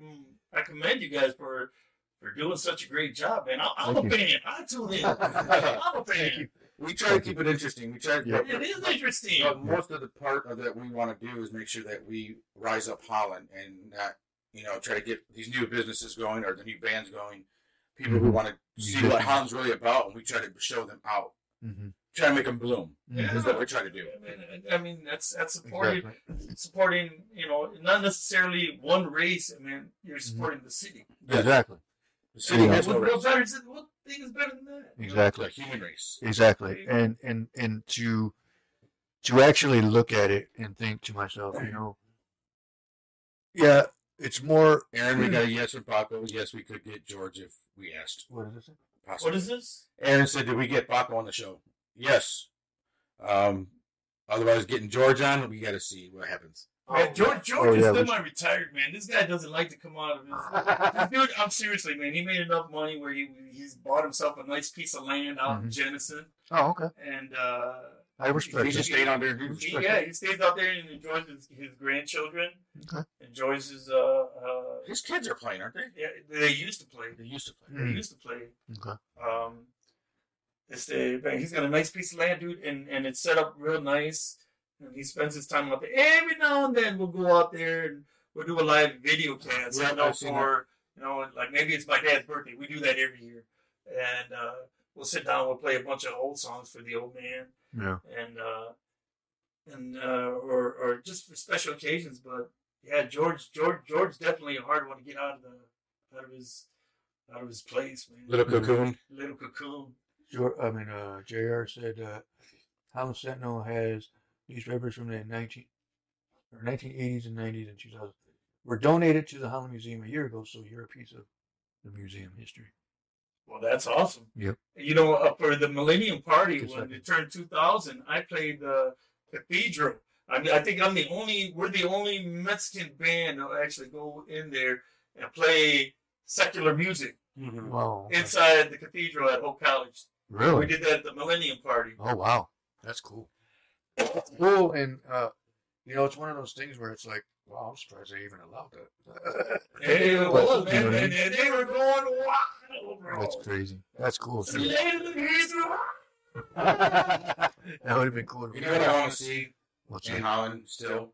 I commend you guys for for doing such a great job, man. I, I'm Thank a you. fan. I tune in. I'm a fan. We try to keep it interesting. We try to. Yeah. It is interesting. But most of the part of that we want to do is make sure that we rise up Holland and not, you know, try to get these new businesses going or the new bands going. People who Mhm. want to see what Holland's really about, and we try to show them out. Mm-hmm. Try to make them bloom. Yeah. Is what we try to do. I mean, I mean that's that's supporting Exactly. supporting you know not necessarily one race. I mean you're Mm-hmm. supporting the city. Exactly. The city has no What, what race. better is what thing is better than that? Exactly. The human race. Exactly. And and and to to actually look at it and think to myself, you know, yeah, it's more. Aaron, we got a yes from Paco. Yes, we could get George if we asked. What is it? Possibly. What is this? Aaron said, "Did we get Paco on the show?" Yes. Um. Otherwise, getting George on, we got to see what happens. Man, George George Oh, is yeah, still we my retired man. This guy doesn't like to come out of his. This dude, I'm seriously, man. He made enough money where he he's bought himself a nice piece of land out in Mhm. Jenison, Oh, okay. and uh, I respect He just stayed on there. he, yeah, he stays out there and enjoys his, his grandchildren, Okay. enjoys his uh, uh His kids are playing, aren't they? yeah. They used to play. They used to play. They Mm. used to play. Okay. Um, it's the man, he's got a nice piece of land, dude, and and it's set up real nice. And he spends his time out there. Every now and then we'll go out there and we'll do a live video cast. Yeah, you know, I've seen for you know, like maybe it's my dad's birthday. We do that every year, and uh, we'll sit down. We'll play a bunch of old songs for the old man, Yeah. and uh, and uh, or or just for special occasions. But yeah, George George George definitely a hard one to get out of the out of his out of his place, man. Little cocoon. little cocoon. Jor- I mean, uh, Jr. said uh, Holland Sentinel has newspapers from the 19 or 1980s and 90s and 2000s. were donated to the Holland Museum a year ago, so you're a piece of the museum history. Well, that's awesome. Yep. You know, uh, for the Millennium Party Good when it turned 2000, I played the Cathedral. I mean, I think I'm the only. We're the only Mexican band to actually go in there and play secular music Wow. inside the cathedral at Hope College. We did that at the Millennium Party. Oh wow, that's cool. That's cool, and uh, you know, it's one of those things where it's like, wow, I'm surprised they even allowed that. Hey, it But, was, you man, and, and they were going wild, bro. That's crazy. That's cool. too. Slay the beast. that would have been cool. to You know what I want to see What's in that? Holland still?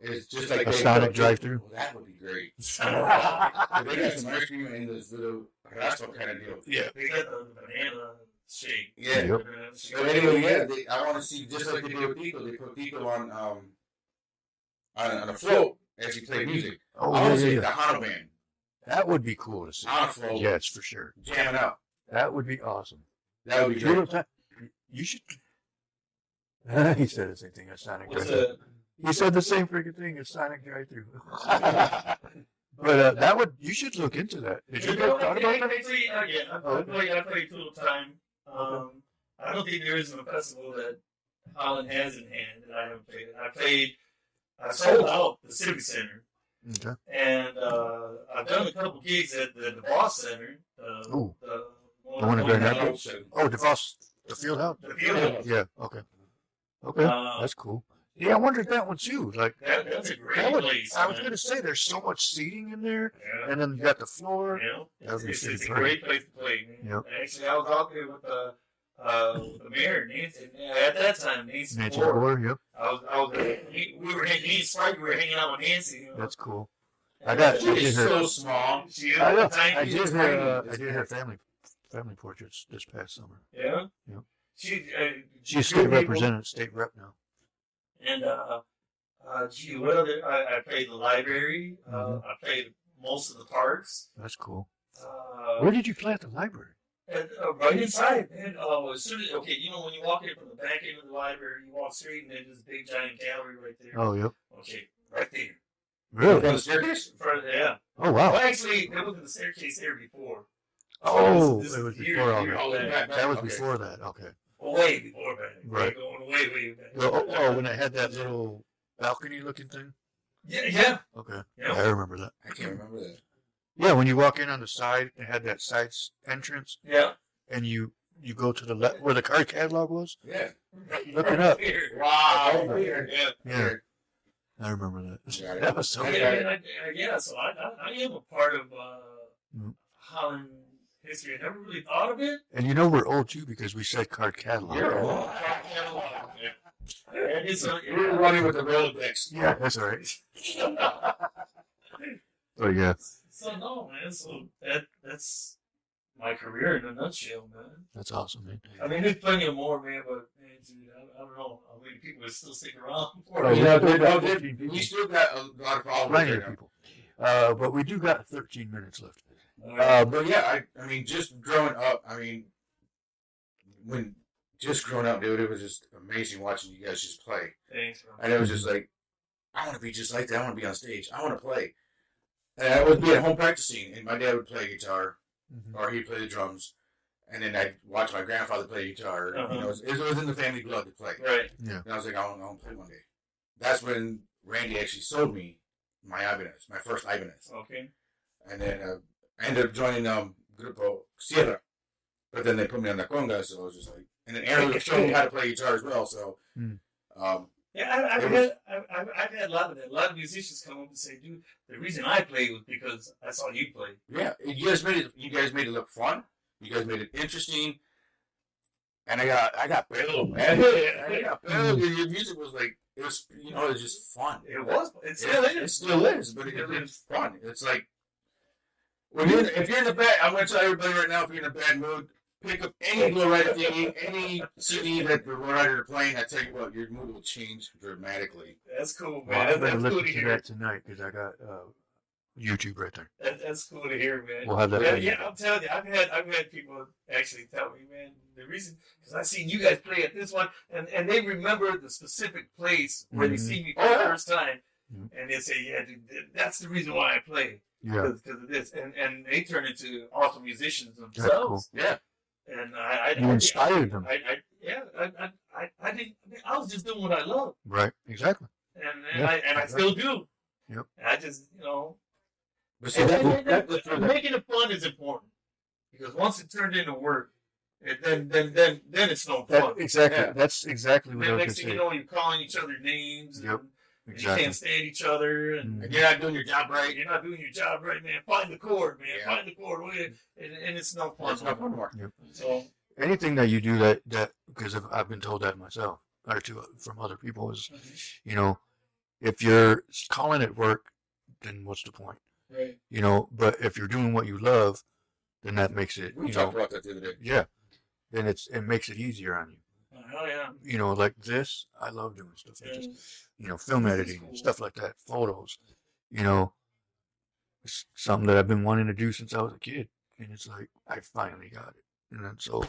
It's just like A Sonic drive-thru? Well, that would be great. They got some ice cream in this little rascal kind of deal. Yeah. They got the banana shake. Yeah. Yep. Banana shake. So anyway, yeah, they, I want to see just like they did with Pico. They put Pico on um on, on a float as he played music. Oh I yeah, want to yeah, see yeah. the Hano band That would be cool to see. on a float Yes, for sure. jamming out. That would be awesome. That would be You, great. you should. he said the same thing as Sonic What's Drive-Thru. He said the same freaking thing as Sonic Drive-Thru. but uh, that would you should look into that. Did you guys talk about that? Actually, uh, yeah, I, I okay. played. I played Tulip Time. Um, I don't think there is a festival that Holland has in hand that I haven't played. I played. I sold out the Civic Center, Okay. and uh, I've done a couple gigs at the DeVos Center. Uh, Ooh. the, The one in Grand? Oh, DeVos, the field house. The field house. Yeah. Okay. Okay. Uh, That's cool. Yeah, I wondered that one too. Like That, that's a great that would, place. I was gonna say there's so much seating in there, Yeah. and then you got the floor. You know, That would be it's, it's a great place to play. Man. Yep. Actually, I was out there with the uh, with the mayor, Nancy. At that time, Nancy. Nancy Moore. Gore. Yep. I was, I was, we we were hanging, Spike, we were hanging out with Nancy. You know? That's cool. I got- She is her- so small. She is I, know, tiny. I did her. Uh, I did her family family portraits this past summer. Yeah. Yep. She. Uh, She's two state representative, state rep now. And uh, uh, gee, what other? I, I played the library. Uh, Mhm. I played most of the parks. That's cool. Uh, Where did you play at the library? And, uh, right inside, man. Uh, as soon as okay, you know when you walk in from the back end of the library, you walk straight, and there's this big giant gallery right there. Oh, yep. Okay, right there. Really? The staircase? In front of yeah. Oh, wow. Well, actually, there wasn't the staircase there before. Oh, this it is was before all that. all that. That was Okay. before that. Okay. Well, way before that. Right. We're going way, way back. Well, oh, oh, when I had that little balcony looking thing. yeah, yeah, Okay. yeah. I remember that. I can't remember that. Yeah, when you walk in on the side, it had that side s- entrance, yeah. and you you go to the left where the card catalog was. Yeah. Look it up. Here. Wow. Here, Yeah. Yeah, I remember that. Yeah, That was so. I- Yeah, I, I, yeah, so I, I, I am a part of uh, Mm. Holland history. I never really thought of it. And you know we're old too because we said card catalog. You're old. Yeah, it's a, We're running with the Rolodex. Yeah, that's all right. Oh yeah, so no, man. So that that's my career in a nutshell, man. that's awesome, man. I mean, there's plenty of more, man. But man, dude, I, I don't know how many people would still stick around. For Oh, it. we Yeah, still but got no, 15 people. we still got a lot of problems. Plenty of people. Uh, but we do got 13 minutes left. Uh, but yeah, I, I mean, just growing up, I mean, when just growing up, dude, it was just amazing watching you guys just play. Thanks, bro. And it was just like, I want to be just like that. I want to be on stage. I want to play. And I would be at home practicing, and my dad would play guitar, or he'd play the drums, and then I'd watch my grandfather play guitar. Uh-huh. You know, it was, it was in the family blood to play. Right. Yeah. And I was like, I want, I want to play one day. That's when Randy actually sold me my Ibanez, my first Ibanez. Okay. And then uh, I ended up joining um, Grupo Sierra. But then they put me on the conga, so I was just like, and then Aaron showed me how to play guitar as well. So, Hmm. um, Yeah, I, I've, It had, I've, I've, I've had a lot of that. A lot of musicians come up and say, "Dude, the reason I played was because I saw you play." yeah, you guys made it. You guys made it look fun. You guys made it interesting. And I got, I got billed, man. I got billed. and Your music was like, it was, you know, it was just fun. It was. It still It, it is. still is, but it, was fun. It's like when you're if you're in a bad. I'm going to tell everybody right now, if you're in a bad mood, pick up any Blue Rider thing, any CD that the Blue Rider are playing. I tell you what, your mood will change dramatically. That's cool, Well, man. I That, better that's cool listen to to that tonight because I got uh, YouTube right there. That, that's cool to hear, man. We'll have that Yeah, yeah, I'm telling you, I've had I've had people actually tell me, man, the reason because I seen you guys play at this one, and and they remember the specific place where they Mhm. see me for Oh, the first time, Mhm. and they say, "Yeah, dude, that's the reason why I play Yeah. because of this," and and they turn into awesome musicians themselves. Yeah. And I, I, You I- inspired them. I, I, yeah, I, I, I, I didn't. I was just doing what I love, Right. Exactly. and and Yeah, I and I still do. Yep. I just, you know, But and, that, and- that, and that, making it fun is important because once it turned into work, it, then then then then it's no That, fun. exactly. Yeah. That's exactly what I was next thing you know, you're calling each other names. Yep, and Exactly. You can't stand each other, and and you're not doing your job right. you're not doing your job right, man. Find the chord, man. Yeah. Find the chord. Wait, and, and it's no fun. It's not fun anymore. So Anything that you do that that because I've, I've been told that myself or to from other people is mm-hmm. you know if you're calling it work, then what's the point? right. You know. But if you're doing what you love, then that makes it We you talked know about that the other day. yeah. Then it's it makes it easier on you. Oh, hell yeah. You know, like this, I love doing stuff like this. You know, film editing and cool. stuff like that, photos, you know, it's something that I've been wanting to do since I was a kid. And it's like, I finally got it. And then so,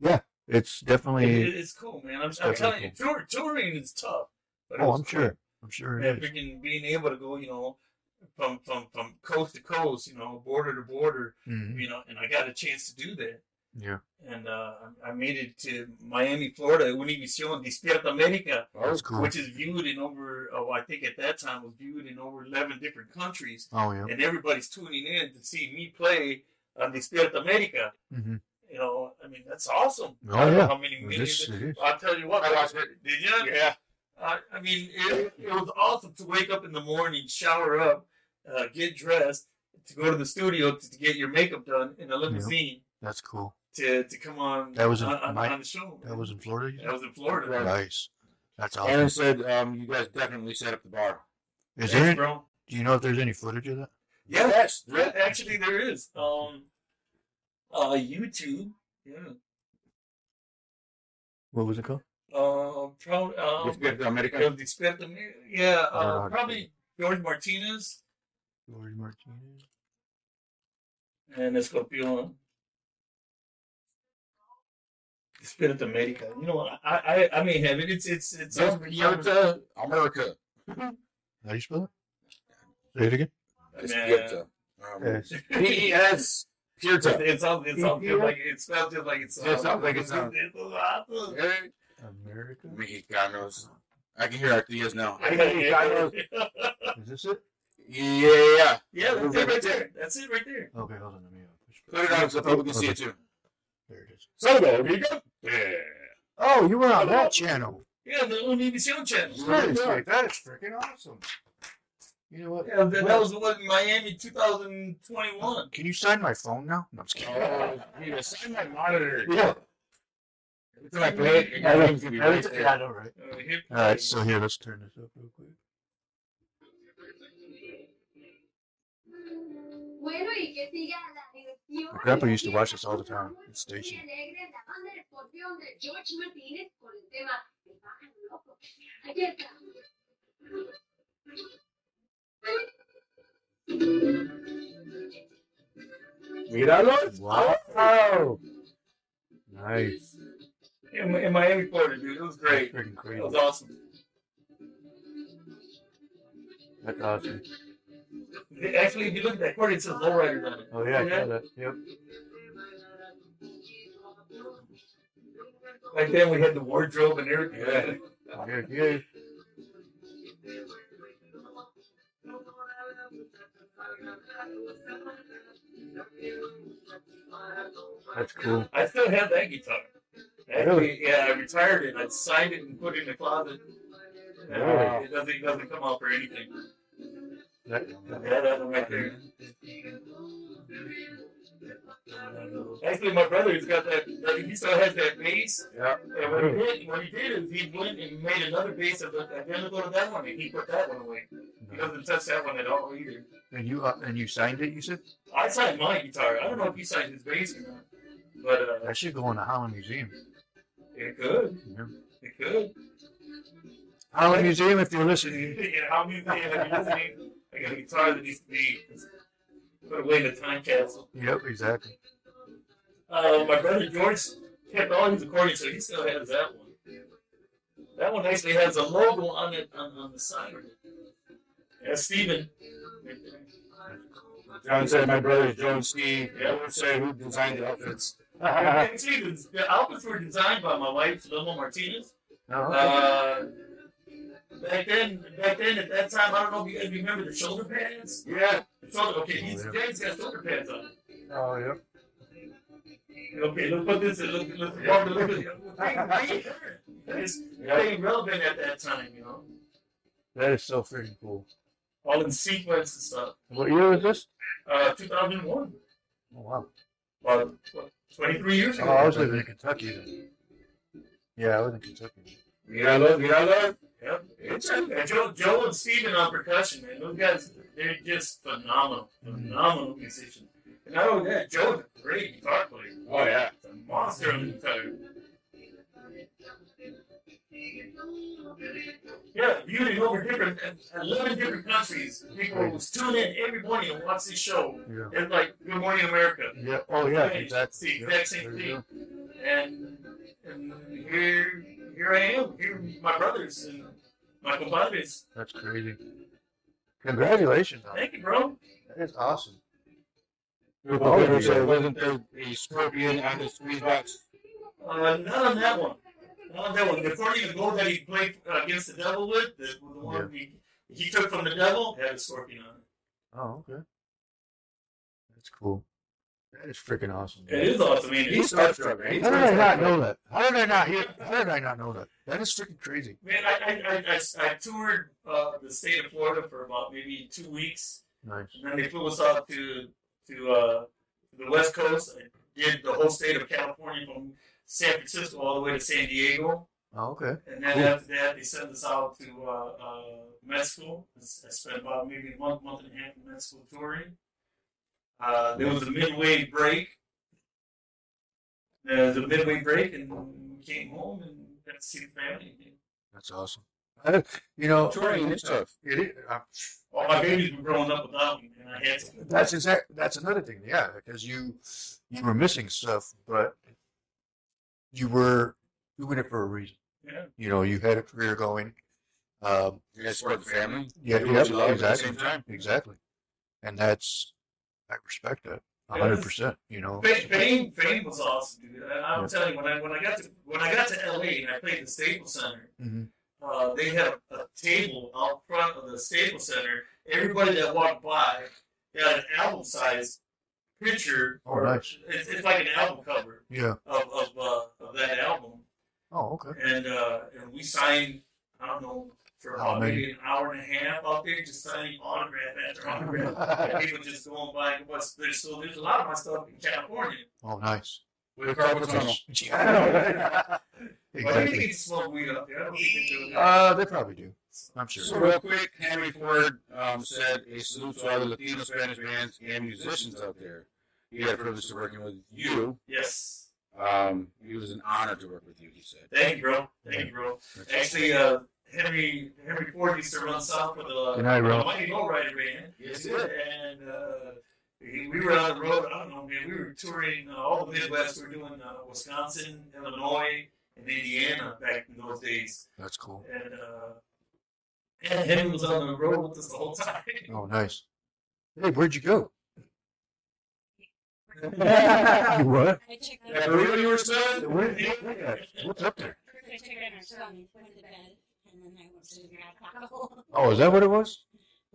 yeah, it's definitely, it- it's cool, man. I'm, I'm telling you, tour, touring is tough. But oh, I'm fun. sure. I'm sure Yeah, it is. freaking being able to go, you know, from from from coast to coast, you know, border to border, Mhm. you know, and I got a chance to do that. Yeah, And uh, I I made it to Miami, Florida, Univision Despierta America, that's cool. which is viewed in over, oh, I think at that time was viewed in over 11 different countries. Oh, yeah. And everybody's tuning in to see me play on Despierta America. hmm You know, I mean, that's awesome. Oh, I don't know yeah. how many Well, millions. this- it is. I'll tell you what. I watched it. Did you? Yeah. I, I mean, it, it was awesome to wake up in the morning, shower up, uh, get dressed, to go to the studio to, to get your makeup done in a limousine That's cool. To, to come on, That was in on, on, my- on the show. That was in Florida? That was in Florida. said? Nice. That's awesome. Aaron said um, you guys definitely set up the bar. Is Thanks, there, any, bro. do you know if there's any footage of that? Yeah, Yes. yeah, actually there is. Um, uh, YouTube. Yeah. What was it called? Uh, pro, um, Despierta America. El America. Yeah, I don't know how uh, probably George Martinez George Martinez. and Escorpion. Despierta America. You know what? I, I, I may have it. It's, it's, it's. on- Despierta America. How do you spell it? Say it again. Despierta. Um, Yes. P-E-S. Pierta. It sounds, it sounds just like it smells just like it's. It sounds like it sounds- It's Hey, America. Mexicanos. I can hear Artias now. yeah, Is this it? Yeah. that's it right there. That's it right there. Okay, hold on. Let me uh, push Put it on so people can see it too. There it is. So there you go. Yeah. Oh, you were on that channel. Yeah, the Univision channel. Seriously, that is freaking awesome. You know what? Yeah, that, that was the one in Miami 2021. Can you sign my phone now? No, I'm just kidding. Oh, you sign my monitor. Yeah. Every time I play it, your name's gonna be right Yeah, I there. know, right? Uh, hip- All right, so here, let's turn this up real quick. Bueno, y que siga la diversión. My grandpa used to watch this all the time, at the station. Muy alegre la banda de Escorpión de George Martínez con el tema El pájaro loco. Aquí está. Míralo. Wow. Oh. Nice. in, in Miami, Florida, dude. It was great. Freaking It was awesome. That's awesome. Actually, if you look at that chord, it says lowrider on it. Oh, yeah, I Yeah. saw that. Yep. Back then, we had the wardrobe and everything. Yeah. Yeah, yeah. That's cool. I still have that guitar. Actually, yeah, I retired it. I signed it and put it in the closet. Really? It doesn't, it doesn't come out for anything. That, Yeah, that one right there. Actually, my brother's got that. that- He still has that bass. yeah. And what he did, what he did is he went and made another bass that looked identical to that one, and he put that one away. He doesn't touch that one at all either. And you uh, and you signed it, you said? I signed my guitar. I don't know if he signed his bass or not, but uh, That should go in the Holland Museum. it could. Yeah. It could. Holland Museum, if you're listening. yeah, how many yeah, have you listening? I got a guitar that needs to be put away in the time capsule. Yep, exactly. Uh, my brother George kept all his accordions, so he still has that one. That one actually has a logo on it on, on the side of it. Yeah, Steven. John said my brother and Steve. Yeah, we'll say who designed the outfits. Yeah, Stevens. The outfits were designed by my wife, Loma Martinez. No, Uh, back then, back then at that time, I don't know if you guys remember the shoulder pads. Yeah. The shoulder, okay, he's, Oh, James got shoulder pads on. oh, yeah. Okay, let's put this in. Let's, let's, let's, let's, it's very relevant at that time, you know. That is so freaking cool. All in sequence and stuff. What year was this? Uh, 2001. Oh, wow. About what, 23 years ago. Oh. I was living in Kentucky then. Yeah, I was in Kentucky. Mira love, mira love. Yep. It's and Joe, Joe and Steven on percussion, man. Those guys, they're just phenomenal, phenomenal musicians. And not only that, Joe's a great guitar player. Oh yeah. He's a monster on the guitar. Yeah, viewing over different, uh, 11 different countries. People will tune in every morning and watch this show. Yeah. It's like Good Morning America. Yeah. Oh, yeah, It's exactly. the exact Yeah, same thing. And, and here, here I am. Here my brothers and my compadres. That's crazy. Congratulations. on Thank you, bro. That is awesome. Oh, yeah. So wasn't there a scorpion on the squeeze box? Uh, not on that one. Not on that one. The according to the goal that he played uh, against the devil with, the, the one he, he took from the devil, had a scorpion on it. Oh, okay. That's cool. That is freaking awesome. It is awesome. I mean, He's he's starstruck, man. He's How did I not know that? How did I not hear? How did I not know that? That is freaking crazy. Man, I, I, I, I, I toured uh, the state of Florida for about maybe two weeks, Nice. and then they flew us out to to uh, the West Coast. I did the whole state of California from San Francisco all the way to San Diego, Oh, okay. and then Cool. after that they sent us out to uh, uh, Mexico. I spent about maybe a month, month and a half in Mexico touring. Uh, there was a midway break. There was a midway break, and we came home and got to see the family. again. That's awesome. I, you know, Touring is tough. It is, uh, All my babies were growing up without me, and I had to. that's exact. That's another thing. Yeah, because you you were missing stuff, but you were doing it for a reason. Yeah. You know, you had a career going. Um, You guys support the family. yeah, Do yeah, what you love exactly, At the same time. exactly, and that's I respect that a Yeah, hundred percent. You know, Fame, fame, was awesome, dude. I'm telling you, when I when I got to when I got to LA and I played the Staples Center, Mhm. uh, they had a, a table out front of the Staples Center. Everybody that walked by got an album size picture. Oh, nice. It's, it's like an album cover yeah. of of, uh, of that album, Oh, okay. and uh, and we signed. I don't know. For How about many? maybe an hour and a half out there, just signing autograph after autograph. And people just going by. What's there's so there's a lot of my stuff in California. Oh, nice. With carpal tunnel. Yeah. Why do you exactly. think it's smoke weed up there? I don't think they do that. Uh, they probably do. I'm sure. So real quick, Henry Ford um, said a salute to all the Latino Spanish bands and musicians out there. He had a privilege to working with you. yes. Um, it was an honor to work with you. He said. Thank you, bro. Thank you, bro. Actually, uh, Henry Henry Ford used to run south with the Good night, bro. the Mighty Lowrider band. Yes, he did. And uh, he, we were on the road. I don't know, man. We were touring uh, all the Midwest. We were doing uh, Wisconsin, Illinois, and Indiana back in those days. That's cool. And uh, and Henry was on the road with us the whole time. Oh, nice. Hey, where'd you go? I what? checked Yeah, burrito you were saying? Where, where- what's up there? I checked out our son. He went to bed, and then I went to grab taco. Oh, is that what it was?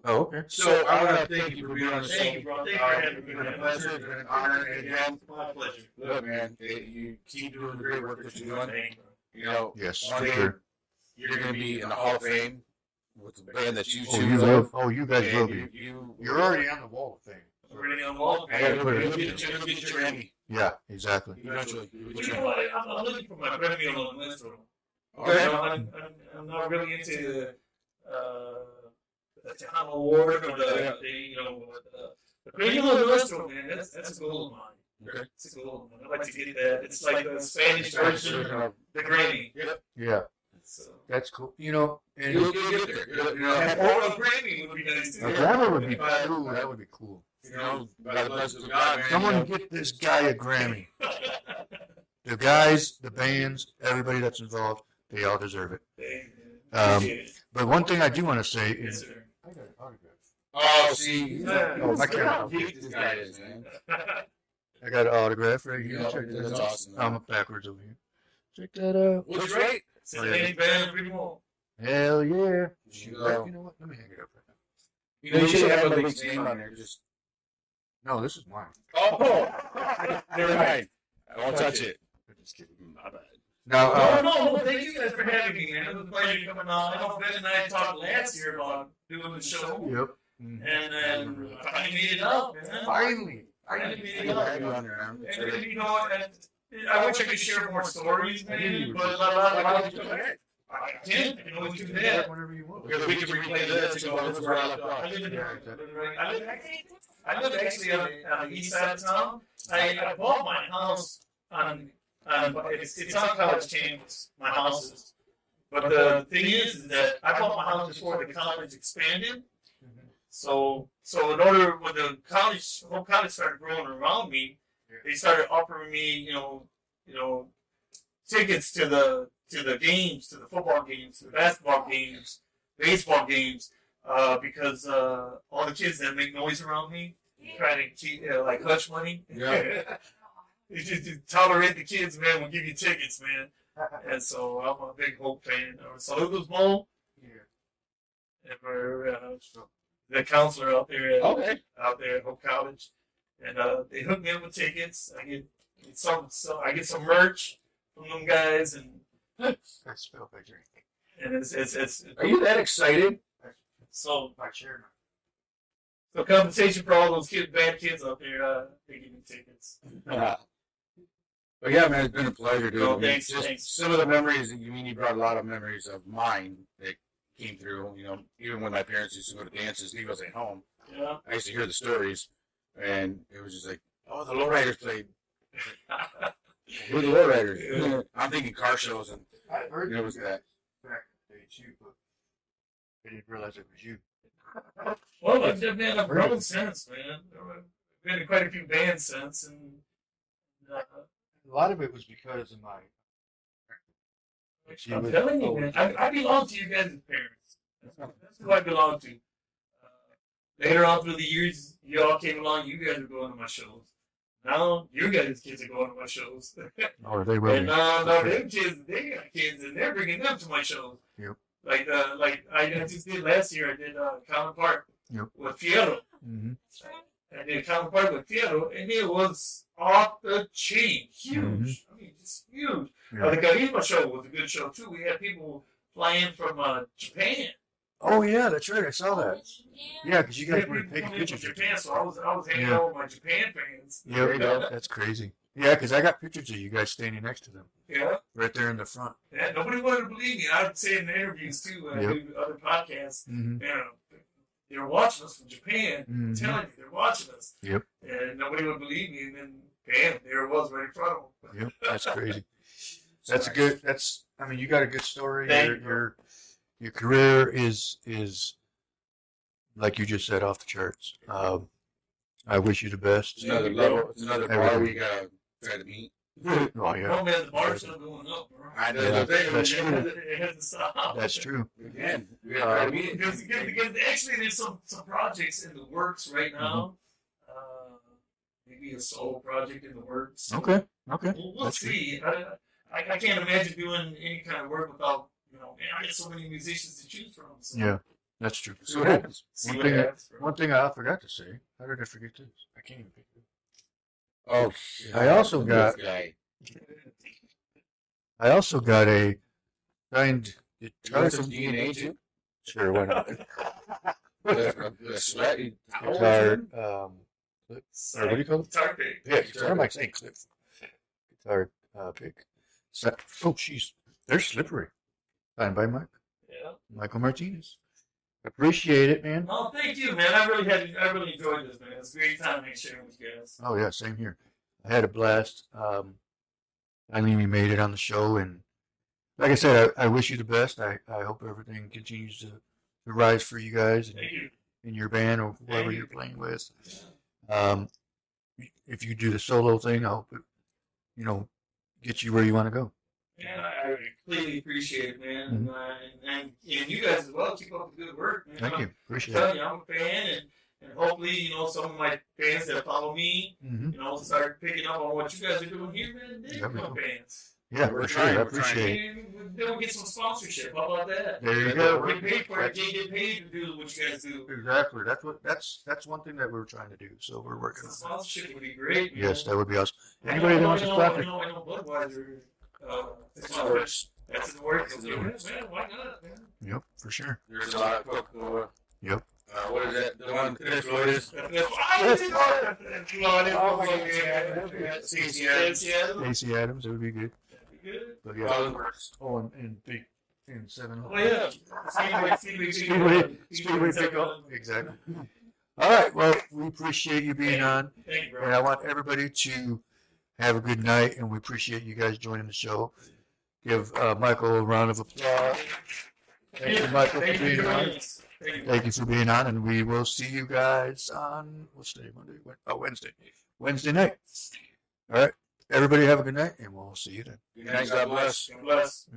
Oh, okay. So I want to thank you for being on the show. Thank you, bro. Thank you for Uh, having It's me. been a pleasure. It's been an honor. And again, My pleasure. look, man, eh, you keep doing the great work that you're doing. Thank you. You know, Yes, one for day sure. you're going to be in the Hall of Fame with the band that you Oh, you will. Oh, you guys will And be. you, you, You're already on the wall of fame. We're on the wall. I gotta put it You'll in. get, get your Emmy Yeah, exactly. eventually. You'll get But your you know what? I'm, I'm looking for my Premio Lo Nuestro. Bro. Okay. You know, I'm, I'm, I'm not really into uh, the Tejano Award or the, the you know uh, the Premio Lo Nuestro, bro, man. That's that's a goal of mine. Okay. It's a goal of mine. I'd like to get that. It's like the Spanish version of the Grammy. Yep. Yeah, So. that's cool. You know, and You'll, you'll get there. You'll, you know, Or a Grammy would be nice too. a grammar would be cool. That would be cool. you know, by the blessings of God, man. Someone you get this guy a Grammy. The guys, the bands, everybody that's involved, they all deserve it. Um, But one thing I do want to say is. I got an autograph. Oh, see, Yeah. oh, my God, how this guy is, man. I got an autograph right here. Yeah, Check that that's out. awesome. I'm backwards over here. Check that out. What's right? It's any band anymore. Hell yeah. You You know, know what? Let me hang it up right now. you know, you should have a big name on there. Just No, this is mine. oh, never mind. I won't touch it. I'm just kidding. My. Now, Oh, uh, no, well, thank you guys for having me, man. It was a pleasure coming on. I know Ben and I talked last year about doing the show, yep. And then I finally made it up, man. Finally. Finally made I it up. you on there. And, and, you know, and I wish I could share more stories, man, but a lot, a lot, a lot of I can, I can always do that. Whenever you want. Because we can replay this and go, this is where I left I off. live in, Yeah, exactly. I live, I live actually on, on the east side of town. I, I bought my house on, on it's, it's on college campus, my house is. But the thing is, is that I bought my house before the college expanded. So, so in order, when the college, whole college started growing around me, they started offering me, you know, you know, tickets to the to the games, to the football games, to the basketball games, baseball games, uh, because uh, all the kids that make noise around me try to keep uh, like hush money. Yeah. you just to tolerate the kids, man. We'll give you tickets, man. And so I'm a big Hope fan. Uh, Saludos, Mo. And we're uh, the counselor out there, at, Okay. out there at Hope College, and uh, they hooked me up with tickets. I get get some, some, I get some merch from them guys, and That's spelled by drink. and it's it's, it's Are you that excited? so My chair. so compensation for all those kids, bad kids out there. Uh, they give me tickets. Uh, but yeah, man, it's been a pleasure, dude. Oh, I thanks, just thanks. Some of the memories, you mean you brought a lot of memories of mine that came through. You know, even when my parents used to go to dances, he was at home. Yeah. I used to hear the stories, and it was just like, oh, the lowriders played. Who are the lowriders? I'm thinking car shows, and I heard you know, it was that. back in the but I didn't realize it was you. Well, I've been, man, I've grown since, man. I've been in quite a few bands since, and A lot of it was because of my. I'm telling you, man, I, I belong to you guys' parents. That's, that's who I belong to. Uh, later on through the years, you all came along. You guys are going to my shows. Now you guys' kids are going to my shows. Or they will. and uh, now them kids, they got kids, and they're bringing them to my shows. Yep. Like, uh, like I, I just did last year. I did uh, Kollen Park Yep. with Fierro. Mm-hmm. I did Kollen Park with Fierro, and it was off the chain, huge. Mhm. I mean, just huge. Yeah. Uh, the Garima show was a good show too. We had people fly in from uh, Japan. Oh yeah, that's right. I saw that. Yeah, because you guys had were people taking pictures. from of Japan, so I was I was hanging Yeah. out with my Japan fans. Yep, that's crazy. Yeah, because I got pictures of you guys standing next to them, Yeah, right there in the front. yeah. Nobody wanted to believe me. I'd say in the interviews too. When I Yep. do other podcasts. Mm-hmm. You know, they were watching us from Japan. Mhm. telling you they're watching us. Yep. And nobody would believe me, and then bam, there it was right in front of them. Yep, that's crazy. That's a good. That's. I mean, you got a good story. Thank Your you. your your career is is like you just said off the charts. Um, I wish you the best. It's another level. It's another bar we gotta try to meet. Oh yeah, Oh man, the bar's still going up, bro. I know Yeah, the thing. that's It true. hasn't- It hasn't stopped. that's true. Again, we gotta try to meet. Because, because, because actually, there's some, some projects in the works right now. Mm-hmm. Uh, maybe a solo project in the works. Okay, okay. We'll, we'll see. I, I, I can't imagine doing any kind of work without, you know, man, I got so many musicians to choose from. So Yeah, that's true. See what happens. One thing- happens. One thing I forgot to say. How did I forget this? I can't even pick it. Oh, I also got- I also got a signed You guitar. got some DNA too? Sure, why not? The the sweaty. Guitar. Um, clip, or what do you call it? Guitar pick. Yeah, guitar. I'm like saying clip. Guitar uh, pick. So, oh, jeez, they're slippery. Signed by Mike Yeah. Michael Martinez. Appreciate it, man. Oh, thank you, man. I really had, I really enjoyed this, man. It's a great time to share with you guys. Oh yeah, same here. I had a blast. Um, I mean, we made it on the show, and like I said, I, I wish you the best. I, I hope everything continues to, to rise for you guys and you. in your band or whoever Thank you're playing with. Um, if you do the solo thing, I hope it, you know, get you where you want to go. Man, I, I completely appreciate it, man. And, uh, and, and, and you guys as well. Keep up the good work, man. Thank I'm you. Appreciate telling it. you, I'm a fan, and, and hopefully, you know, some of my fans that follow me, hmm you know, start picking up on what you guys are doing here, man. They Yeah, we become do. fans. Yeah, We're for sure. trying, I we're appreciate it. And then we'll get some sponsorship. How about that? There you We go. get paid for it. They get paid to do what you guys do. Exactly. That's what. That's that's one thing that we're trying to do. So we're working Some on that. sponsorship would be great. man. Yes, that would be awesome. Anybody know, that wants I to know, sponsor? I know, I know Budweiser. Uh, It's it's not not worse. That's the works. Yeah, man, why not, man? Yep, for sure. There's a lot of Coca-Cola. Yep. Uh, what is that? The one Prince Floyd's. That's- that's- I was. That's Florida. My God. Yeah. Stacy Stacy Adams. Adams. Stacy Adams, it would be good. That'd be good. But All yeah. the. Oh, and, and big and seven. Oh yeah. Speedway, Speedway, Speedway, Speedway pickup. Exactly. All right. Well, we appreciate you being on, Thank you, and. I want everybody to have a good night, and we appreciate you guys joining the show. Give uh, Michael a round of applause. Thank you, Michael, Thank for being for on. Thank you. For being on, and we will see you guys on what's today? Monday? Oh, Wednesday. Wednesday night. All right. Everybody have a good night, and we'll see you then. Good night. God bless. God bless.